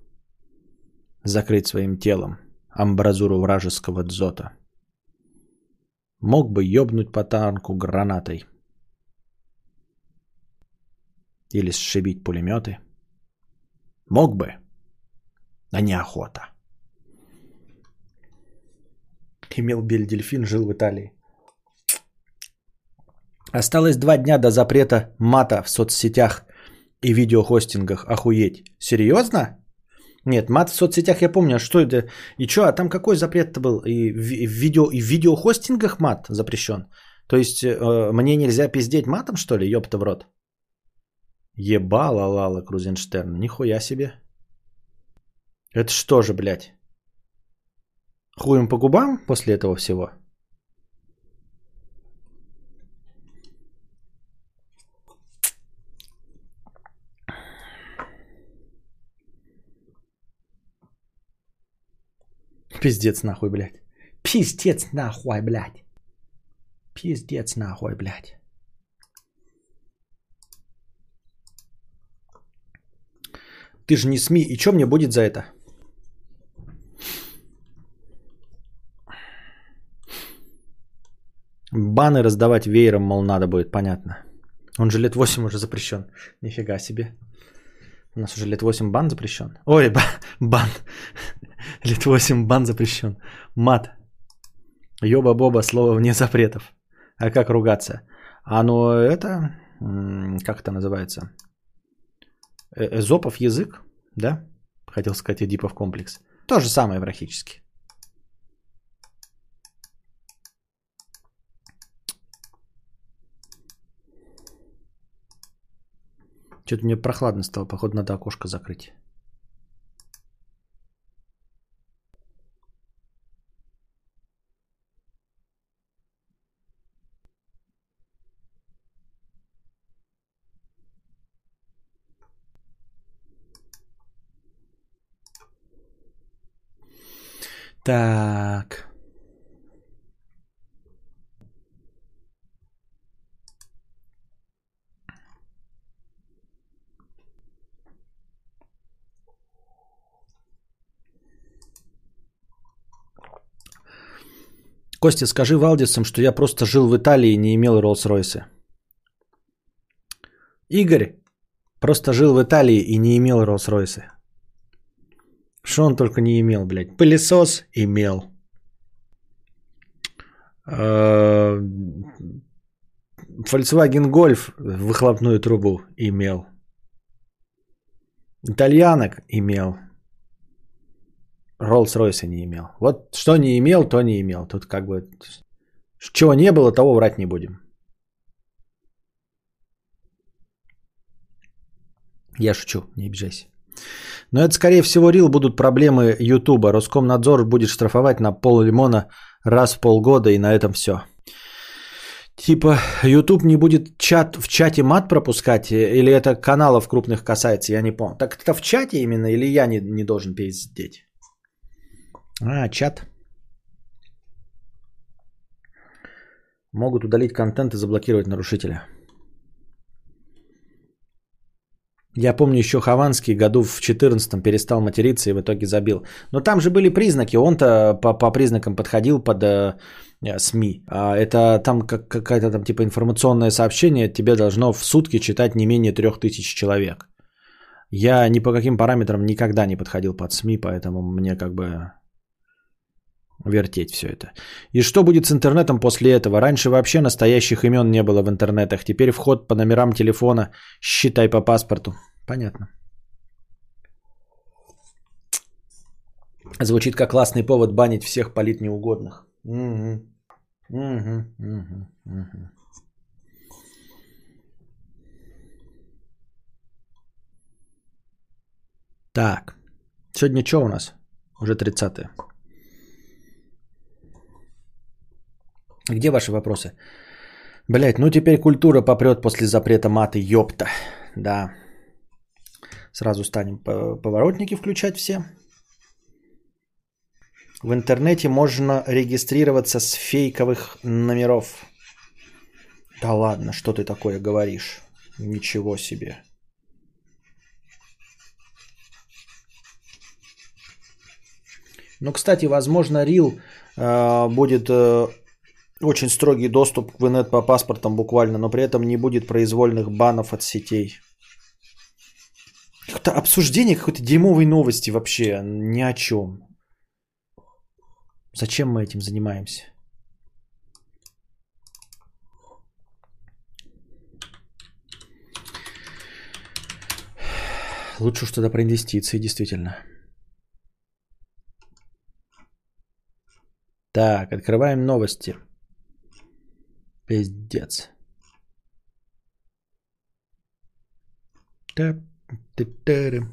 закрыть своим телом амбразуру вражеского дзота. Мог бы ёбнуть по танку гранатой Или сшибить пулеметы. Мог бы, а неохота. Имел Бель Дельфин, жил в Италии. Осталось два дня до запрета мата в соцсетях и видеохостингах. Охуеть. Серьезно? Нет, мат в соцсетях я помню, а что это? И что, а там какой запрет-то был? И в, видео, и в видеохостингах мат запрещен? То есть э, мне нельзя пиздеть матом, что ли? Ёпта в рот. Ебала Лала Крузенштерн. Нихуя себе. Это что же, блядь? Хуем по губам после этого всего? Пиздец нахуй, блядь. Пиздец нахуй, блядь. Пиздец нахуй, блядь. Ты же не СМИ. И что мне будет за это? Баны раздавать веером, мол, надо будет, понятно. Он же лет 8 уже запрещен. Нифига себе. У нас уже лет 8 бан запрещен. Ой, бан. Лет 8 бан запрещен. Мат. Ёба-боба, слово вне запретов. А как ругаться? А ну это, как это называется? Э, Эзопов язык, да? Хотел сказать Эдипов комплекс. То же самое практически. Что-то мне прохладно стало, походу надо окошко закрыть. Так. Костя, скажи Валдисам, что я просто жил в Италии и не имел Роллс-Ройса. Игорь просто жил в Италии и не имел Роллс-Ройса. Что он только не имел, блядь. Пылесос имел. Э, Volkswagen Golf выхлопную трубу имел. Итальянок имел. Роллс-Ройса не имел. Вот что не имел, то не имел. Тут как бы... Чего не было, того врать не будем. Я шучу, не обижайся. Но это, скорее всего, Рил будут проблемы Ютуба. Роскомнадзор будет штрафовать на пол лимона раз в полгода, и на этом все. Типа, YouTube не будет чат, в чате мат пропускать, или это каналов крупных касается, я не помню. Так это в чате именно, или я не, не должен пиздеть? А, чат. Могут удалить контент и заблокировать нарушителя. Я помню еще Хованский году в 14-м перестал материться и в итоге забил. Но там же были признаки, он-то по, по признакам подходил под э, СМИ. А это там как, какая-то там типа информационное сообщение, тебе должно в сутки читать не менее 3000 человек. Я ни по каким параметрам никогда не подходил под СМИ, поэтому мне как бы вертеть все это. И что будет с интернетом после этого? Раньше вообще настоящих имен не было в интернетах. Теперь вход по номерам телефона, считай по паспорту. Понятно. Звучит как классный повод банить всех полит неугодных. Угу. Так. Сегодня что у нас? Уже 30 Где ваши вопросы? Блять, ну теперь культура попрет после запрета маты, ёпта. Да. Сразу станем поворотники включать все. В интернете можно регистрироваться с фейковых номеров. Да ладно, что ты такое говоришь? Ничего себе. Ну, кстати, возможно, Рил э, будет э, очень строгий доступ к инет по паспортам буквально, но при этом не будет произвольных банов от сетей. какое-то обсуждение какой-то дерьмовой новости вообще ни о чем. Зачем мы этим занимаемся? Лучше тогда про инвестиции, действительно. Так, открываем новости. Пиздец. Та -та -та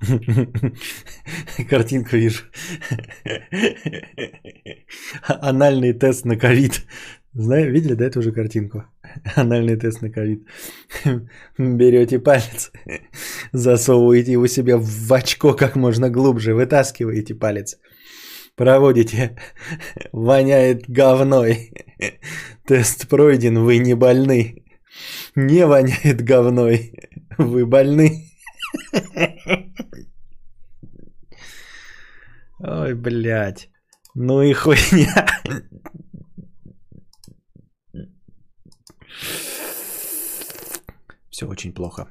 Картинку вижу. Анальный тест на ковид. Знаю, видели, да, эту же картинку? Анальный тест на ковид. Берете палец, засовываете его себе в очко как можно глубже, вытаскиваете палец, проводите, воняет говной. Тест пройден, вы не больны. Не воняет говной, вы больны. Ой, блядь. Ну и хуйня. Все очень плохо.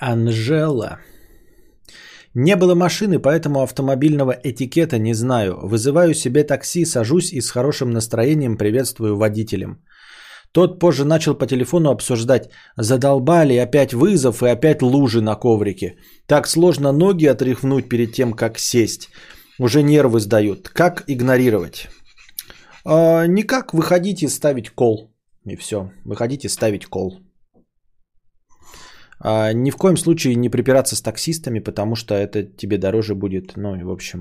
Анжела. Не было машины, поэтому автомобильного этикета не знаю. Вызываю себе такси, сажусь и с хорошим настроением приветствую водителем. Тот позже начал по телефону обсуждать, задолбали опять вызов и опять лужи на коврике. Так сложно ноги отряхнуть перед тем, как сесть. Уже нервы сдают. Как игнорировать? А, никак, выходите ставить кол. И все, выходите ставить кол. А, ни в коем случае не припираться с таксистами, потому что это тебе дороже будет. Ну и в общем,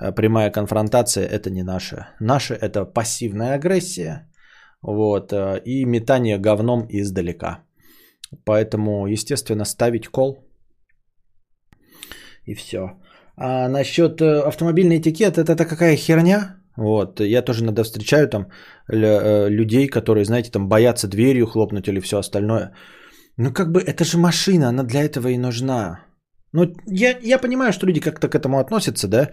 э, прямая конфронтация это не наше. Наше это пассивная агрессия вот, э, и метание говном издалека. Поэтому, естественно, ставить кол и все. А насчет э, автомобильный этикет, это какая херня? Вот, я тоже иногда встречаю там людей, которые, знаете, там боятся дверью хлопнуть или все остальное. Ну, как бы, это же машина, она для этого и нужна. Ну, я, я понимаю, что люди как-то к этому относятся, да,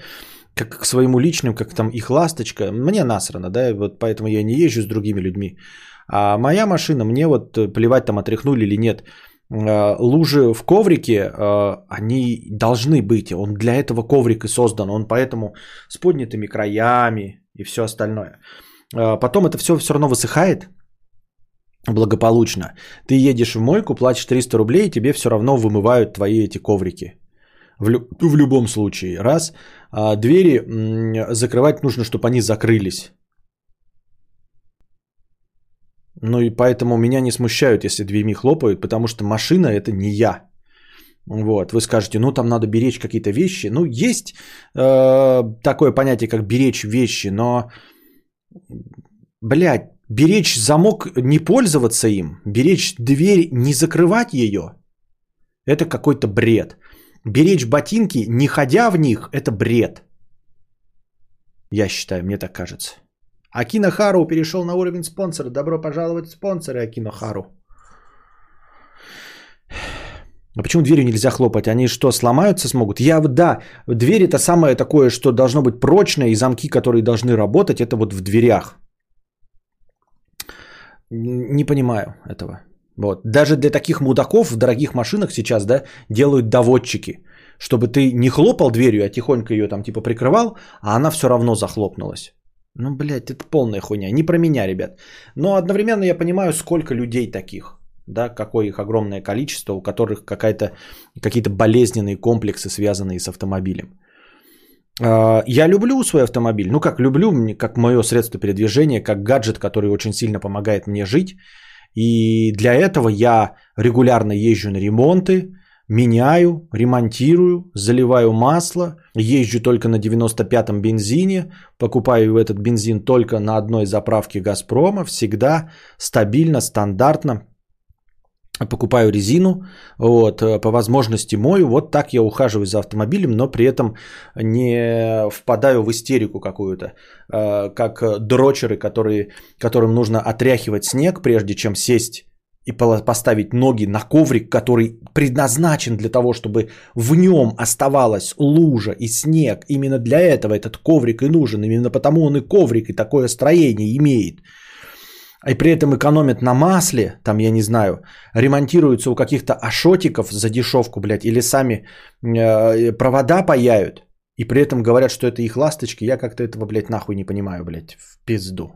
как к своему личному, как там их ласточка. Мне насрано, да, вот поэтому я не езжу с другими людьми. А моя машина, мне вот плевать там отряхнули или нет. А, лужи в коврике, а, они должны быть. Он для этого коврик и создан. Он поэтому с поднятыми краями и все остальное. Потом это все все равно высыхает благополучно. Ты едешь в мойку, платишь 300 рублей, и тебе все равно вымывают твои эти коврики. В, лю- в любом случае. Раз. А двери м- закрывать нужно, чтобы они закрылись. Ну и поэтому меня не смущают, если дверьми хлопают, потому что машина это не я. Вот, вы скажете, ну там надо беречь какие-то вещи. Ну, есть э, такое понятие, как беречь вещи, но, блядь, беречь замок, не пользоваться им, беречь дверь, не закрывать ее, это какой-то бред. Беречь ботинки, не ходя в них, это бред. Я считаю, мне так кажется. Акино Хару перешел на уровень спонсора. Добро пожаловать спонсоры Акино Хару. А почему дверью нельзя хлопать? Они что, сломаются смогут? Я, да, дверь это самое такое, что должно быть прочное, и замки, которые должны работать, это вот в дверях. Не понимаю этого. Вот. Даже для таких мудаков в дорогих машинах сейчас, да, делают доводчики, чтобы ты не хлопал дверью, а тихонько ее там типа прикрывал, а она все равно захлопнулась. Ну, блядь, это полная хуйня. Не про меня, ребят. Но одновременно я понимаю, сколько людей таких, да, какое их огромное количество, у которых какая-то, какие-то болезненные комплексы, связанные с автомобилем. А, я люблю свой автомобиль. Ну, как люблю, как мое средство передвижения, как гаджет, который очень сильно помогает мне жить. И для этого я регулярно езжу на ремонты, меняю, ремонтирую, заливаю масло, езжу только на 95-м бензине, покупаю этот бензин только на одной заправке «Газпрома», всегда стабильно, стандартно, покупаю резину, вот, э, по возможности мою, вот так я ухаживаю за автомобилем, но при этом не впадаю в истерику какую-то, э, как дрочеры, которые, которым нужно отряхивать снег, прежде чем сесть и поставить ноги на коврик, который предназначен для того, чтобы в нем оставалась лужа и снег. Именно для этого этот коврик и нужен. Именно потому он и коврик, и такое строение имеет. И при этом экономят на масле, там, я не знаю, ремонтируются у каких-то ашотиков за дешевку, блядь, или сами э, провода паяют. И при этом говорят, что это их ласточки. Я как-то этого, блядь, нахуй не понимаю, блядь, в пизду.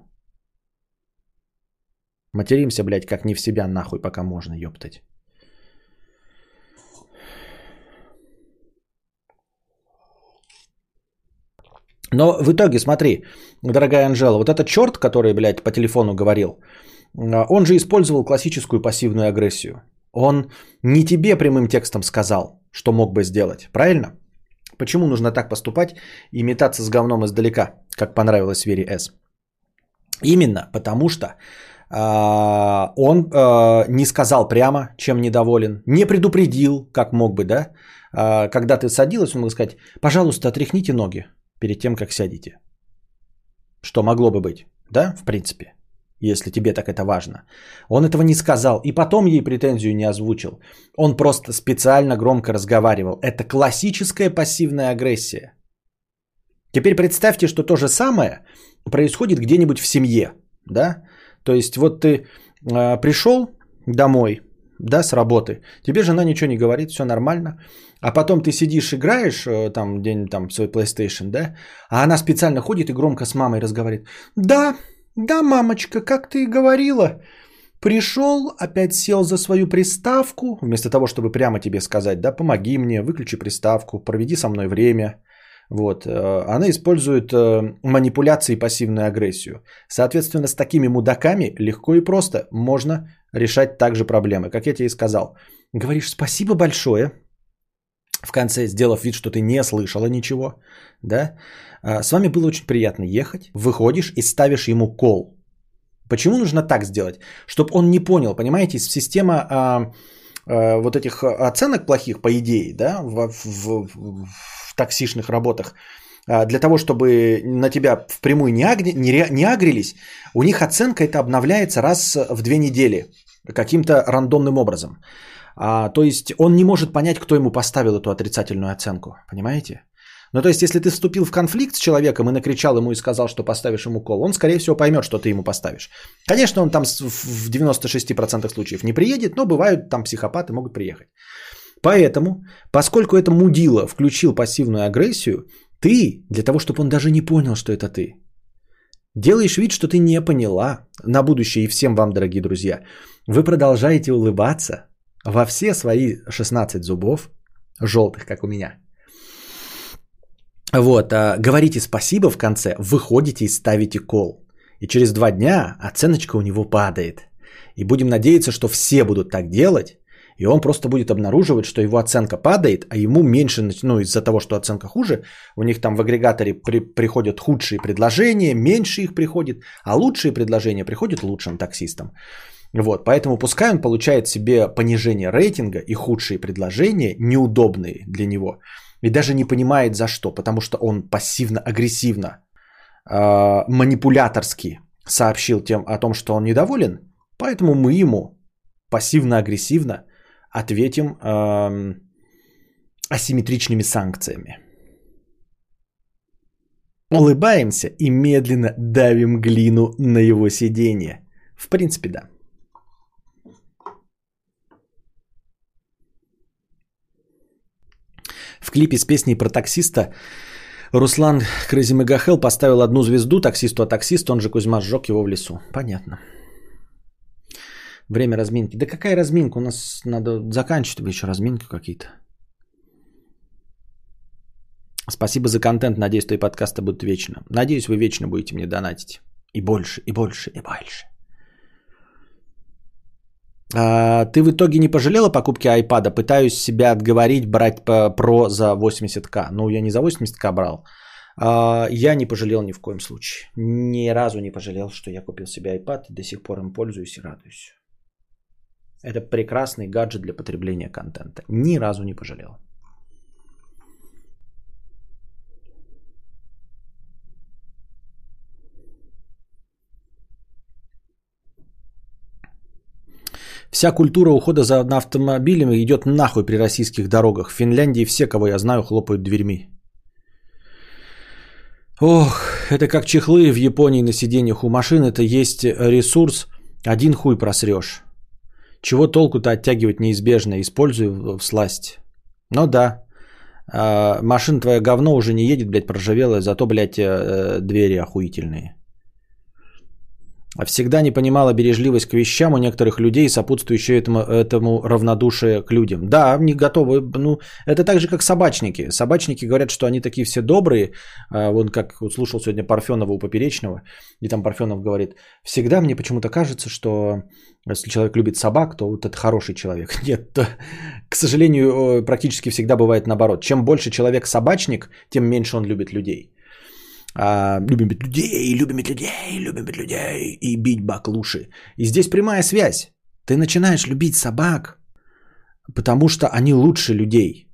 Материмся, блядь, как не в себя нахуй, пока можно, ёптать. Но в итоге, смотри, дорогая Анжела, вот этот черт, который, блядь, по телефону говорил, а, он же использовал классическую пассивную агрессию. Он не тебе прямым текстом сказал, что мог бы сделать, правильно? Почему нужно так поступать и метаться с говном издалека, как понравилось Вере С? Именно потому что а, он а, не сказал прямо, чем недоволен, не предупредил, как мог бы, да? А, когда ты садилась, он мог сказать, пожалуйста, отряхните ноги перед тем, как сядете. Что могло бы быть, да, в принципе, если тебе так это важно. Он этого не сказал и потом ей претензию не озвучил. Он просто специально громко разговаривал. Это классическая пассивная агрессия. Теперь представьте, что то же самое происходит где-нибудь в семье, да? То есть вот ты э, пришел домой, да, с работы, тебе жена ничего не говорит, все нормально, а потом ты сидишь, играешь э, там день там свой PlayStation, да, а она специально ходит и громко с мамой разговаривает. Да, да, мамочка, как ты и говорила, пришел, опять сел за свою приставку, вместо того, чтобы прямо тебе сказать, да, помоги мне, выключи приставку, проведи со мной время, вот. Э, она использует э, манипуляции и пассивную агрессию. Соответственно, с такими мудаками легко и просто можно решать также проблемы. Как я тебе и сказал. Говоришь спасибо большое, в конце сделав вид, что ты не слышала ничего, да, а, с вами было очень приятно ехать, выходишь и ставишь ему кол. Почему нужно так сделать? Чтобы он не понял, понимаете, система а, вот этих оценок плохих, по идее, да, в, в, в, токсичных работах, а, для того, чтобы на тебя впрямую не, агри, не, не агрились, у них оценка это обновляется раз в две недели каким-то рандомным образом. А, то есть он не может понять, кто ему поставил эту отрицательную оценку. Понимаете? Ну, то есть, если ты вступил в конфликт с человеком и накричал ему и сказал, что поставишь ему кол, он, скорее всего, поймет, что ты ему поставишь. Конечно, он там в 96% случаев не приедет, но бывают там психопаты, могут приехать. Поэтому, поскольку это мудила включил пассивную агрессию, ты, для того, чтобы он даже не понял, что это ты, делаешь вид, что ты не поняла. На будущее и всем вам, дорогие друзья, вы продолжаете улыбаться во все свои 16 зубов, желтых, как у меня. Вот, а, говорите спасибо в конце, выходите и ставите кол. И через два дня оценочка у него падает. И будем надеяться, что все будут так делать, и он просто будет обнаруживать, что его оценка падает, а ему меньше, ну из-за того, что оценка хуже, у них там в агрегаторе при, приходят худшие предложения, меньше их приходит, а лучшие предложения приходят лучшим таксистам. Вот, поэтому пускай он получает себе понижение рейтинга и худшие предложения, неудобные для него, и даже не понимает за что, потому что он пассивно-агрессивно, э, манипуляторски сообщил тем о том, что он недоволен, поэтому мы ему пассивно-агрессивно ответим э, асимметричными санкциями. Улыбаемся и медленно давим глину на его сиденье. В принципе, да. В клипе с песней про таксиста Руслан Крызимегахел поставил одну звезду таксисту, а таксист, он же Кузьма, сжег его в лесу. Понятно. Время разминки. Да какая разминка? У нас надо заканчивать еще разминки какие-то. Спасибо за контент. Надеюсь, твои подкасты будут вечно. Надеюсь, вы вечно будете мне донатить. И больше, и больше, и больше. А, ты в итоге не пожалел о покупке iPad? Пытаюсь себя отговорить брать Pro за 80к. Ну, я не за 80к брал. А, я не пожалел ни в коем случае. Ни разу не пожалел, что я купил себе iPad. До сих пор им пользуюсь и радуюсь. Это прекрасный гаджет для потребления контента. Ни разу не пожалел. Вся культура ухода за автомобилями идет нахуй при российских дорогах. В Финляндии все, кого я знаю, хлопают дверьми. Ох, это как чехлы в Японии на сиденьях у машин. Это есть ресурс, один хуй просрешь. Чего толку-то оттягивать неизбежно, используй в сласть. Ну да, а, машина твоя говно уже не едет, блядь, проржавелая, зато, блядь, э, двери охуительные. Всегда не понимала бережливость к вещам у некоторых людей, сопутствующие этому, этому равнодушие к людям. Да, не готовы. Ну, это так же, как собачники. Собачники говорят, что они такие все добрые. А, вон как слушал сегодня Парфенова у Поперечного, и там Парфенов говорит, всегда мне почему-то кажется, что если человек любит собак, то вот это хороший человек. Нет, то, к сожалению, практически всегда бывает наоборот. Чем больше человек собачник, тем меньше он любит людей а, любим бить людей, любим бить людей, любим бить людей и бить баклуши. И здесь прямая связь. Ты начинаешь любить собак, потому что они лучше людей.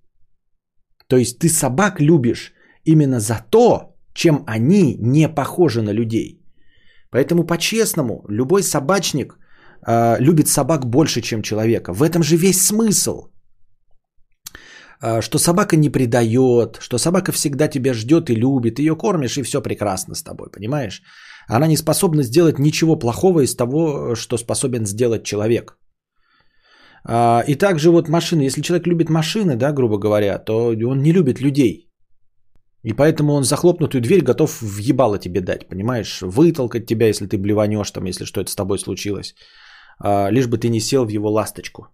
То есть ты собак любишь именно за то, чем они не похожи на людей. Поэтому по-честному, любой собачник э, любит собак больше, чем человека. В этом же весь смысл. А, что собака не предает, что собака всегда тебя ждет и любит, ее кормишь, и все прекрасно с тобой, понимаешь? Она не способна сделать ничего плохого из того, что способен сделать человек. А, и также вот машины, если человек любит машины, да, грубо говоря, то он не любит людей. И поэтому он захлопнутую дверь готов въебало тебе дать, понимаешь? Вытолкать тебя, если ты блеванешь там, если что-то с тобой случилось. А, лишь бы ты не сел в его ласточку.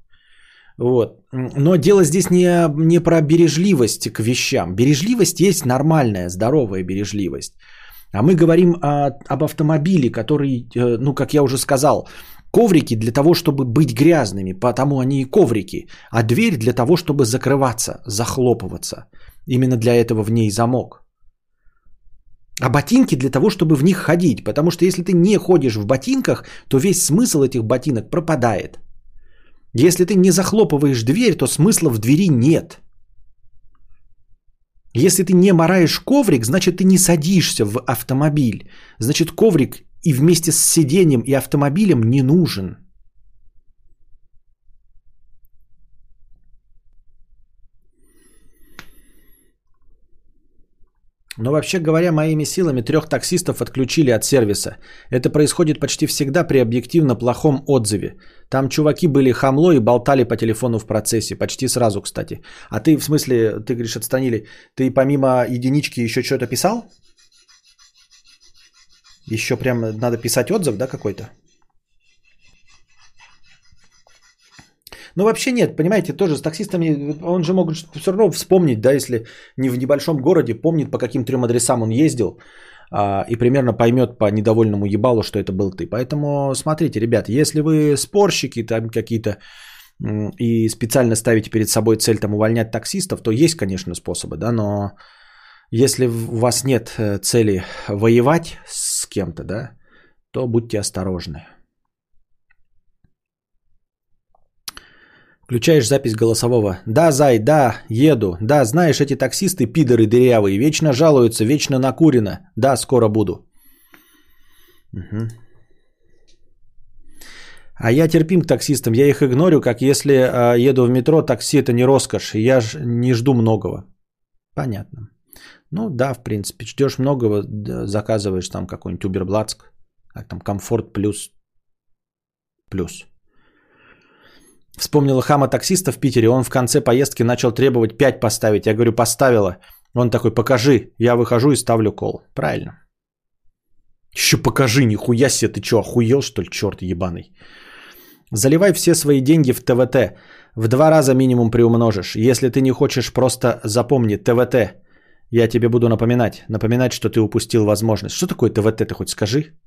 Вот. Но дело здесь не, не про бережливость к вещам. Бережливость есть нормальная, здоровая бережливость. А мы говорим о, об автомобиле, который, э, ну, как я уже сказал, коврики для того, чтобы быть грязными, потому они и коврики, а дверь для того, чтобы закрываться, захлопываться. Именно для этого в ней замок. А ботинки для того, чтобы в них ходить, потому что если ты не ходишь в ботинках, то весь смысл этих ботинок пропадает. Если ты не захлопываешь дверь, то смысла в двери нет. Если ты не мораешь коврик, значит ты не садишься в автомобиль. Значит коврик и вместе с сиденьем и автомобилем не нужен. Но вообще говоря, моими силами трех таксистов отключили от сервиса. Это происходит почти всегда при объективно плохом отзыве. Там чуваки были хамло и болтали по телефону в процессе. Почти сразу, кстати. А ты, в смысле, ты говоришь, отстранили. Ты помимо единички еще что-то писал? Еще прям надо писать отзыв, да, какой-то? Ну, вообще нет, понимаете, тоже с таксистами, он же может все равно вспомнить, да, если не в небольшом городе, помнит, по каким трем адресам он ездил, и примерно поймет по недовольному ебалу, что это был ты. Поэтому смотрите, ребят, если вы спорщики там какие-то и специально ставите перед собой цель там увольнять таксистов, то есть, конечно, способы, да, но если у вас нет э, цели воевать с кем-то, да, то будьте осторожны. Включаешь запись голосового. Да, Зай, да, еду. Да, знаешь, эти таксисты пидоры дырявые. Вечно жалуются, вечно накурено. Да, скоро буду. Угу. А я терпим к таксистам. Я их игнорю, как если э, еду в метро, такси это не роскошь. Я ж не жду многого. Понятно. Ну да, в принципе, ждешь многого, заказываешь там какой-нибудь Уберблацк, как там комфорт плюс плюс. Вспомнила хама таксиста в Питере. Он в конце поездки начал требовать 5 поставить. Я говорю, поставила. Он такой, покажи. Я выхожу и ставлю кол. Правильно. Еще покажи, нихуя себе, ты что, охуел, что ли, черт ебаный? Заливай все свои деньги в ТВТ. В два раза минимум приумножишь. Если ты не хочешь, просто запомни ТВТ. Я тебе буду напоминать. Напоминать, что ты упустил возможность. Что такое ТВТ, ты хоть скажи?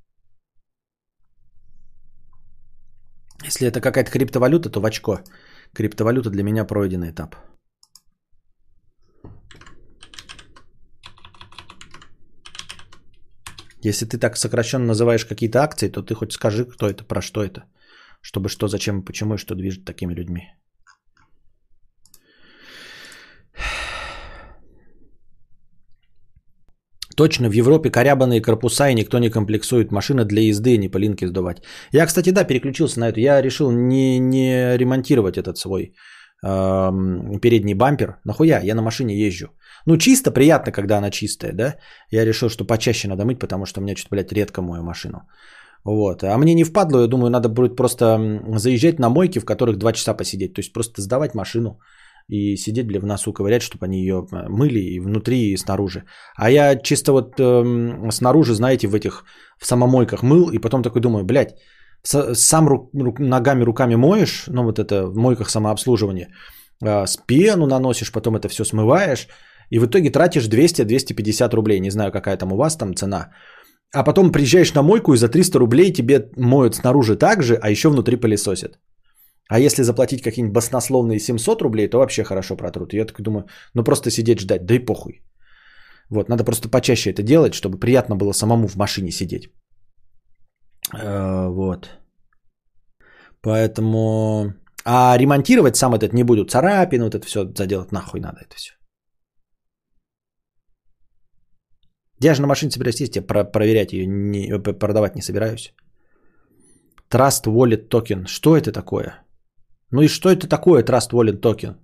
Если это какая-то криптовалюта, то в очко. Криптовалюта для меня пройденный этап. Если ты так сокращенно называешь какие-то акции, то ты хоть скажи, кто это, про что это. Чтобы что, зачем, почему и что движет такими людьми. Точно, в Европе корябанные корпуса и никто не комплексует. Машина для езды, не пылинки сдувать. Я, кстати, да, переключился на это. Я решил не, не ремонтировать этот свой э, передний бампер. Нахуя? Я на машине езжу. Ну, чисто приятно, когда она чистая, да? Я решил, что почаще надо мыть, потому что у меня что-то, блядь, редко мою машину. Вот. А мне не впадло, я думаю, надо будет просто заезжать на мойки, в которых два часа посидеть. То есть просто сдавать машину и сидеть, бля, в носу ковырять, чтобы они ее э, мыли и внутри, и снаружи. А я чисто вот э, снаружи, знаете, в этих, в самомойках мыл, и потом такой думаю, блядь, сам рук, рук, ногами, руками моешь, ну вот это в мойках самообслуживания, э, с пену наносишь, потом это все смываешь, и в итоге тратишь 200-250 рублей, не знаю, какая там у вас там цена, а потом приезжаешь на мойку и за 300 рублей тебе моют снаружи так же, а еще внутри пылесосят. А если заплатить какие-нибудь баснословные 700 рублей, то вообще хорошо протрут. Я так думаю, ну просто сидеть ждать, да и похуй. Вот, надо просто почаще это делать, чтобы приятно было самому в машине сидеть. Э, вот. Поэтому... А ремонтировать сам этот не буду. Царапину, вот это все заделать нахуй надо это все. Я же на машине собираюсь ездить, я проверять ее, не, продавать не собираюсь. Trust Wallet Token. Что это такое? Ну и что это такое Trust Wallet Token?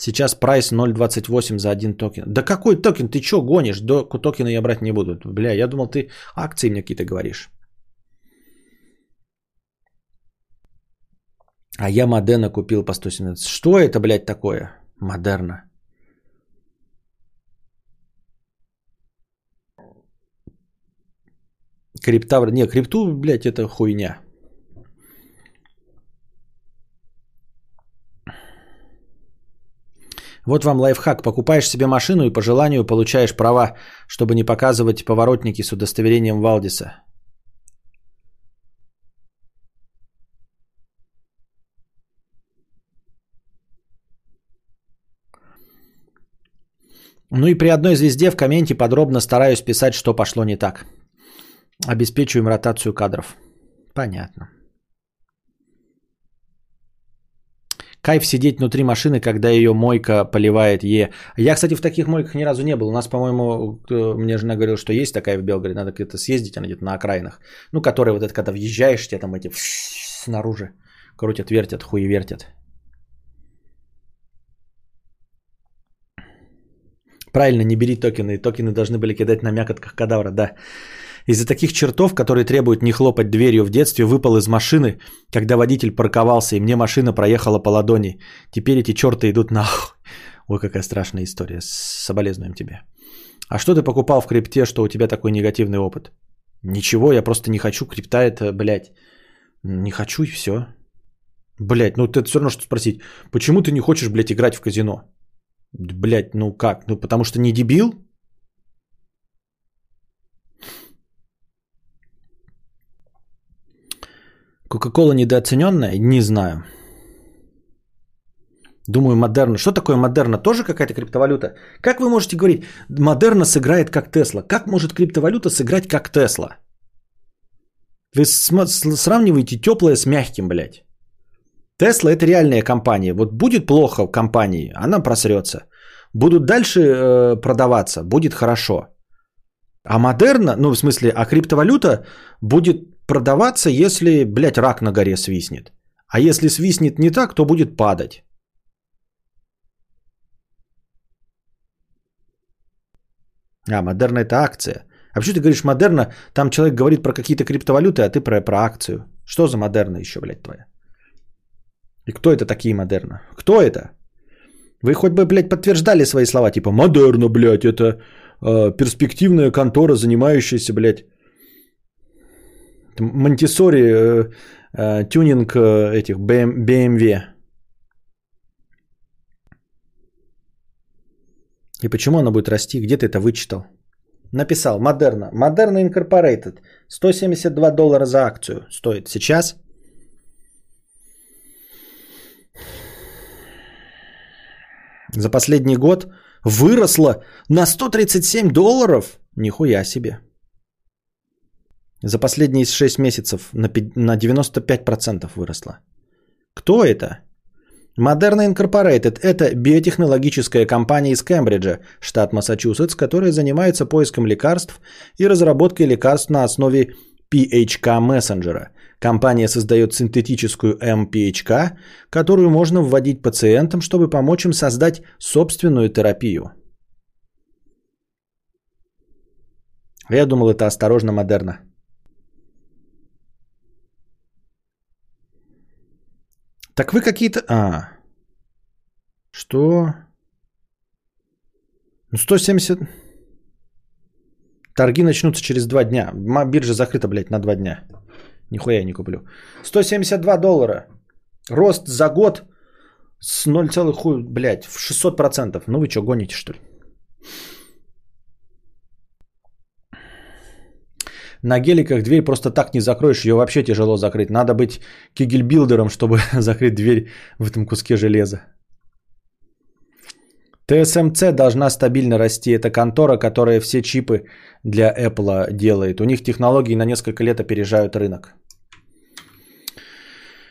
Сейчас price 0.28 за один токен. Да какой токен? Ты что гонишь? До токена я брать не буду. Бля, я думал, ты акции мне какие-то говоришь. А я Moderna купил по 117. Что это, блядь, такое? Moderna. Криптавр. Не, крипту, блядь, это хуйня. Вот вам лайфхак. Покупаешь себе машину и по желанию получаешь права, чтобы не показывать поворотники с удостоверением Валдиса. Ну и при одной звезде в комменте подробно стараюсь писать, что пошло не так. Обеспечиваем ротацию кадров. Понятно. Кайф сидеть внутри машины, когда ее мойка поливает Е. Я, кстати, в таких мойках ни разу не был. У нас, по-моему, мне жена говорила, что есть такая в Белгороде. Надо где-то съездить, она где-то на окраинах. Ну, которая вот это, когда въезжаешь, тебе там эти снаружи крутят, вертят, вертят. Правильно, не бери токены. Токены должны были кидать на мякотках кадавра, да. Из-за таких чертов, которые требуют не хлопать дверью в детстве, выпал из машины, когда водитель парковался, и мне машина проехала по ладони. Теперь эти черты идут нахуй. Ой, какая страшная история. Соболезнуем тебе. А что ты покупал в крипте, что у тебя такой негативный опыт? Ничего, я просто не хочу. Крипта это, блядь, не хочу и все. Блядь, ну ты все равно что спросить. Почему ты не хочешь, блядь, играть в казино? Блядь, ну как? Ну потому что не дебил? Кока-кола недооцененная? Не знаю. Думаю, модерна. Что такое модерна? Тоже какая-то криптовалюта? Как вы можете говорить, модерна сыграет как Тесла? Как может криптовалюта сыграть как Тесла? Вы сравниваете теплое с мягким, блядь. Тесла это реальная компания. Вот будет плохо в компании, она просрется. Будут дальше э, продаваться, будет хорошо. А модерна, ну в смысле, а криптовалюта будет продаваться, если, блядь, рак на горе свистнет. А если свистнет не так, то будет падать. А, модерна это акция. А почему ты говоришь модерна? Там человек говорит про какие-то криптовалюты, а ты про, про акцию. Что за модерна еще, блядь, твоя? И кто это такие модерна? Кто это? Вы хоть бы, блядь, подтверждали свои слова, типа модерна, блядь, это э, перспективная контора, занимающаяся, блядь, Монтисори э, э, тюнинг э, этих BMW. И почему она будет расти? Где ты это вычитал? написал Модерна. Модерна Incorporated. 172 доллара за акцию стоит сейчас. За последний год выросла на 137 долларов. Нихуя себе. За последние 6 месяцев на 95% выросла. Кто это? Moderna Incorporated – это биотехнологическая компания из Кембриджа, штат Массачусетс, которая занимается поиском лекарств и разработкой лекарств на основе PHK-мессенджера. Компания создает синтетическую MPHK, которую можно вводить пациентам, чтобы помочь им создать собственную терапию. Я думал, это осторожно модерно. Так вы какие-то... А. Что? Ну, 170... Торги начнутся через два дня. Биржа закрыта, блядь, на два дня. Нихуя я не куплю. 172 доллара. Рост за год с 0, хуй, блядь, в 600%. Ну вы что, гоните, что ли? На геликах дверь просто так не закроешь, ее вообще тяжело закрыть. Надо быть кигельбилдером, чтобы закрыть дверь в этом куске железа. TSMC должна стабильно расти. Это контора, которая все чипы для Apple делает. У них технологии на несколько лет опережают рынок.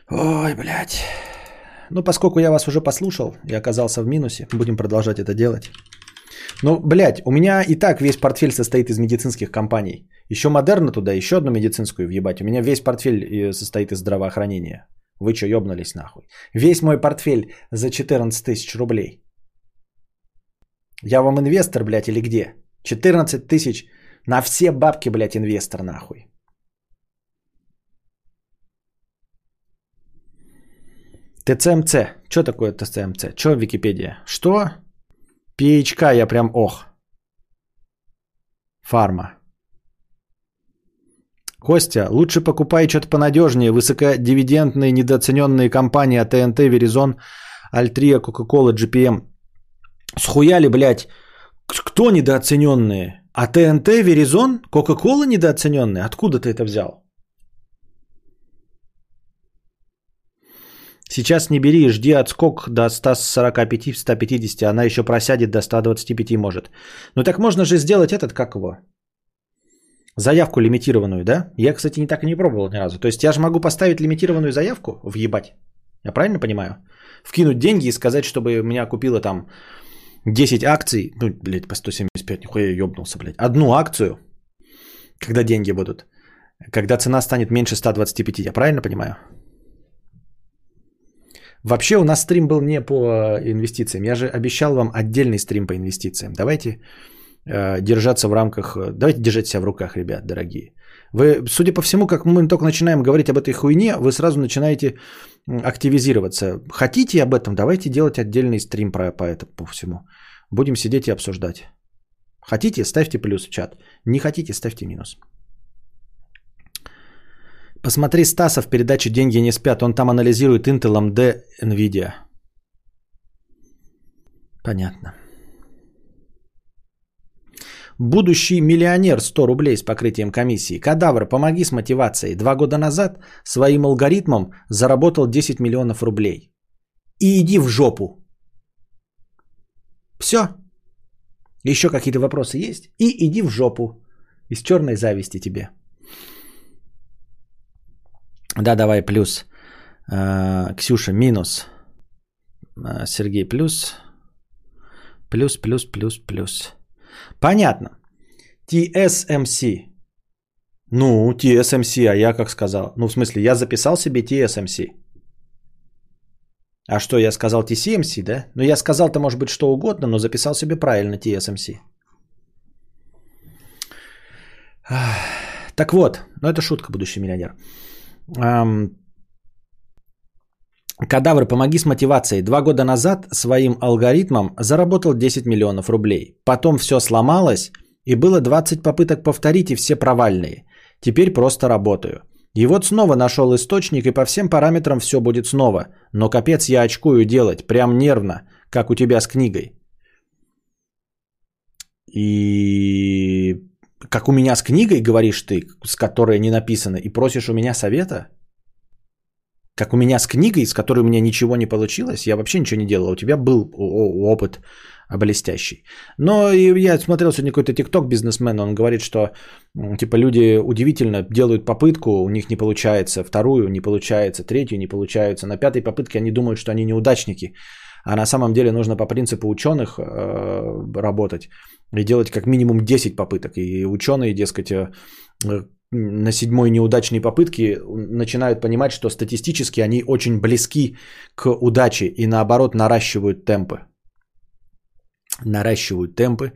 Ой, блядь. Ну, поскольку я вас уже послушал и оказался в минусе, будем продолжать это делать. Ну, блядь, у меня и так весь портфель состоит из медицинских компаний. Еще модерна туда, еще одну медицинскую въебать. У меня весь портфель э, состоит из здравоохранения. Вы что, ебнулись нахуй? Весь мой портфель за 14 тысяч рублей. Я вам инвестор, блядь, или где? 14 тысяч на все бабки, блядь, инвестор нахуй. ТЦМЦ. Что такое ТЦМЦ? Что в Википедии? Что? PHK я прям ох. Фарма. Костя, лучше покупай что-то понадежнее. Высокодивидендные недооцененные компании АТНТ, Веризон, Альтрия, Кока-Кола, GPM. Схуяли, блядь. Кто недооцененные? АТНТ, Веризон, Кока-Кола недооцененные? Откуда ты это взял? Сейчас не бери, жди отскок до 145-150, она еще просядет до 125 может. Ну так можно же сделать этот, как его? Заявку лимитированную, да? Я, кстати, не так и не пробовал ни разу. То есть я же могу поставить лимитированную заявку, въебать. Я правильно понимаю? Вкинуть деньги и сказать, чтобы меня купила там 10 акций. Ну, блядь, по 175, нихуя я ебнулся, блядь. Одну акцию, когда деньги будут. Когда цена станет меньше 125, я правильно понимаю? Вообще у нас стрим был не по инвестициям. Я же обещал вам отдельный стрим по инвестициям. Давайте э, держаться в рамках... Э, давайте держать себя в руках, ребят, дорогие. Вы, судя по всему, как мы только начинаем говорить об этой хуйне, вы сразу начинаете активизироваться. Хотите об этом? Давайте делать отдельный стрим про, по этому, по всему. Будем сидеть и обсуждать. Хотите? Ставьте плюс в чат. Не хотите? Ставьте минус. Посмотри Стаса в передаче «Деньги не спят». Он там анализирует Intel, AMD, NVIDIA. Понятно. Будущий миллионер 100 рублей с покрытием комиссии. Кадавр, помоги с мотивацией. Два года назад своим алгоритмом заработал 10 миллионов рублей. И иди в жопу. Все. Еще какие-то вопросы есть? И иди в жопу. Из черной зависти тебе. Да, давай плюс. А, Ксюша минус. А, Сергей плюс. Плюс, плюс, плюс, плюс. Понятно. TSMC. Ну, TSMC, а я как сказал? Ну, в смысле, я записал себе TSMC. А что, я сказал TCMC, да? Ну, я сказал-то, может быть, что угодно, но записал себе правильно TSMC. Так вот, ну это шутка, будущий миллионер. Кадавр, помоги с мотивацией. Два года назад своим алгоритмом заработал 10 миллионов рублей. Потом все сломалось, и было 20 попыток повторить, и все провальные. Теперь просто работаю. И вот снова нашел источник, и по всем параметрам все будет снова. Но капец я очкую делать, прям нервно, как у тебя с книгой. И Как у меня с книгой, говоришь ты, с которой не написано, и просишь у меня совета? Как у меня с книгой, с которой у меня ничего не получилось, я вообще ничего не делал. У тебя был опыт блестящий. Но я смотрел сегодня какой-то тикток бизнесмена, он говорит, что типа люди удивительно делают попытку, у них не получается, вторую не получается, третью не получается, на пятой попытке они думают, что они неудачники. А на самом деле нужно по принципу ученых э, работать и делать как минимум 10 попыток. И ученые, дескать, э, на седьмой неудачной попытке начинают понимать, что статистически они очень близки к удаче и наоборот наращивают темпы. Наращивают темпы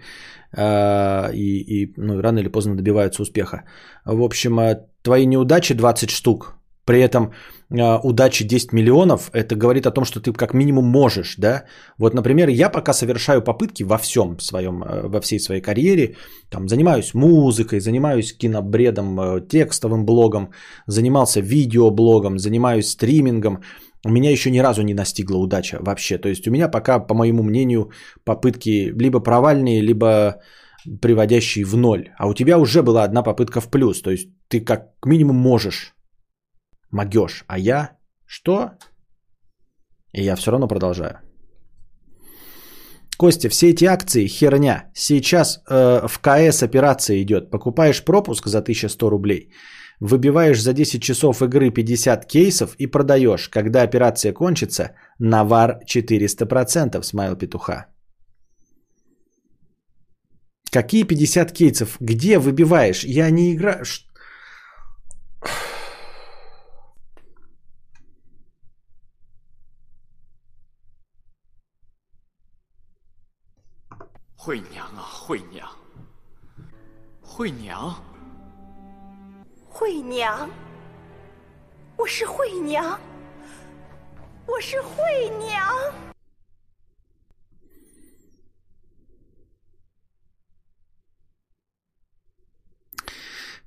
э, и, и ну, рано или поздно добиваются успеха. В общем, э, твои неудачи 20 штук, при этом э, удачи 10 миллионов, это говорит о том, что ты как минимум можешь, да. Вот, например, я пока совершаю попытки во всем своем, э, во всей своей карьере, там, занимаюсь музыкой, занимаюсь кинобредом, э, текстовым блогом, занимался видеоблогом, занимаюсь стримингом, у меня еще ни разу не настигла удача вообще. То есть у меня пока, по моему мнению, попытки либо провальные, либо приводящие в ноль. А у тебя уже была одна попытка в плюс. То есть ты как минимум можешь могешь. А я что? И я все равно продолжаю. Костя, все эти акции херня. Сейчас э, в КС операция идет. Покупаешь пропуск за 1100 рублей, выбиваешь за 10 часов игры 50 кейсов и продаешь. Когда операция кончится, навар 400%, смайл петуха. Какие 50 кейсов? Где выбиваешь? Я не играю. 惠娘啊，惠娘，惠娘，惠娘，我是惠娘，我是惠娘。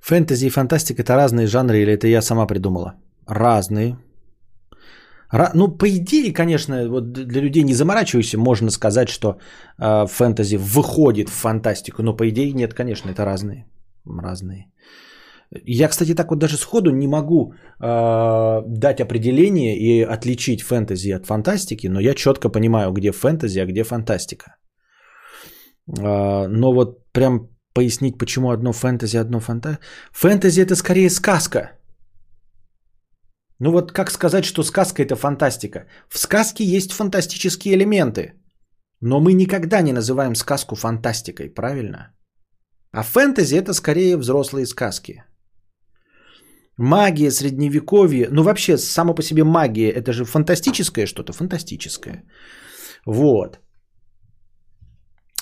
Фэнтези и фантастика это разные жанры или это я сама придумала? Разные. Ну, по идее, конечно, вот для людей не заморачивающихся, можно сказать, что э, фэнтези выходит в фантастику, но по идее нет, конечно, это разные. Разные. Я, кстати, так вот даже сходу не могу э, дать определение и отличить фэнтези от фантастики, но я четко понимаю, где фэнтези, а где фантастика. Э, но вот прям пояснить, почему одно фэнтези, одно фантастика. Фэнтези это скорее сказка. Ну вот как сказать, что сказка это фантастика? В сказке есть фантастические элементы. Но мы никогда не называем сказку фантастикой, правильно? А фэнтези это скорее взрослые сказки. Магия, средневековье, ну вообще само по себе магия, это же фантастическое что-то, фантастическое. Вот.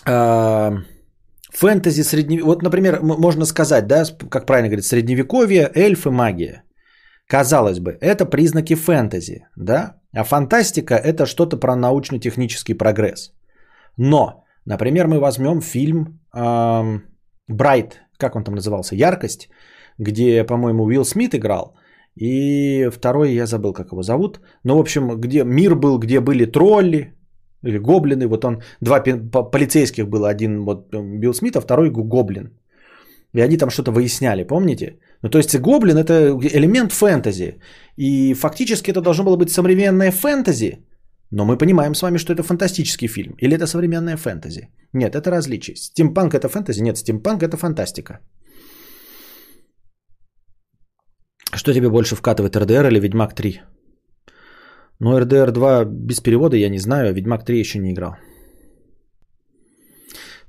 А, фэнтези, средневековье, вот, например, можно сказать, да, как правильно говорить, средневековье, эльфы, магия. Казалось бы, это признаки фэнтези, да? А фантастика – это что-то про научно-технический прогресс. Но, например, мы возьмем фильм эм, «Брайт», как он там назывался, «Яркость», где, по-моему, Уилл Смит играл, и второй, я забыл, как его зовут, но, в общем, где мир был, где были тролли, или гоблины, вот он, два полицейских было, один вот Билл Смит, а второй гоблин. И они там что-то выясняли, помните? Ну, то есть гоблин это элемент фэнтези. И фактически это должно было быть современное фэнтези, но мы понимаем с вами, что это фантастический фильм. Или это современное фэнтези. Нет, это различие. Стимпанк это фэнтези? Нет, стимпанк это фантастика. Что тебе больше вкатывает, РДР или Ведьмак 3? Ну, РДР 2 без перевода я не знаю, а Ведьмак 3 еще не играл.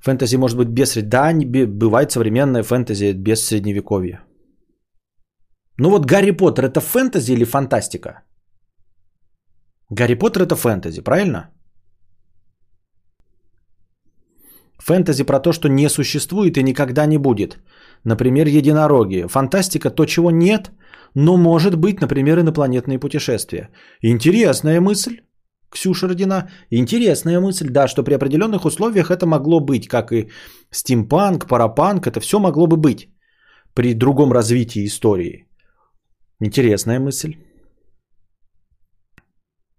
Фэнтези может быть без... Да, бывает современное фэнтези без средневековья. Ну вот Гарри Поттер это фэнтези или фантастика? Гарри Поттер это фэнтези, правильно? Фэнтези про то, что не существует и никогда не будет. Например, единороги. Фантастика то, чего нет, но может быть, например, инопланетные путешествия. Интересная мысль. Ксюша Родина. Интересная мысль, да, что при определенных условиях это могло быть, как и стимпанк, парапанк, это все могло бы быть при другом развитии истории. Интересная мысль.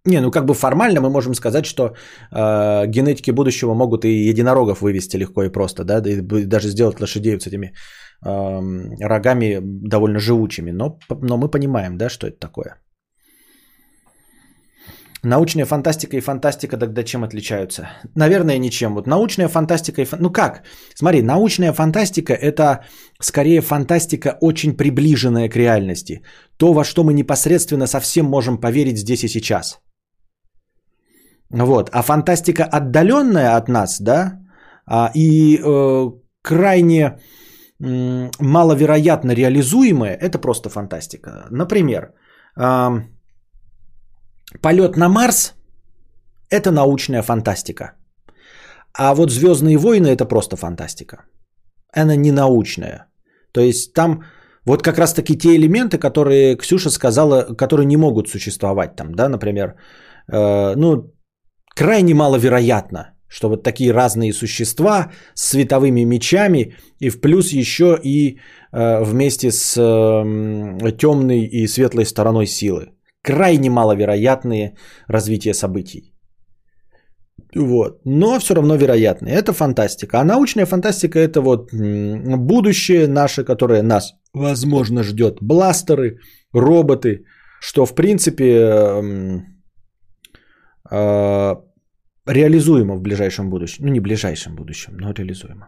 Не, ну как бы формально мы можем сказать, что э, генетики будущего могут и единорогов вывести легко и просто, да, и даже сделать лошадей с этими э, рогами довольно живучими. Но, но мы понимаем, да, что это такое. Научная фантастика и фантастика тогда чем отличаются? Наверное, ничем. Вот научная фантастика и... Фан... Ну как? Смотри, научная фантастика – это скорее фантастика, очень приближенная к реальности. То, во что мы непосредственно совсем можем поверить здесь и сейчас. Вот. А фантастика отдаленная от нас, да, а, и э, крайне э, маловероятно реализуемая – это просто фантастика. Например, э, Полет на Марс – это научная фантастика. А вот Звездные войны – это просто фантастика. Она не научная. То есть там вот как раз таки те элементы, которые Ксюша сказала, которые не могут существовать там, да, например, э, ну, крайне маловероятно, что вот такие разные существа с световыми мечами и в плюс еще и э, вместе с э, темной и светлой стороной силы крайне маловероятные развития событий. Вот. Но все равно вероятные. Это фантастика. А научная фантастика это вот будущее наше, которое нас, возможно, ждет. Бластеры, роботы, что в принципе э, э, реализуемо в ближайшем будущем. Ну, не ближайшем будущем, но реализуемо.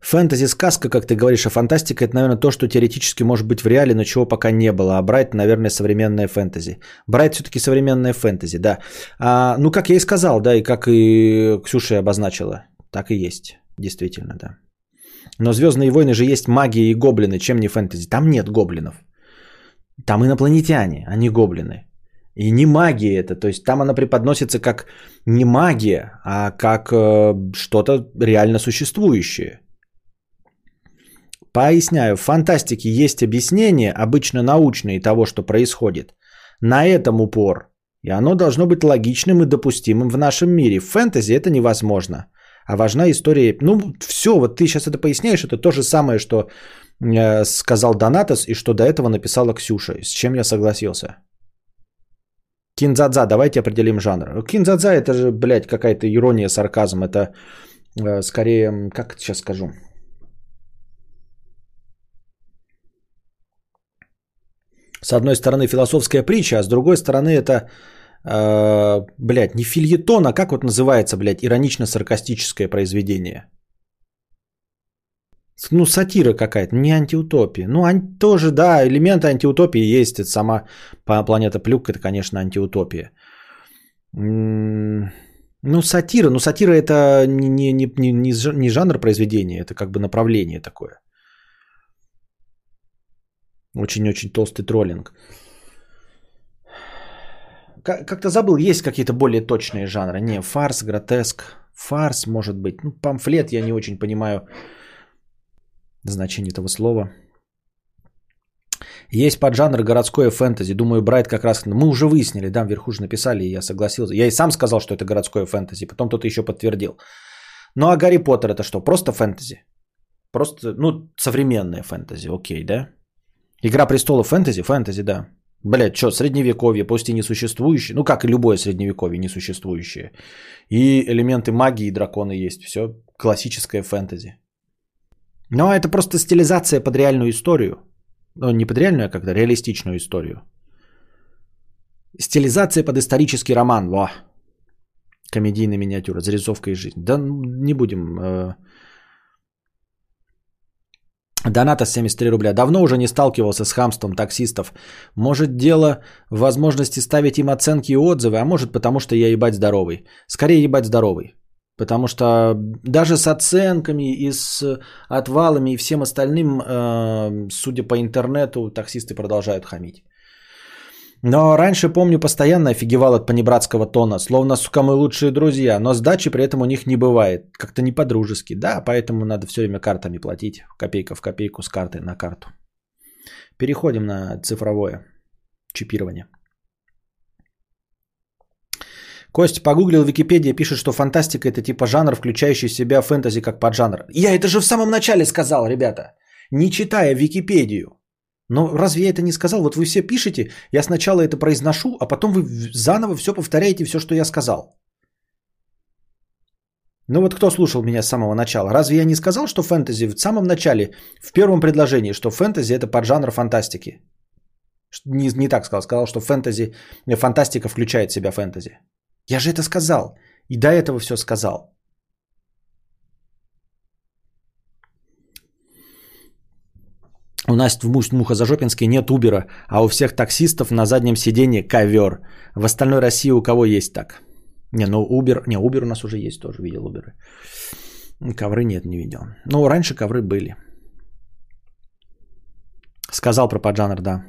Фэнтези сказка, как ты говоришь, а фантастика это, наверное, то, что теоретически может быть в реале, но чего пока не было. А Брайт, наверное, современная фэнтези. Брайт все-таки современная фэнтези, да. А, ну, как я и сказал, да, и как и Ксюша обозначила, так и есть, действительно, да. Но Звездные войны же есть магия и гоблины, чем не фэнтези. Там нет гоблинов. Там инопланетяне, а не гоблины. И не магия это, то есть там она преподносится как не магия, а как э, что-то реально существующее. Поясняю, в фантастике есть объяснение, обычно научное, того, что происходит. На этом упор. И оно должно быть логичным и допустимым в нашем мире. В фэнтези это невозможно. А важна история... Ну, все, вот ты сейчас это поясняешь, это то же самое, что э, сказал Донатос и что до этого написала Ксюша, с чем я согласился. Кинзадза, давайте определим жанр. Кинзадза это же, блядь, какая-то ирония, сарказм. Это э, скорее, как сейчас скажу, С одной стороны философская притча, а с другой стороны это, э, блядь, не фильетон, а как вот называется, блядь, иронично-саркастическое произведение. Ну, сатира какая-то, не антиутопия. Ну, ан- тоже, да, элементы антиутопии есть. Это сама планета Плюк, это, конечно, антиутопия. Ну, сатира. Ну, сатира это не, не, не, не жанр произведения, это как бы направление такое. Очень-очень толстый троллинг. Как-то забыл, есть какие-то более точные жанры. Не, фарс, гротеск. Фарс, может быть. Ну, памфлет, я не очень понимаю значение этого слова. Есть поджанр городское фэнтези. Думаю, Брайт как раз... Мы уже выяснили, да, вверху же написали, и я согласился. Я и сам сказал, что это городское фэнтези. Потом кто-то еще подтвердил. Ну а Гарри Поттер это что? Просто фэнтези? Просто, ну, современное фэнтези, окей, да? Игра престолов фэнтези? Фэнтези, да. Блять, что, средневековье, пусть и несуществующее, ну как и любое средневековье, несуществующее. И элементы магии и драконы есть, все классическое фэнтези. Но это просто стилизация под реальную историю. Ну, не под реальную, а как-то реалистичную историю. Стилизация под исторический роман. Во. Комедийная миниатюра, зарисовка из жизни. Да не будем э, Доната 73 рубля. Давно уже не сталкивался с хамством таксистов. Может дело в возможности ставить им оценки и отзывы, а может потому что я ебать здоровый. Скорее ебать здоровый. Потому что даже с оценками и с отвалами и всем остальным, э, судя по интернету, таксисты продолжают хамить. Но раньше, помню, постоянно офигевал от понебратского тона, словно, сука, мы лучшие друзья, но сдачи при этом у них не бывает, как-то не по-дружески. Да, поэтому надо все время картами платить, копейка в копейку с карты на карту. Переходим на цифровое чипирование. Кость погуглил Википедия, пишет, что фантастика это типа жанр, включающий в себя фэнтези как поджанр. Я это же в самом начале сказал, ребята, не читая Википедию. Но разве я это не сказал? Вот вы все пишете, я сначала это произношу, а потом вы заново все повторяете, все, что я сказал. Ну вот кто слушал меня с самого начала? Разве я не сказал, что фэнтези в самом начале, в первом предложении, что фэнтези это поджанр фантастики? Не, не так сказал, сказал, что фэнтези, фантастика включает в себя фэнтези. Я же это сказал. И до этого все сказал. У нас в Мухозажопинске нет Убера, а у всех таксистов на заднем сиденье ковер. В остальной России у кого есть так? Не, ну Убер, не, Убер у нас уже есть, тоже видел Уберы. Ковры нет, не видел. Ну, раньше ковры были. Сказал про поджанр, да.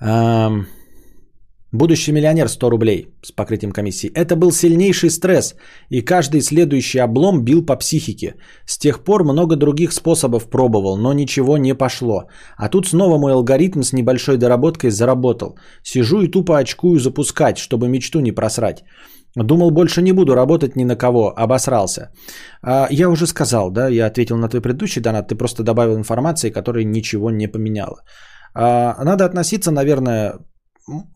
Эм, будущий миллионер 100 рублей с покрытием комиссии. Это был сильнейший стресс, и каждый следующий облом бил по психике. С тех пор много других способов пробовал, но ничего не пошло. А тут снова мой алгоритм с небольшой доработкой заработал. Сижу и тупо очкую запускать, чтобы мечту не просрать. Думал, больше не буду работать ни на кого, обосрался. А, я уже сказал, да, я ответил на твой предыдущий донат, ты просто добавил информации, которая ничего не поменяла. А, надо относиться, наверное,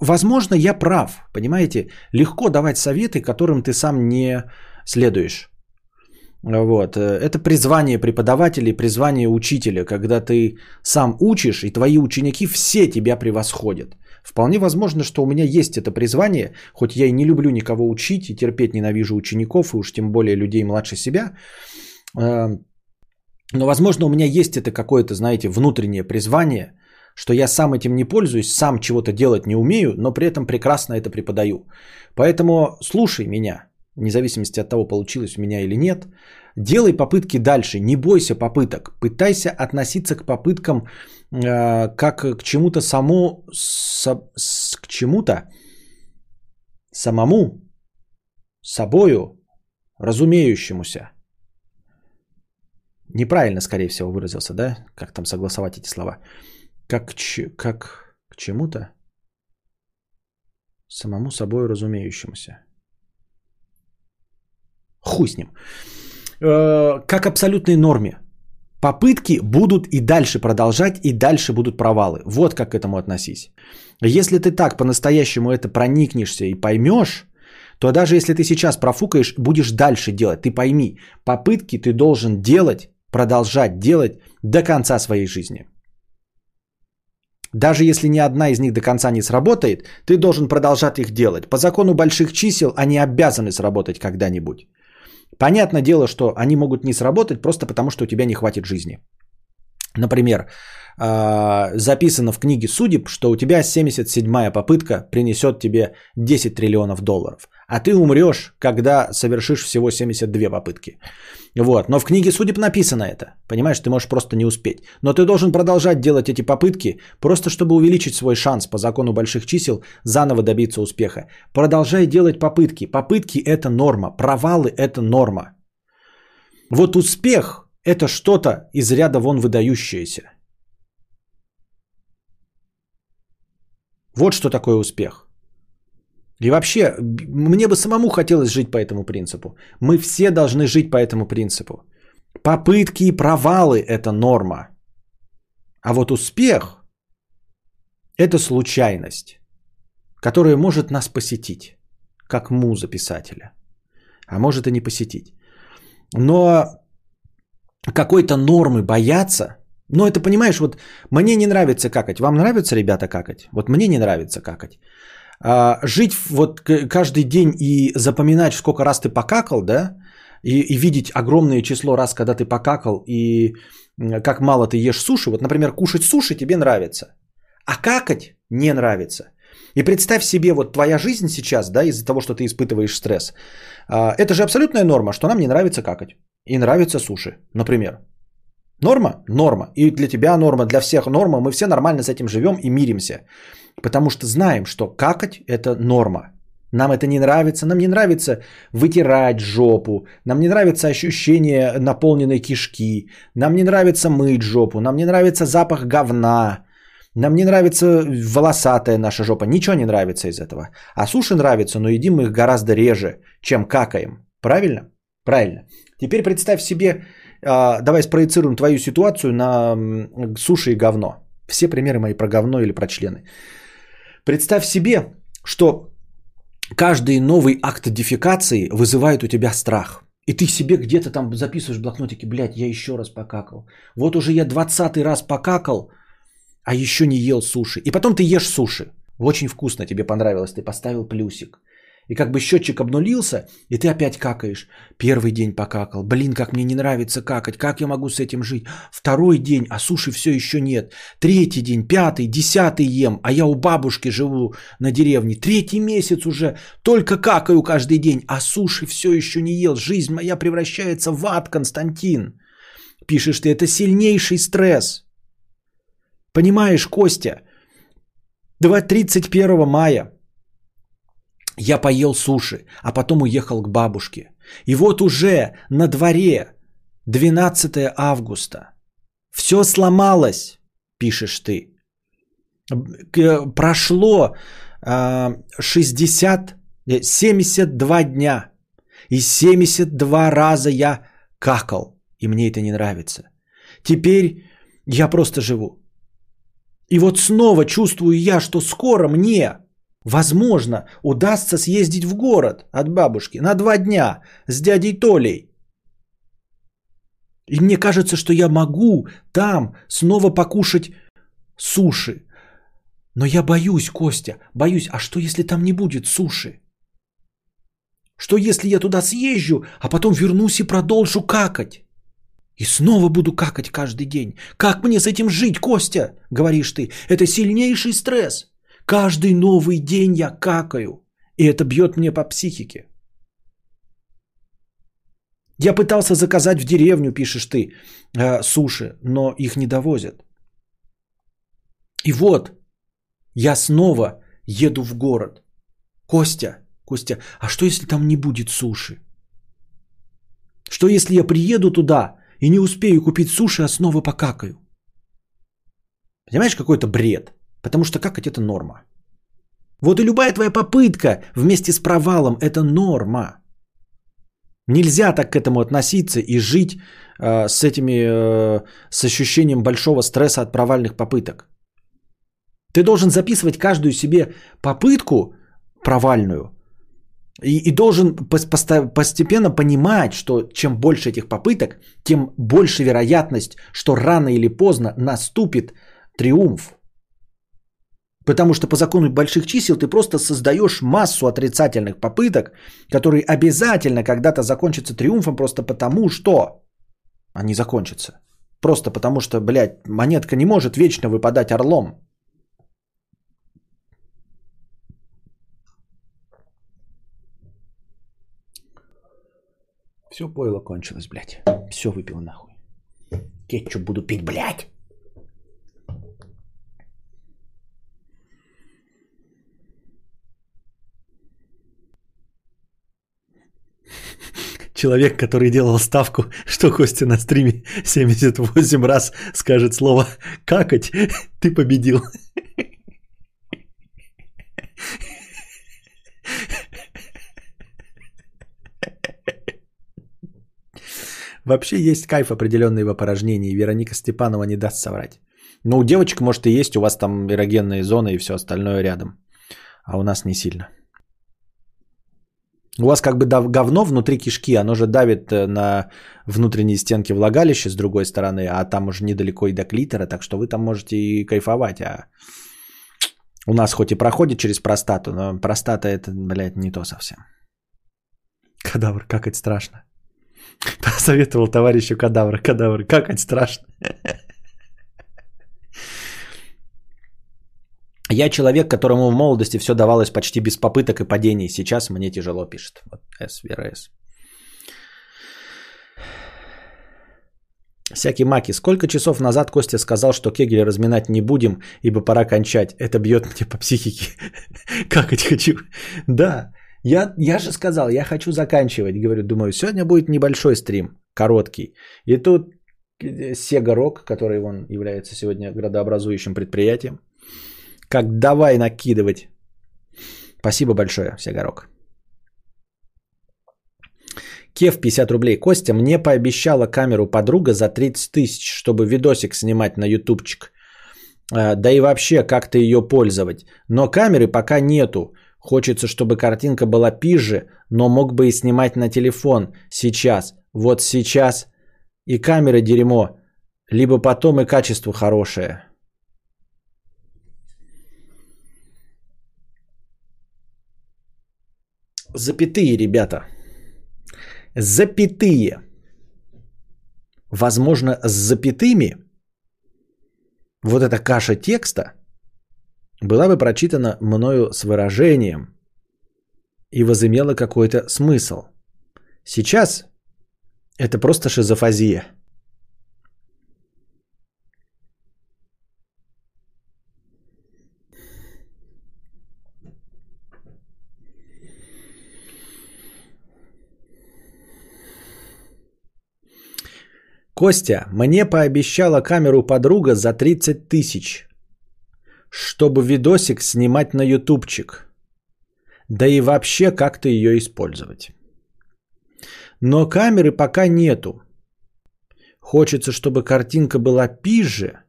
возможно, я прав, понимаете? Легко давать советы, которым ты сам не следуешь. Вот. Это призвание преподавателя призвание учителя, когда ты сам учишь, и твои ученики все тебя превосходят. Вполне возможно, что у меня есть это призвание, хоть я и не люблю никого учить, и терпеть ненавижу учеников, и уж тем более людей младше себя. А, но, возможно, у меня есть это какое-то, знаете, внутреннее призвание – что я сам этим не пользуюсь, сам чего-то делать не умею, но при этом прекрасно это преподаю. Поэтому слушай меня, вне зависимости от того, получилось у меня или нет. Делай попытки дальше, не бойся попыток. Пытайся относиться к попыткам э, как к чему-то само, со, с, к чему-то самому, собою, разумеющемуся. Неправильно, скорее всего, выразился, да? Как там согласовать эти слова? Как, ч, как к чему-то? Самому собой разумеющемуся. Хуй с ним. Э, как абсолютной норме. Попытки будут и дальше продолжать, и дальше будут провалы. Вот как к этому относись. Если ты так по-настоящему это проникнешься и поймешь, то даже если ты сейчас профукаешь, будешь дальше делать. Ты пойми, попытки ты должен делать, продолжать делать до конца своей жизни. Даже если ни одна из них до конца не сработает, ты должен продолжать их делать. По закону больших чисел они обязаны сработать когда-нибудь. Понятное дело, что они могут не сработать просто потому, что у тебя не хватит жизни. Например, записано в книге судеб, что у тебя 77-я попытка принесет тебе 10 триллионов долларов. А ты умрешь, когда совершишь всего 72 попытки. Вот. Но в книге судеб написано это. Понимаешь, ты можешь просто не успеть. Но ты должен продолжать делать эти попытки, просто чтобы увеличить свой шанс по закону больших чисел заново добиться успеха. Продолжай делать попытки. Попытки – это норма. Провалы – это норма. Вот успех – это что-то из ряда вон выдающееся. Вот что такое успех. И вообще, мне бы самому хотелось жить по этому принципу. Мы все должны жить по этому принципу. Попытки и провалы – это норма. А вот успех – это случайность, которая может нас посетить, как муза писателя. А может и не посетить. Но какой-то нормы бояться, ну это понимаешь, вот мне не нравится какать. Вам нравится, ребята, какать? Вот мне не нравится какать. А, жить вот каждый день и запоминать, сколько раз ты покакал, да, и, и видеть огромное число раз, когда ты покакал, и как мало ты ешь суши. Вот, например, кушать суши тебе нравится, а какать не нравится. И представь себе, вот твоя жизнь сейчас, да, из-за того, что ты испытываешь стресс, а, это же абсолютная норма, что нам не нравится какать. И нравится суши, например. Норма? Норма. И для тебя норма, для всех норма. Мы все нормально с этим живем и миримся. Потому что знаем, что какать – это норма. Нам это не нравится. Нам не нравится вытирать жопу. Нам не нравится ощущение наполненной кишки. Нам не нравится мыть жопу. Нам не нравится запах говна. Нам не нравится волосатая наша жопа. Ничего не нравится из этого. А суши нравится, но едим их гораздо реже, чем какаем. Правильно? Правильно. Теперь представь себе, давай спроецируем твою ситуацию на суши и говно. Все примеры мои про говно или про члены. Представь себе, что каждый новый акт дефекации вызывает у тебя страх. И ты себе где-то там записываешь в блокнотике, блядь, я еще раз покакал. Вот уже я двадцатый раз покакал, а еще не ел суши. И потом ты ешь суши. Очень вкусно, тебе понравилось, ты поставил плюсик. И как бы счетчик обнулился, и ты опять какаешь. Первый день покакал. Блин, как мне не нравится какать. Как я могу с этим жить? Второй день, а суши все еще нет. Третий день, пятый, десятый ем. А я у бабушки живу на деревне. Третий месяц уже. Только какаю каждый день. А суши все еще не ел. Жизнь моя превращается в ад, Константин. Пишешь ты, это сильнейший стресс. Понимаешь, Костя? 31 мая я поел суши, а потом уехал к бабушке. И вот уже на дворе 12 августа. Все сломалось, пишешь ты. К- Прошло а, 60, э, 72 дня. И 72 раза я какал. И мне это не нравится. Теперь я просто живу. И вот снова чувствую я, что скоро мне, возможно, удастся съездить в город от бабушки на два дня с дядей Толей. И мне кажется, что я могу там снова покушать суши. Но я боюсь, Костя, боюсь, а что если там не будет суши? Что если я туда съезжу, а потом вернусь и продолжу какать? И снова буду какать каждый день. Как мне с этим жить, Костя? Говоришь ты. Это сильнейший стресс. Каждый новый день я какаю. И это бьет мне по психике. Я пытался заказать в деревню, пишешь ты, э, суши, но их не довозят. И вот, я снова еду в город. Костя, Костя, а что если там не будет суши? Что если я приеду туда и не успею купить суши, а снова покакаю? Понимаешь, какой-то бред. Потому что какать это норма. Вот и любая твоя попытка вместе с провалом это норма. Нельзя так к этому относиться и жить э, с этими, э, с ощущением большого стресса от провальных попыток. Ты должен записывать каждую себе попытку провальную и, и должен постепенно понимать, что чем больше этих попыток, тем больше вероятность, что рано или поздно наступит триумф. Потому что по закону больших чисел ты просто создаешь массу отрицательных попыток, которые обязательно когда-то закончатся триумфом просто потому, что они закончатся. Просто потому что, блядь, монетка не может вечно выпадать орлом. Все пойло кончилось, блядь. Все выпил нахуй. Кетчуп буду пить, блядь. Человек, который делал ставку, что Костя на стриме 78 раз скажет слово «какать», ты победил. Вообще есть кайф определенный в опорожнении, Вероника Степанова не даст соврать. Ну, у девочек, может, и есть, у вас там эрогенные зоны и все остальное рядом. А у нас не сильно. У вас как бы говно внутри кишки, оно же давит э, на внутренние стенки влагалища с другой стороны, а там уже недалеко и до клитора, так что вы там можете и кайфовать. А у нас хоть и проходит через простату, но простата это, блядь, не то совсем. Кадавр, какать страшно. Посоветовал товарищу кадавр, кадавр, какать страшно. Я человек, которому в молодости все давалось почти без попыток и падений. Сейчас мне тяжело, пишет. Вот СВРС. Всякий маки. Сколько часов назад Костя сказал, что кегель разминать не будем, ибо пора кончать. Это бьет мне по психике. Какать хочу. Да, я, я же сказал, я хочу заканчивать. Говорю, думаю, сегодня будет небольшой стрим, короткий. И тут Sega Rock, который он является сегодня градообразующим предприятием, как давай накидывать. Спасибо большое, Сегорок. Кев 50 рублей. Костя, мне пообещала камеру подруга за 30 тысяч, чтобы видосик снимать на ютубчик. А, Да и вообще как-то ее пользовать. Но камеры пока нету. Хочется, чтобы картинка была пиже, но мог бы и снимать на телефон сейчас. Вот сейчас. И камера дерьмо. Либо потом и качество хорошее. Запятые, ребята. Запятые. Возможно, с запятыми вот эта каша текста была бы прочитана мною с выражением и возымела какой-то смысл. Сейчас это просто шизофазия. Костя, мне пообещала камеру подруга за 30 тысяч, чтобы видосик снимать на ютубчик. Да и вообще как-то ее использовать. Но камеры пока нету. Хочется, чтобы картинка была пиже,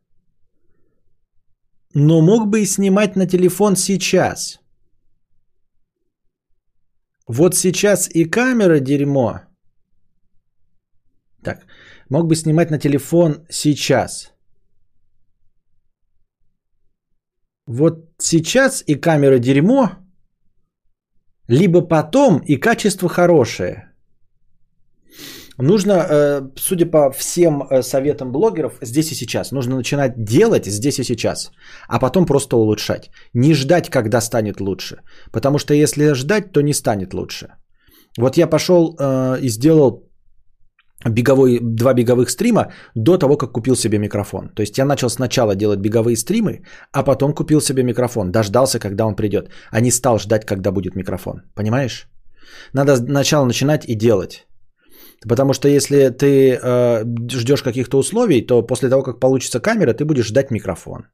но мог бы и снимать на телефон сейчас. Вот сейчас и камера дерьмо. Так, мог бы снимать на телефон сейчас. Вот сейчас и камера дерьмо, либо потом и качество хорошее. Нужно, э, судя по всем э, советам блогеров, здесь и сейчас. Нужно начинать делать здесь и сейчас, а потом просто улучшать. Не ждать, когда станет лучше. Потому что если ждать, то не станет лучше. Вот я пошел э, и сделал беговой, два беговых стрима до того, как купил себе микрофон. То есть я начал сначала делать беговые стримы, а потом купил себе микрофон. Дождался, когда он придет, а не стал ждать, когда будет микрофон. Понимаешь? Надо сначала начинать и делать. Потому что если ты э, ждешь каких-то условий, то после того, как получится камера, ты будешь ждать микрофон.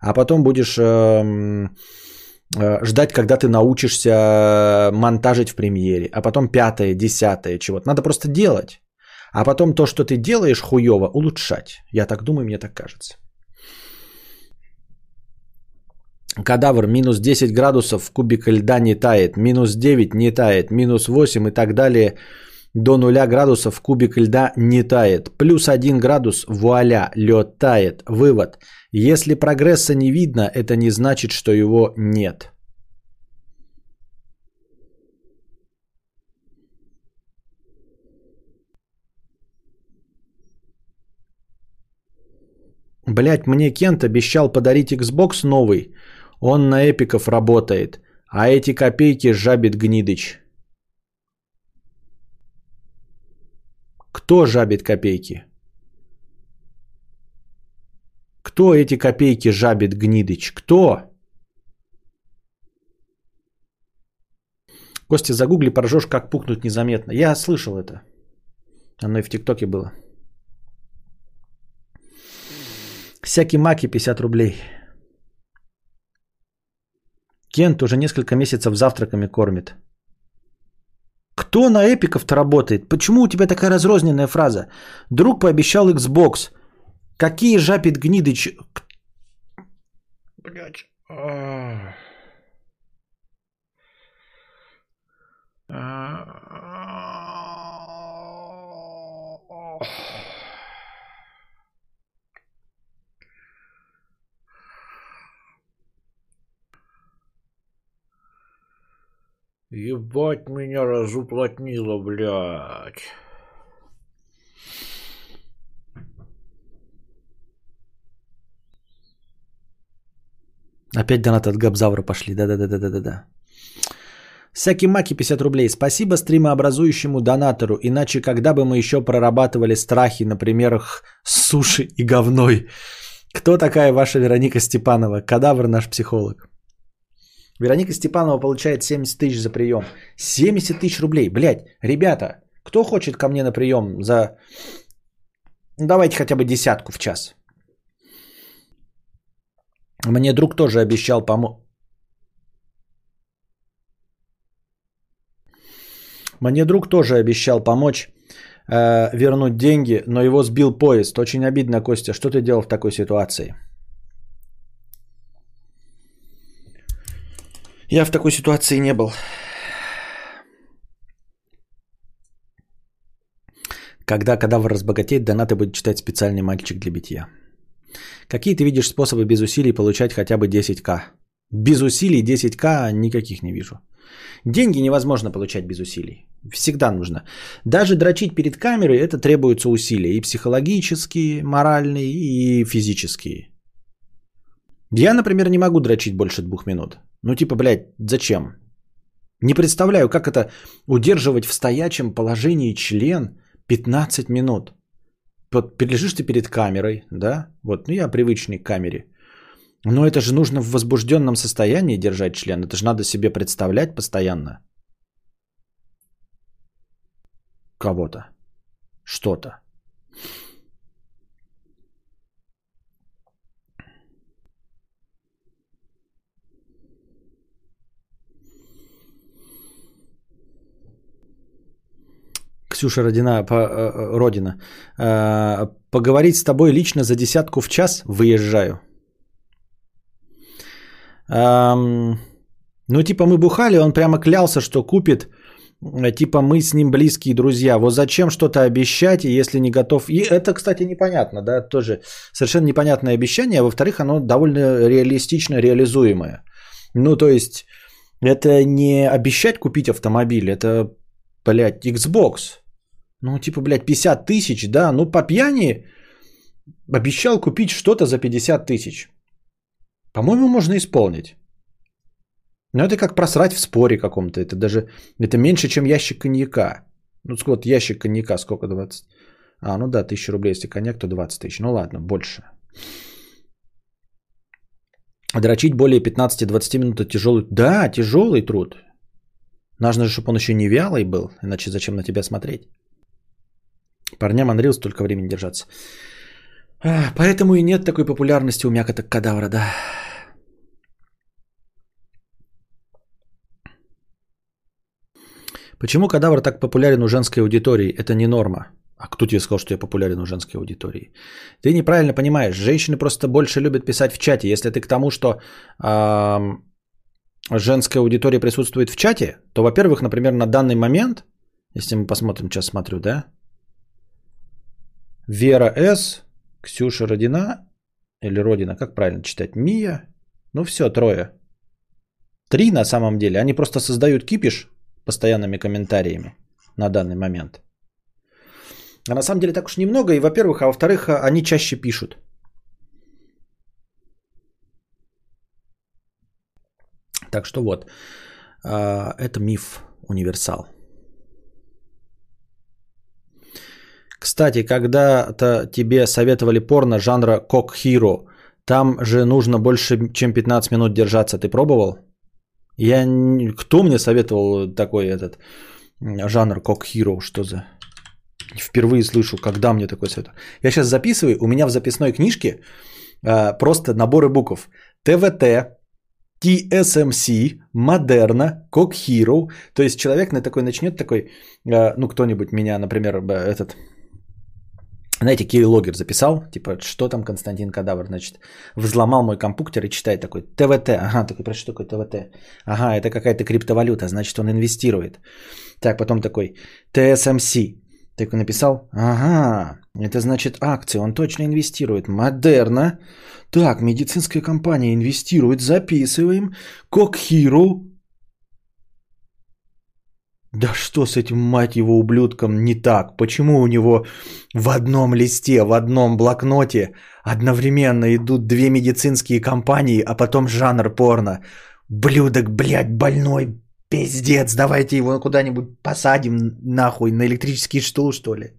А потом будешь э, э, ждать, когда ты научишься монтажить в премьере. А потом пятое, десятое чего-то. Надо просто делать. А потом то, что ты делаешь хуево, улучшать. Я так думаю, мне так кажется. Кадавр минус 10 градусов, кубик льда не тает, минус 9 не тает, минус 8 и так далее до 0 градусов кубик льда не тает. Плюс 1 градус, вуаля, лед тает. Вывод. Если прогресса не видно, это не значит, что его нет. Блять, мне Кент обещал подарить Xbox новый. Он на эпиков работает. А эти копейки жабит Гнидыч. Кто жабит копейки? Кто эти копейки жабит Гнидыч? Кто? Костя, загугли, поржешь, как пукнуть незаметно. Я слышал это. Оно и в ТикТоке было. Всякий маки 50 рублей. Кент уже несколько месяцев завтраками кормит. Кто на эпиков-то работает? Почему у тебя такая разрозненная фраза? Друг пообещал Xbox. Какие жапит гнидыч... Блять. Ебать меня разуплотнило, блядь. Опять донат от Габзавра пошли. Да-да-да-да-да-да. Всякий маки 50 рублей. Спасибо стримообразующему донатору. Иначе когда бы мы еще прорабатывали страхи на примерах суши и говной? Кто такая ваша Вероника Степанова? Кадавр наш психолог. Вероника Степанова получает 70 тысяч за прием. 70 тысяч рублей. Блять, ребята, кто хочет ко мне на прием за... Давайте хотя бы десятку в час. Мне друг тоже обещал помочь. Мне друг тоже обещал помочь э, вернуть деньги, но его сбил поезд. Очень обидно, Костя. Что ты делал в такой ситуации? Я в такой ситуации не был. Когда кадавр разбогатеет, донаты будет читать специальный мальчик для битья. Какие ты видишь способы без усилий получать хотя бы 10к? Без усилий 10к никаких не вижу. Деньги невозможно получать без усилий. Всегда нужно. Даже дрочить перед камерой это требуются усилия. И психологические, моральные, и физические. Я, например, не могу дрочить больше двух минут. Ну типа, блядь, зачем? Не представляю, как это удерживать в стоячем положении член 15 минут. Вот перележишь ты перед камерой, да? Вот, ну я привычный к камере. Но это же нужно в возбужденном состоянии держать член. Это же надо себе представлять постоянно. Кого-то. Что-то. Ксюша Родина, по, э, Родина. Э, поговорить с тобой лично за десятку в час выезжаю. Ну, типа мы бухали, он прямо клялся, что купит. Э, типа мы с ним близкие друзья. Вот зачем что-то обещать, если не готов. И это, кстати, непонятно, да, тоже совершенно непонятное обещание. А во-вторых, оно довольно реалистично реализуемое. Ну, то есть, это не обещать купить автомобиль, это, блядь, Xbox. Ну, типа, блядь, 50 тысяч, да, ну, по пьяни обещал купить что-то за 50 тысяч. По-моему, можно исполнить. Но это как просрать в споре каком-то. Это даже, это меньше, чем ящик коньяка. Ну, вот ящик коньяка сколько? 20? А, ну да, 1000 рублей, если коньяк, то 20 тысяч. Ну ладно, больше. Дрочить более 15-20 минут это тяжелый... Да, тяжелый труд. Нужно же, чтобы он еще не вялый был, иначе зачем на тебя смотреть? Парням Unreal столько времени держаться. А, поэтому и нет такой популярности у мякоток кадавра, да. Почему кадавр так популярен у женской аудитории? Это не норма. А кто тебе сказал, что я популярен у женской аудитории? Ты неправильно понимаешь. Женщины просто больше любят писать в чате. Если ты к тому, что э, женская аудитория присутствует в чате, то, во-первых, например, на данный момент, если мы посмотрим, сейчас смотрю, да, Вера С, Ксюша Родина или Родина, как правильно читать, Мия, ну все, трое. Три на самом деле, они просто создают кипиш постоянными комментариями на данный момент. А на самом деле так уж немного, и во-первых, а во-вторых, а, они чаще пишут. Так что вот, а, это миф универсал. Кстати, когда-то тебе советовали порно жанра Кок Hero. Там же нужно больше, чем 15 минут держаться. Ты пробовал? Я... Кто мне советовал такой этот жанр Кок Hero? Что за... Впервые слышу, когда мне такой совет. Я сейчас записываю, у меня в записной книжке э, просто наборы букв. ТВТ, TSMC, Модерна, Кок Hero. То есть человек на такой начнет такой, э, ну кто-нибудь меня, например, этот знаете, Кирилл Логер записал, типа, что там Константин Кадавр, значит, взломал мой компьютер и читает такой, ТВТ, ага, такой, про что такое ТВТ? Ага, это какая-то криптовалюта, значит, он инвестирует. Так, потом такой, ТСМС, такой написал, ага, это значит акции, он точно инвестирует. Модерна, так, медицинская компания инвестирует, записываем, Кок Hero, да что с этим, мать его, ублюдком не так? Почему у него в одном листе, в одном блокноте одновременно идут две медицинские компании, а потом жанр порно? Блюдок, блядь, больной, пиздец, давайте его куда-нибудь посадим нахуй на электрический стул, что ли?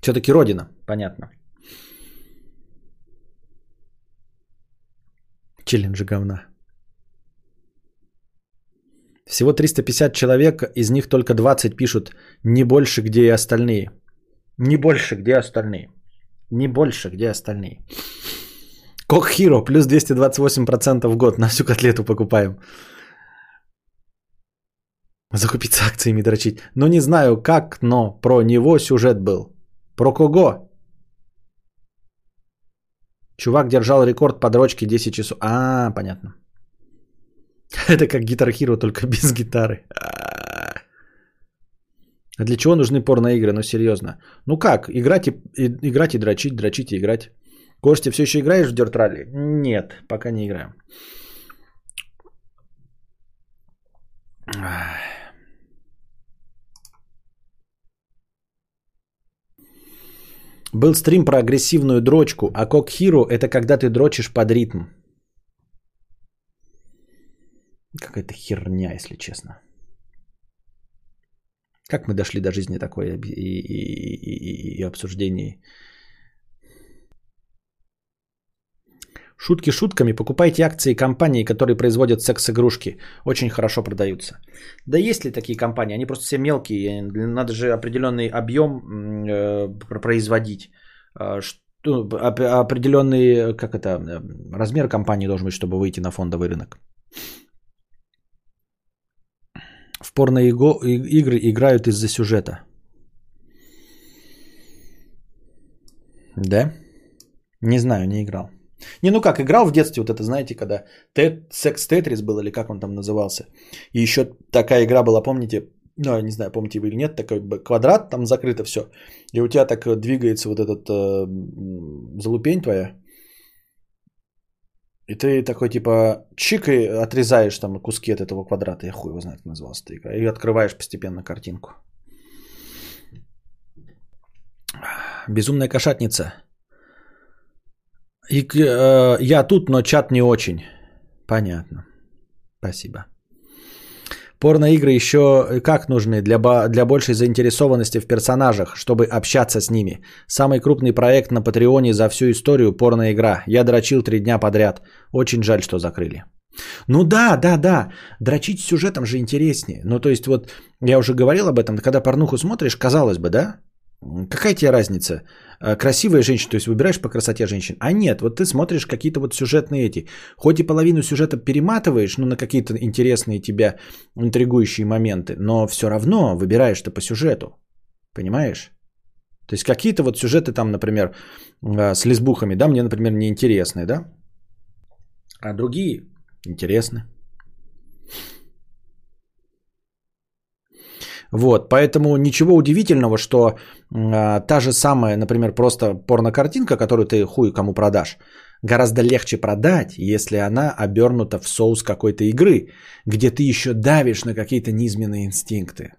Все-таки родина, понятно. Челленджи говна. Всего 350 человек, из них только 20 пишут «не больше, где и остальные». Не больше, где остальные. Не больше, где остальные. Кок Хиро плюс 228% в год. На всю котлету покупаем. Закупиться акциями дрочить. Ну не знаю как, но про него сюжет был. Про кого? Чувак держал рекорд по дрочке 10 часов. А, понятно. Это как Hero, только без гитары. А для чего нужны порноигры? Ну, серьезно. Ну как? Играть и, и, играть и дрочить, дрочить и играть. Костя, все еще играешь в Dirt Rally? Нет, пока не играю. Был стрим про агрессивную дрочку, а Кок Hero это когда ты дрочишь под ритм. Какая-то херня, если честно. Как мы дошли до жизни такой и, и, и, и обсуждений? Шутки шутками. Покупайте акции компаний, которые производят секс-игрушки. Очень хорошо продаются. Да есть ли такие компании? Они просто все мелкие. Надо же определенный объем э, производить. Э, что, определенный как это, э, размер компании должен быть, чтобы выйти на фондовый рынок. В порно-игры играют из-за сюжета. Да? Не знаю, не играл. Не, ну как, играл в детстве, вот это, знаете, когда тет, секс Тетрис был, или как он там назывался. И еще такая игра была, помните, ну, я не знаю, помните вы или нет, такой квадрат, там закрыто все. И у тебя так двигается вот этот э, залупень твоя. И ты такой типа чик и отрезаешь там куски от этого квадрата. Я хуй его знает, как называлась эта игра. И открываешь постепенно картинку. Безумная кошатница. И, э, я тут, но чат не очень. Понятно. Спасибо. Порноигры еще как нужны для, для большей заинтересованности в персонажах, чтобы общаться с ними. Самый крупный проект на Патреоне за всю историю порноигра. Я дрочил три дня подряд. Очень жаль, что закрыли. Ну да, да, да. Дрочить сюжетом же интереснее. Ну то есть вот я уже говорил об этом, когда порнуху смотришь, казалось бы, да? Какая тебе разница? Э, красивая женщина, то есть выбираешь по красоте женщин. А нет, вот ты смотришь какие-то вот сюжетные эти. Хоть и половину сюжета перематываешь, ну, на какие-то интересные тебя интригующие моменты, но все равно выбираешь ты по сюжету. Понимаешь? То есть какие-то вот сюжеты там, например, э, с лесбухами, да, мне, например, не интересны, да? А другие интересны. Вот, поэтому ничего удивительного, что э, та же самая, например, просто порнокартинка, которую ты хуй кому продашь, гораздо легче продать, если она обернута в соус какой-то игры, где ты еще давишь на какие-то низменные инстинкты.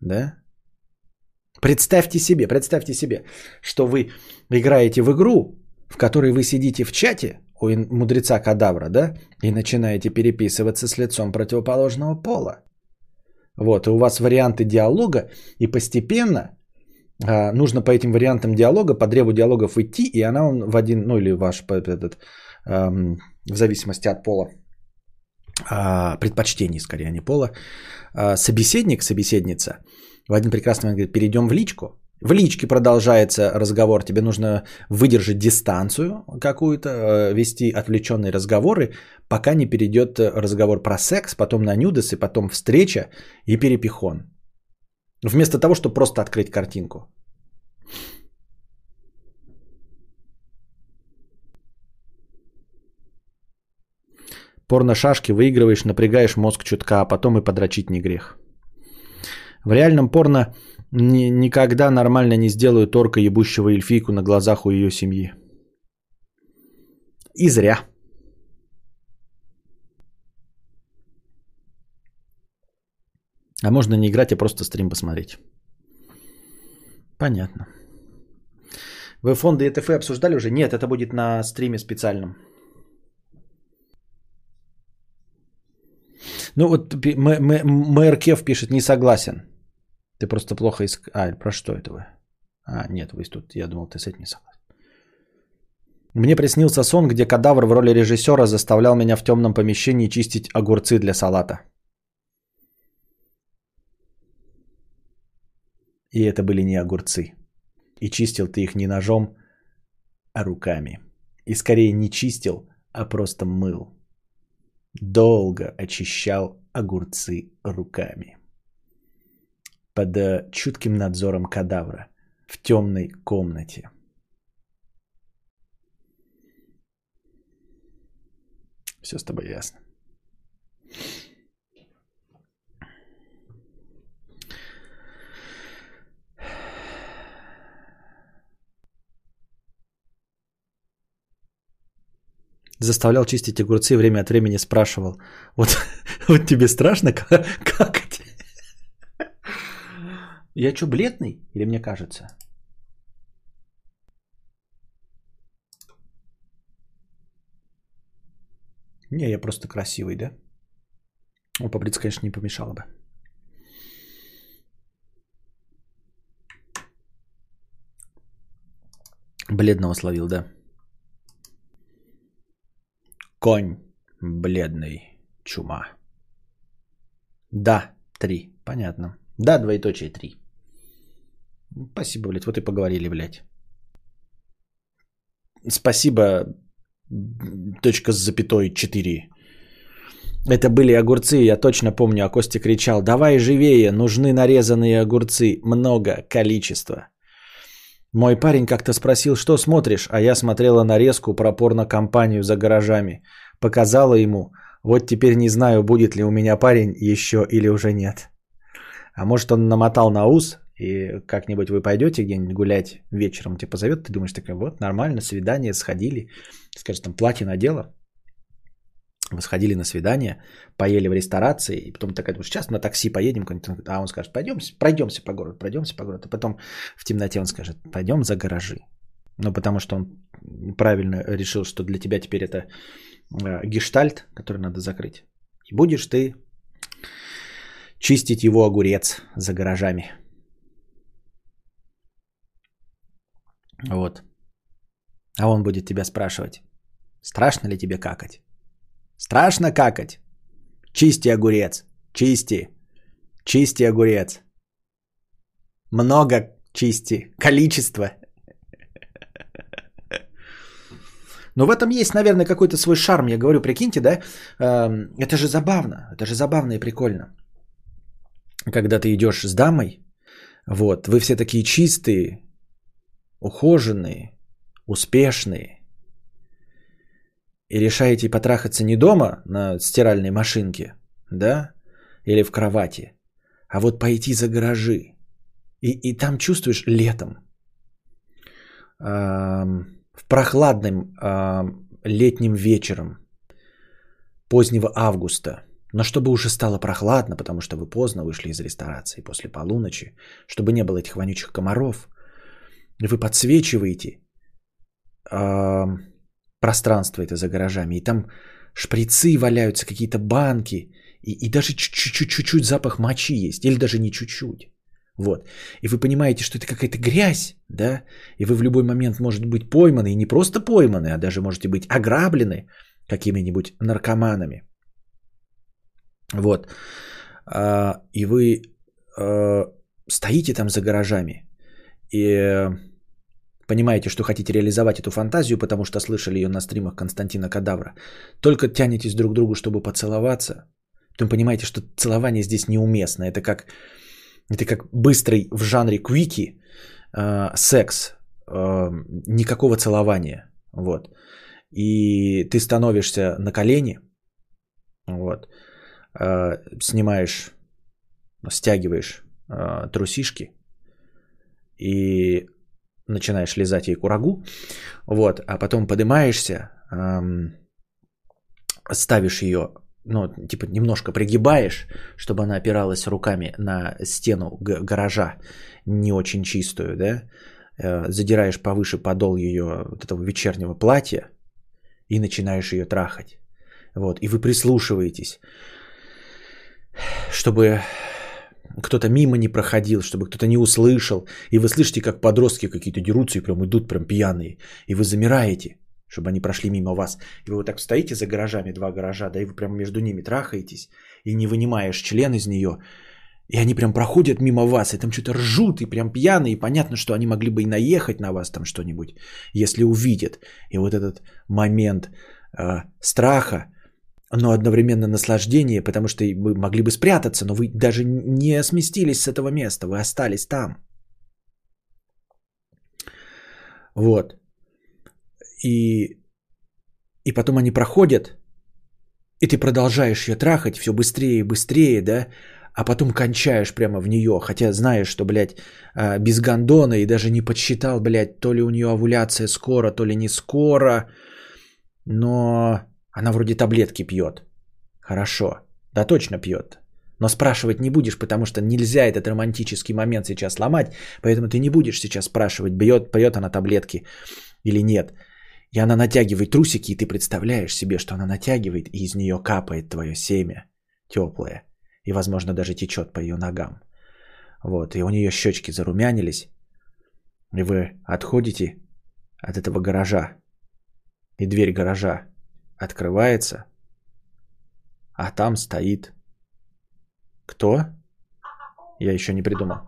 Да? Представьте себе, представьте себе, что вы играете в игру, в которой вы сидите в чате у мудреца кадавра, да, и начинаете переписываться с лицом противоположного пола. Вот, и у вас варианты диалога, и постепенно а, нужно по этим вариантам диалога, по древу диалогов идти, и она он в один, ну или ваш этот, эм, в зависимости от пола, э, предпочтений скорее, а не пола, э, собеседник, собеседница, в один прекрасный момент говорит, перейдем в личку, в личке продолжается разговор, тебе нужно выдержать дистанцию какую-то, э, вести отвлеченные разговоры, пока не перейдет разговор про секс, потом на нюдесы, потом встреча и перепихон. Вместо того, чтобы просто открыть картинку. Порно-шашки выигрываешь, напрягаешь мозг чутка, а потом и подрочить не грех. В реальном порно ни, никогда нормально не сделаю торка ебущего эльфийку на глазах у ее семьи. И зря. А можно не играть, а просто стрим посмотреть. Понятно. Вы фонды ЕТФ обсуждали уже? Нет, это будет на стриме специальном. Ну вот мэр Кев пишет, не согласен. Ты просто плохо иск... А, про что это вы? А, нет, вы тут, я думал, ты с этим не согласен. Мне приснился сон, где кадавр в роли режиссера заставлял меня в темном помещении чистить огурцы для салата. И это были не огурцы. И чистил ты их не ножом, а руками. И скорее не чистил, а просто мыл. Долго очищал огурцы руками. Под э, чутким надзором кадавра в темной комнате. Все с тобой ясно. Заставлял чистить огурцы, время от времени спрашивал. Вот, вот тебе страшно как, какать? Я что, бледный? Или мне кажется? Не, я просто красивый, да? Ну, побриться, конечно, не помешало бы. Бледного словил, да. Конь бледный, чума. Да, три, понятно. Да, двоеточие три. Спасибо, блядь, вот и поговорили, блядь. Спасибо, точка с запятой 4. Это были огурцы, я точно помню, а Костя кричал, давай живее, нужны нарезанные огурцы, много, количество. Мой парень как-то спросил, что смотришь, а я смотрела нарезку про порно-компанию за гаражами. Показала ему, вот теперь не знаю, будет ли у меня парень еще или уже нет. А может он намотал на ус, и как-нибудь вы пойдете где-нибудь гулять вечером, тебе позовет, ты думаешь, такая, вот, нормально, свидание, сходили, скажешь, там, платье надела, вы сходили на свидание, поели в ресторации, и потом такая, думаешь, сейчас на такси поедем, а он скажет, пойдем, пройдемся по городу, пройдемся по городу, а потом в темноте он скажет, пойдем за гаражи. Ну, потому что он правильно решил, что для тебя теперь это э, гештальт, который надо закрыть. И будешь ты чистить его огурец за гаражами. Вот. А он будет тебя спрашивать, страшно ли тебе какать? Страшно какать? Чисти огурец, чисти, чисти огурец. Много чисти, количество. Но в этом есть, наверное, какой-то свой шарм. Я говорю, прикиньте, да? Эм, это же забавно. Это же забавно и прикольно. Когда ты идешь с дамой, вот, вы все такие чистые, ухоженные, успешные, и решаете потрахаться не дома на стиральной машинке, да, или в кровати, а вот пойти за гаражи. И, и там чувствуешь летом, э, в прохладным э, летним вечером, позднего августа, но чтобы уже стало прохладно, потому что вы поздно вышли из ресторации после полуночи, чтобы не было этих вонючих комаров – вы подсвечиваете э, пространство это за гаражами, и там шприцы валяются, какие-то банки, и, и даже чуть-чуть запах мочи есть, или даже не чуть-чуть. Вот. И вы понимаете, что это какая-то грязь, да, и вы в любой момент может быть пойманы, и не просто пойманы, а даже можете быть ограблены какими-нибудь наркоманами. Вот. А, и вы а, стоите там за гаражами, и понимаете, что хотите реализовать эту фантазию, потому что слышали ее на стримах Константина Кадавра, только тянетесь друг к другу, чтобы поцеловаться, то понимаете, что целование здесь неуместно. Это как, это как быстрый в жанре квики э, секс, э, никакого целования. Вот. И ты становишься на колени, вот, э, снимаешь, стягиваешь э, трусишки и начинаешь лизать ей курагу, вот, а потом поднимаешься, эм, ставишь ее, ну, типа немножко пригибаешь, чтобы она опиралась руками на стену гаража, не очень чистую, да, э, задираешь повыше подол ее вот этого вечернего платья и начинаешь ее трахать. Вот, и вы прислушиваетесь, чтобы кто-то мимо не проходил, чтобы кто-то не услышал. И вы слышите, как подростки какие-то дерутся и прям идут прям пьяные. И вы замираете, чтобы они прошли мимо вас. И вы вот так стоите за гаражами, два гаража, да, и вы прямо между ними трахаетесь. И не вынимаешь член из нее. И они прям проходят мимо вас, и там что-то ржут, и прям пьяные, и понятно, что они могли бы и наехать на вас там что-нибудь, если увидят. И вот этот момент э, страха, но одновременно наслаждение, потому что вы могли бы спрятаться, но вы даже не сместились с этого места, вы остались там. Вот. И, и потом они проходят, и ты продолжаешь ее трахать все быстрее и быстрее, да, а потом кончаешь прямо в нее, хотя знаешь, что, блядь, а, без гондона и даже не подсчитал, блядь, то ли у нее овуляция скоро, то ли не скоро, но она вроде таблетки пьет. Хорошо, да точно пьет. Но спрашивать не будешь, потому что нельзя этот романтический момент сейчас ломать, поэтому ты не будешь сейчас спрашивать, бьет, пьет она таблетки или нет. И она натягивает трусики, и ты представляешь себе, что она натягивает, и из нее капает твое семя теплое. И, возможно, даже течет по ее ногам. Вот, и у нее щечки зарумянились. И вы отходите от этого гаража. И дверь гаража открывается. А там стоит... Кто? Я еще не придумал.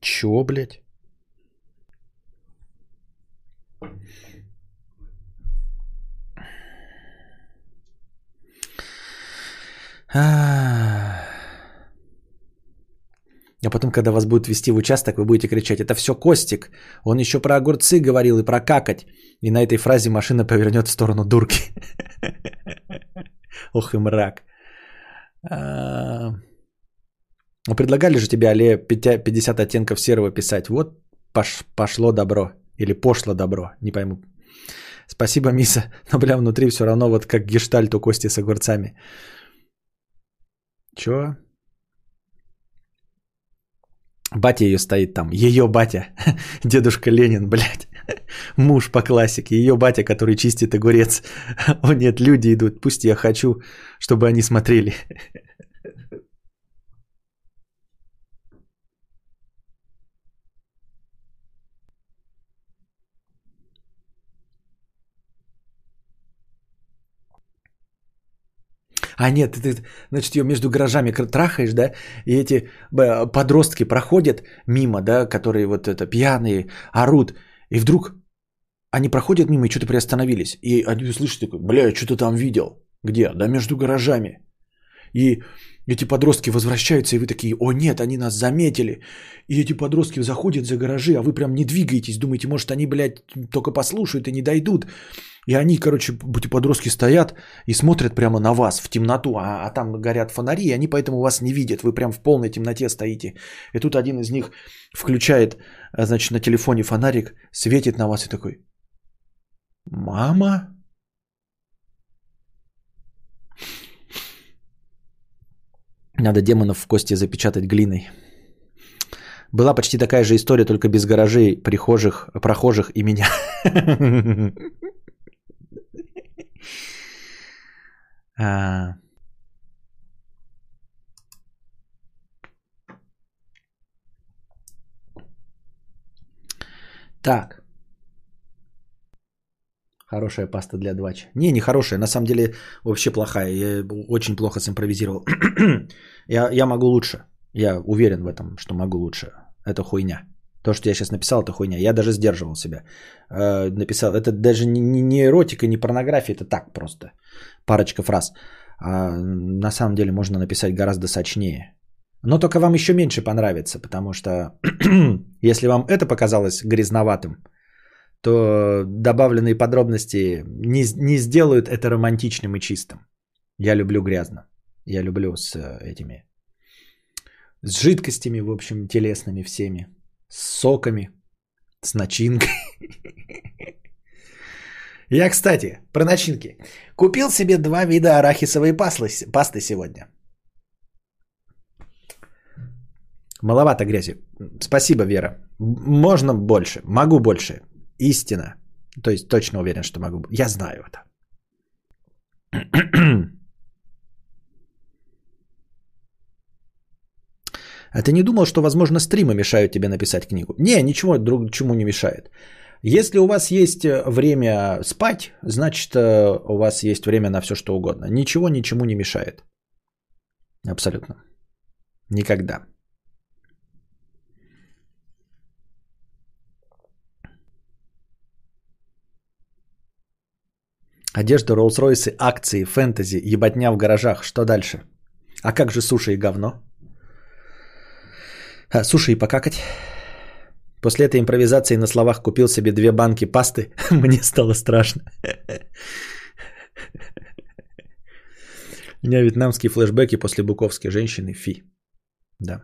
Чё, блядь? А потом, когда вас будут вести в участок, вы будете кричать, это все Костик. Он еще про огурцы говорил и про какать. И на этой фразе машина повернет в сторону дурки. Ох и мрак. А, ну, предлагали же тебе, Але, 50 оттенков серого писать. Вот пош, пошло добро. Или пошло добро. Не пойму. Спасибо, Миса. Но, бля, внутри все равно вот как гештальт у Кости с огурцами. Чё? Батя ее стоит там. Ее батя. Дедушка Ленин, блядь. Муж по классике. Ее батя, который чистит огурец. О нет, люди идут. Пусть я хочу, чтобы они смотрели. А нет, ты, значит, ее между гаражами трахаешь, да, и эти подростки проходят мимо, да, которые вот это пьяные, орут, и вдруг они проходят мимо и что-то приостановились. И они услышат такой, бля, я что-то там видел. Где? Да между гаражами. И эти подростки возвращаются, и вы такие, о нет, они нас заметили. И эти подростки заходят за гаражи, а вы прям не двигаетесь, думаете, может они, блядь, только послушают и не дойдут. И они, короче, эти подростки стоят и смотрят прямо на вас в темноту, а, а там горят фонари, и они поэтому вас не видят. Вы прям в полной темноте стоите. И тут один из них включает, а, значит, на телефоне фонарик, светит на вас и такой, мама? Надо демонов в кости запечатать глиной. Была почти такая же история, только без гаражей, прихожих, прохожих и меня. А. Так. Хорошая паста для двача. Не, не хорошая, на самом деле вообще плохая. Я очень плохо симпровизировал. я, я могу лучше. Я уверен в этом, что могу лучше. Это хуйня. То, что я сейчас написал, это хуйня. Я даже сдерживал себя. Э, написал. Это даже не, не эротика, не порнография, это так просто. Парочка фраз. А на самом деле можно написать гораздо сочнее. Но только вам еще меньше понравится, потому что если вам это показалось грязноватым, то добавленные подробности не, не сделают это романтичным и чистым. Я люблю грязно. Я люблю с этими, с жидкостями, в общем, телесными всеми с соками, с начинкой. Я, кстати, про начинки. Купил себе два вида арахисовой пасты, пасты сегодня. Маловато грязи. Спасибо, Вера. Можно больше. Могу больше. Истина. То есть точно уверен, что могу. Я знаю это. А ты не думал, что, возможно, стримы мешают тебе написать книгу? Не, ничего друг чему не мешает. Если у вас есть э, время спать, значит э, у вас есть время на все что угодно. Ничего ничему не мешает. Абсолютно. Никогда. Одежда, Роллс-Ройсы, акции, фэнтези, ебатня в гаражах. Что дальше? А как же суши и говно? А, суши покакать. После этой импровизации на словах купил себе две банки пасты. Мне стало страшно. У меня вьетнамские флешбеки после буковской женщины. Фи. Да.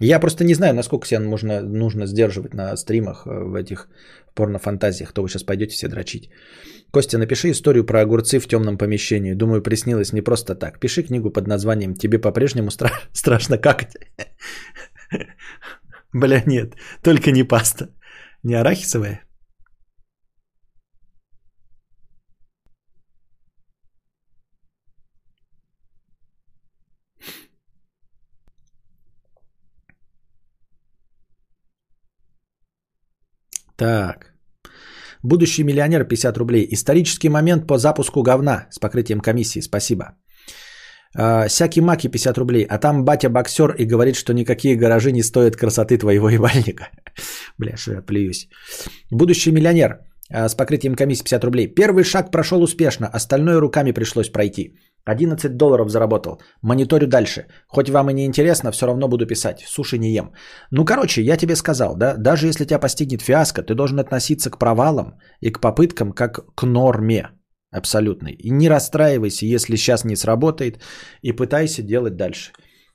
Я просто не знаю, насколько себя можно, нужно сдерживать на стримах э, в этих порнофантазиях. То вы сейчас пойдете все дрочить. Костя, напиши историю про огурцы в темном помещении. Думаю, приснилось не просто так. Пиши книгу под названием «Тебе по-прежнему стра- страшно какать». Бля, нет, только не паста. Не арахисовая? Так. Будущий миллионер 50 рублей. Исторический момент по запуску говна с покрытием комиссии. Спасибо. А, Сяки Маки 50 рублей. А там батя боксер и говорит, что никакие гаражи не стоят красоты твоего ебальника. Бля, что я плююсь. Будущий миллионер а, с покрытием комиссии 50 рублей. Первый шаг прошел успешно, остальное руками пришлось пройти. 11 долларов заработал. Мониторю дальше. Хоть вам и не интересно, все равно буду писать. Суши не ем. Ну, короче, я тебе сказал, да, даже если тебя постигнет фиаско, ты должен относиться к провалам и к попыткам как к норме абсолютной. И не расстраивайся, если сейчас не сработает, и пытайся делать дальше.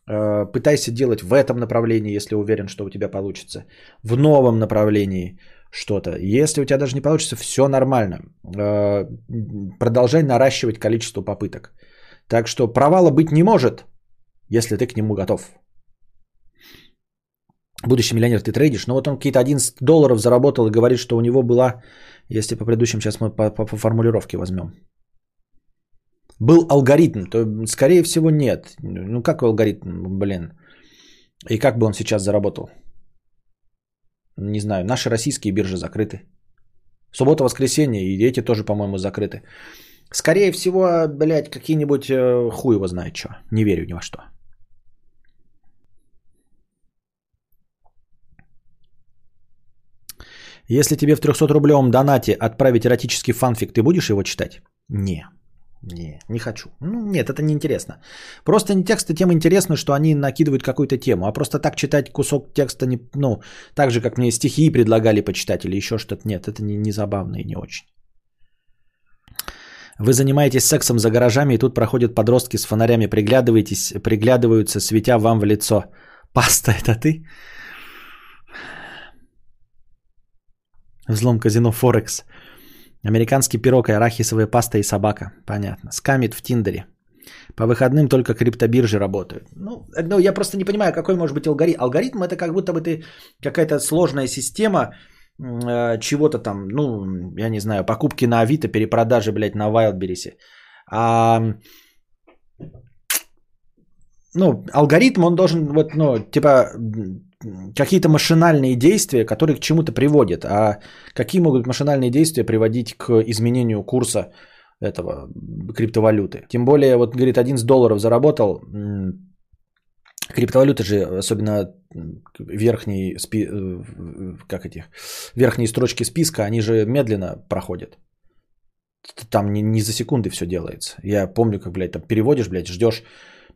Э, пытайся делать в этом направлении, если уверен, что у тебя получится. В новом направлении что-то. Если у тебя даже не получится, все нормально. Э, продолжай наращивать количество попыток. Так что провала быть не может, если ты к нему готов. Будущий миллионер ты трейдишь, но вот он какие-то 11 долларов заработал и говорит, что у него была, если по предыдущим, сейчас мы по, по, по формулировке возьмем. Был алгоритм, то скорее всего нет. Ну как алгоритм, блин. И как бы он сейчас заработал? Не знаю, наши российские биржи закрыты. Суббота-воскресенье, и эти тоже, по-моему, закрыты. Скорее всего, блядь, какие-нибудь э, хуй его знает что. Не верю ни во что. Если тебе в 300-рублевом донате отправить эротический фанфик, ты будешь его читать? Не. Не, не хочу. Ну, нет, это не интересно. Просто не тексты тем интересны, что они накидывают какую-то тему, а просто так читать кусок текста, не, ну, так же, как мне стихи предлагали почитать или еще что-то, нет, это не, не забавно и не очень. Вы занимаетесь сексом за гаражами, и тут проходят подростки с фонарями, приглядываетесь, приглядываются, светя вам в лицо. Паста, это ты? Взлом казино Форекс. Американский пирог и арахисовая паста и собака. Понятно. Скамит в Тиндере. По выходным только криптобиржи работают. Ну, ну, я просто не понимаю, какой может быть алгоритм. Алгоритм это как будто бы ты какая-то сложная система чего-то там, ну, я не знаю, покупки на Авито, перепродажи, блядь, на Wildberries. А, ну, алгоритм, он должен, вот, ну, типа, какие-то машинальные действия, которые к чему-то приводят. А какие могут машинальные действия приводить к изменению курса этого криптовалюты? Тем более, вот, говорит, 11 долларов заработал. Криптовалюты же, особенно верхние, спи, э, как эти, верхние строчки списка, они же медленно проходят. Там не, не за секунды все делается. Я помню, как, блядь, там переводишь, блядь, ждешь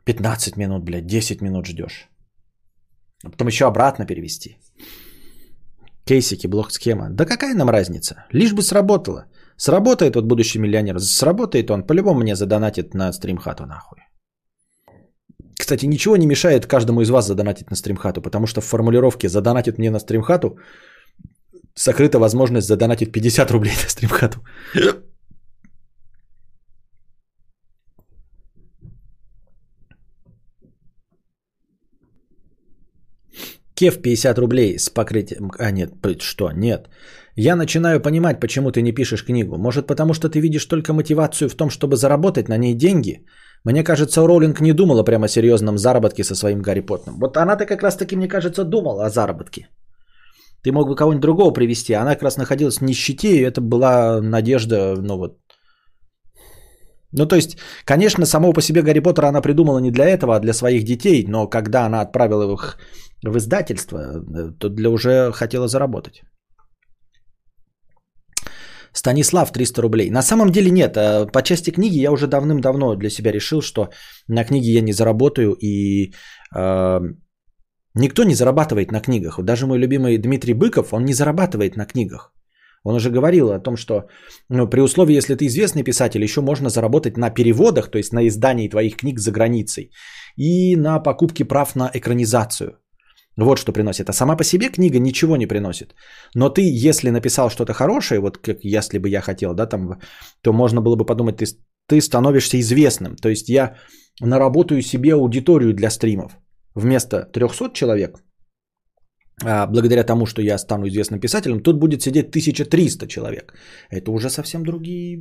15 минут, блядь, 10 минут ждешь. А потом еще обратно перевести. Кейсики, блок-схема. Да какая нам разница? Лишь бы сработало. Сработает вот будущий миллионер. Сработает он, по-любому мне задонатит на стримхату нахуй. Кстати, ничего не мешает каждому из вас задонатить на стримхату, потому что в формулировке задонатит мне на стримхату сокрыта возможность задонатить 50 рублей на стримхату. Кев 50 рублей с покрытием... А, нет, что? Нет. Я начинаю понимать, почему ты не пишешь книгу. Может, потому что ты видишь только мотивацию в том, чтобы заработать на ней деньги? Мне кажется, Роулинг не думала прямо о серьезном заработке со своим Гарри Поттером. Вот она-то как раз-таки, мне кажется, думала о заработке. Ты мог бы кого-нибудь другого привести. Она как раз находилась в нищете, и это была надежда, ну вот. Ну, то есть, конечно, само по себе Гарри Поттера она придумала не для этого, а для своих детей, но когда она отправила их в издательство, э, то для уже хотела заработать. Станислав 300 рублей. На самом деле нет. э, По части книги я уже давным-давно для себя решил, что на книге я не заработаю и э, никто не зарабатывает на книгах. Даже мой любимый Дмитрий Быков, он не зарабатывает на книгах. Он уже говорил о том, что ну, при условии, если ты известный писатель, еще можно заработать на переводах, то есть на издании твоих книг за границей и на покупке прав на экранизацию. Вот что приносит. А сама по себе книга ничего не приносит. Но ты, если написал что-то хорошее, вот как если бы я хотел, да, там, то можно было бы подумать, ты, ты становишься известным. То есть я наработаю себе аудиторию для стримов. Вместо 300 человек, а, благодаря тому, что я стану известным писателем, тут будет сидеть 1300 человек. Это уже совсем другие...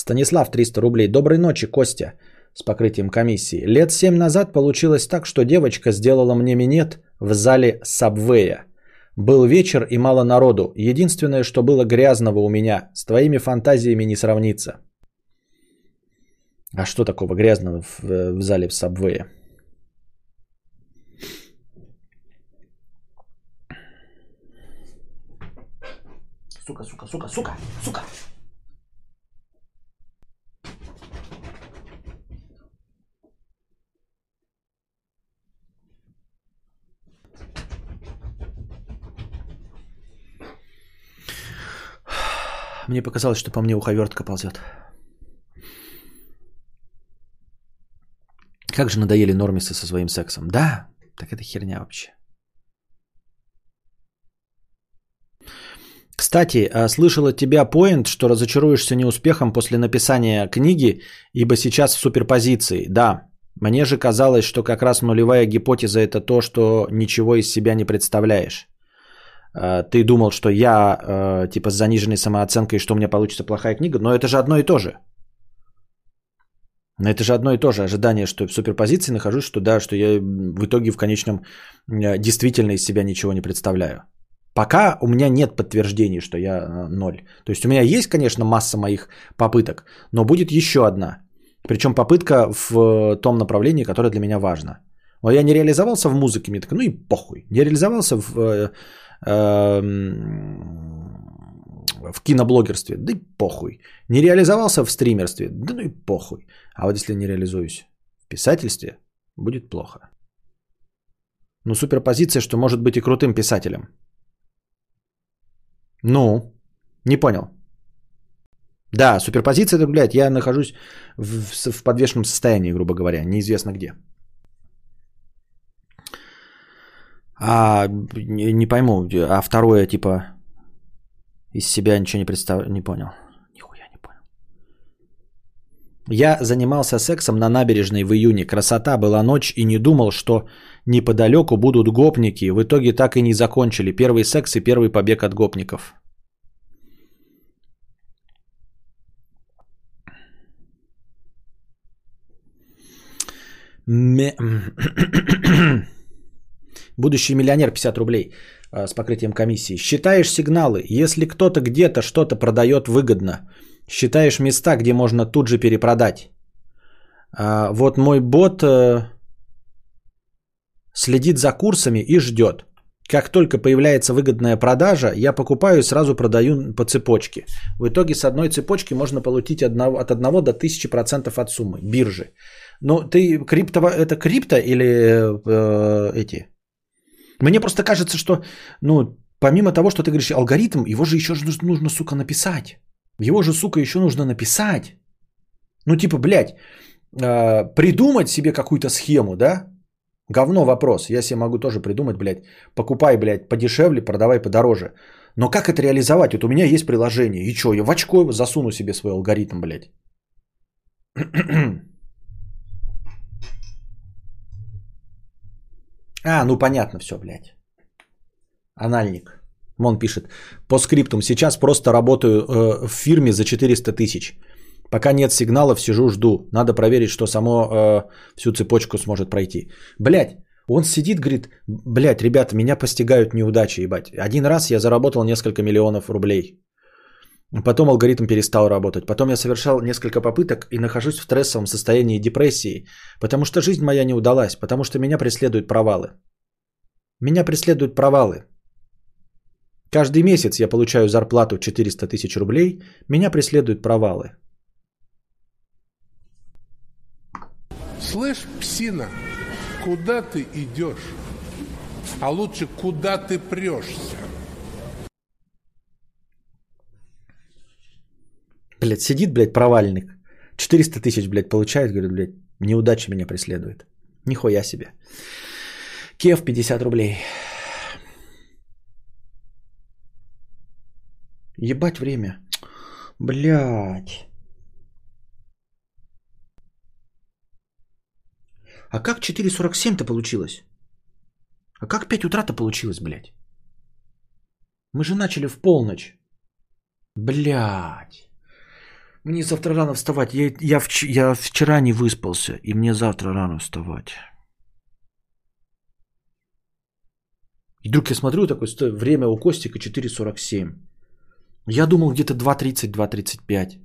Станислав 300 рублей. Доброй ночи, Костя, с покрытием комиссии. Лет 7 назад получилось так, что девочка сделала мне минет в зале Сабвея. Был вечер и мало народу. Единственное, что было грязного у меня, с твоими фантазиями не сравнится. А что такого грязного в, в зале в Сабвее? Сука, сука, сука, сука, сука. Мне показалось, что по мне уховертка ползет. Как же надоели нормисы со своим сексом. Да, так это херня вообще. Кстати, а, слышал от тебя поинт, что разочаруешься неуспехом после написания книги, ибо сейчас в суперпозиции. Да, мне же казалось, что как раз нулевая гипотеза это то, что ничего из себя не представляешь. А, Ты думал, что я э, типа с заниженной самооценкой, что у меня получится плохая книга, но это же одно и то же. Но это же одно и то же ожидание, что в суперпозиции нахожусь, что да, что я в итоге в конечном э, действительно из себя ничего не представляю. Пока у меня нет подтверждений, что я э, ноль. То есть у меня есть, конечно, масса моих попыток, но будет еще одна. Причем попытка в э, том направлении, которое для меня важно. Но я не реализовался в музыке, мне так, ну и похуй. Не реализовался в, э, в киноблогерстве, да и похуй. Не реализовался в стримерстве, да ну и похуй. А вот если не реализуюсь в писательстве, будет плохо. Ну, суперпозиция, что может быть и крутым писателем. Ну, не понял. Да, суперпозиция, это, блядь, я нахожусь в- в подвешенном состоянии, грубо говоря, неизвестно где. А не, пойму, а второе, типа, из себя ничего не представляю, не понял. Нихуя не понял. Я занимался сексом на набережной в июне. Красота была ночь и не думал, что неподалеку будут гопники. В итоге так и не закончили. Первый секс и первый побег от гопников. Ме- Будущий миллионер 50 рублей а, с покрытием комиссии. Считаешь сигналы. Если кто-то где-то что-то продает выгодно, считаешь места, где можно тут же перепродать. А, вот мой бот э, следит за курсами и ждет. Как только появляется выгодная продажа, я покупаю и сразу продаю по цепочке. В итоге с одной цепочки можно получить одного- от 1 до 1000% от суммы биржи. Ну, ты криптово, это крипто или э, эти? Мне просто кажется, что, ну, помимо того, что ты говоришь алгоритм, его же еще нужно, сука, написать. Его же, сука, еще нужно написать. Ну, типа, блядь, э, придумать себе какую-то схему, да? Говно вопрос. Я себе могу тоже придумать, блядь, покупай, блядь, подешевле, продавай подороже. Но как это реализовать? Вот у меня есть приложение. И что, я в очко засуну себе свой алгоритм, блядь. А, ну понятно все, блядь. Анальник. Он пишет. По скриптум. Сейчас просто работаю э, в фирме за 400 тысяч. Пока нет сигналов, сижу, жду. Надо проверить, что само э, всю цепочку сможет пройти. Блять, он сидит, говорит, блядь, ребята, меня постигают неудачи, ебать. Один раз я заработал несколько миллионов рублей. Потом алгоритм перестал работать. Потом я совершал несколько попыток и нахожусь в стрессовом состоянии депрессии, потому что жизнь моя не удалась, потому что меня преследуют провалы. Меня преследуют провалы. Каждый месяц я получаю зарплату 400 тысяч рублей, меня преследуют провалы. Слышь, псина, куда ты идешь? А лучше, куда ты прешься? Блядь, сидит, блядь, провальник. 400 тысяч, блядь, получает, говорит, блядь, неудача меня преследует. Нихуя себе. Кев 50 рублей. Ебать время. Блядь. А как 4.47-то получилось? А как 5 утра-то получилось, блядь? Мы же начали в полночь. Блядь. Мне завтра рано вставать. Я, я, вч- я вчера не выспался, и мне завтра рано вставать. И вдруг я смотрю, такое время у Костика 4.47. Я думал где-то 2.30, 2.35.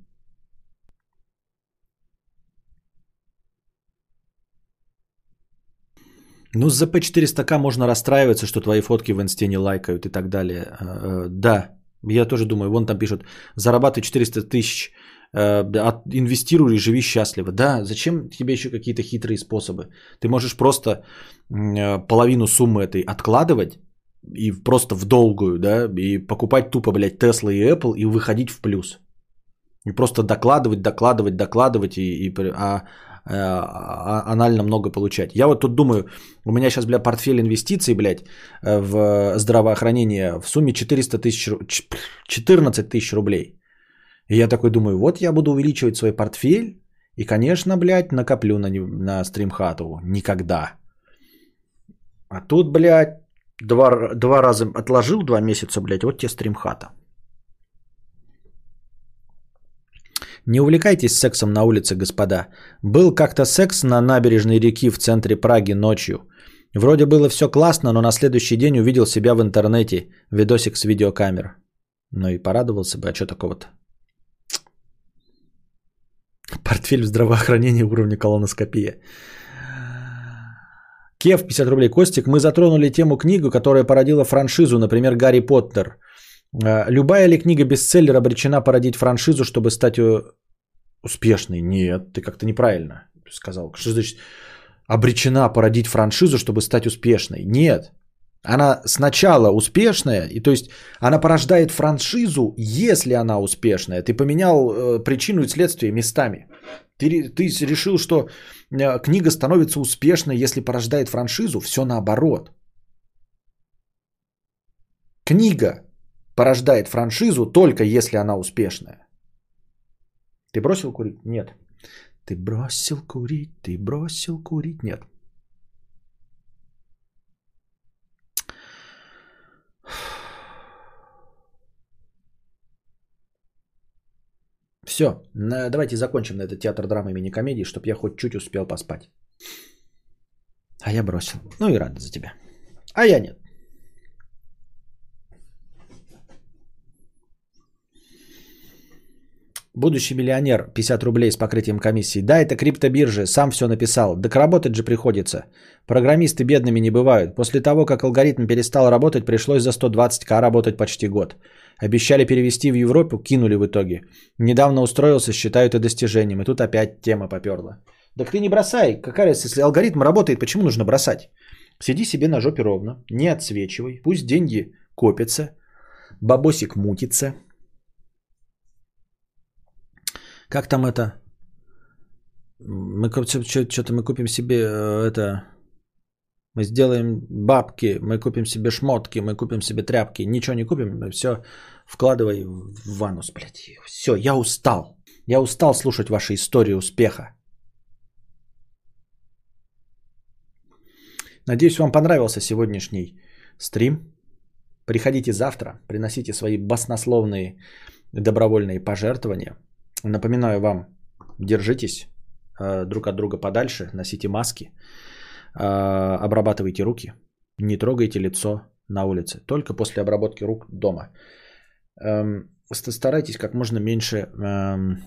Ну, с ZP400К можно расстраиваться, что твои фотки в инсте не лайкают и так далее. Э, э, Да, я тоже думаю, вон там пишут, зарабатывай 400 тысяч, инвестируй и живи счастливо. Да, зачем тебе еще какие-то хитрые способы? Ты можешь просто э, половину суммы этой откладывать и просто в долгую, да, и покупать тупо, блядь, Tesla и Apple и выходить в плюс. И просто докладывать, докладывать, докладывать, и, и при- а, а, анально много получать. Я вот тут думаю, у меня сейчас, бля, портфель инвестиций, блядь, э, в здравоохранение в сумме 400 тысяч, ру- ч- 14 тысяч рублей. И я такой думаю, вот я буду увеличивать свой портфель, и, конечно, блядь, накоплю на, на стримхату. Никогда. А тут, блядь, два, два раза отложил, два месяца, блядь, вот тебе стримхата. Не увлекайтесь сексом на улице, господа. Был как-то секс на набережной реки в центре Праги ночью. Вроде было все классно, но на следующий день увидел себя в интернете. Видосик с видеокамер. Ну и порадовался бы, а что такого-то? Портфель в здравоохранении уровня колоноскопия. Кев 50 рублей. Костик, мы затронули тему книгу, которая породила франшизу, например, Гарри Поттер. Э, Любая ли книга бестселлер обречена породить франшизу, чтобы стать э, успешной? Нет, ты как-то неправильно сказал. Что значит обречена породить франшизу, чтобы стать успешной? Нет. Она сначала успешная, и то есть она порождает франшизу, если она успешная. Ты поменял э, причину и следствие местами. Ты, ты решил, что э, книга становится успешной, если порождает франшизу. Все наоборот. Книга порождает франшизу только если она успешная. Ты бросил курить? Нет. Ты бросил курить, ты бросил курить? Нет. Все, давайте закончим на этот театр драмы мини-комедии, чтобы я хоть чуть успел поспать. А я бросил. Ну и рада за тебя. А я нет. Будущий миллионер, 50 рублей с покрытием комиссии. Да, это криптобиржа, сам все написал. Так работать же приходится. Программисты бедными не бывают. После того, как алгоритм перестал работать, пришлось за 120к работать почти год. Обещали перевести в Европу, кинули в итоге. Недавно устроился, считаю это достижением. И тут опять тема поперла. Так ты не бросай. Какая разница, если алгоритм работает, почему нужно бросать? Сиди себе на жопе ровно, не отсвечивай. Пусть деньги копятся, бабосик мутится. Как там это? Мы что-то мы купим себе э, это. Мы сделаем бабки, мы купим себе шмотки, мы купим себе тряпки. Ничего не купим, все вкладывай в ванус, блядь. Все, я устал. Я устал слушать ваши истории успеха. Надеюсь, вам понравился сегодняшний стрим. Приходите завтра, приносите свои баснословные добровольные пожертвования. Напоминаю вам держитесь э, друг от друга подальше, носите маски, э, обрабатывайте руки, не трогайте лицо на улице, только после обработки рук дома. Эм, старайтесь как можно меньше эм,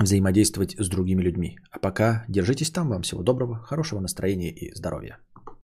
взаимодействовать с другими людьми. А пока держитесь там. Вам всего доброго, хорошего настроения и здоровья.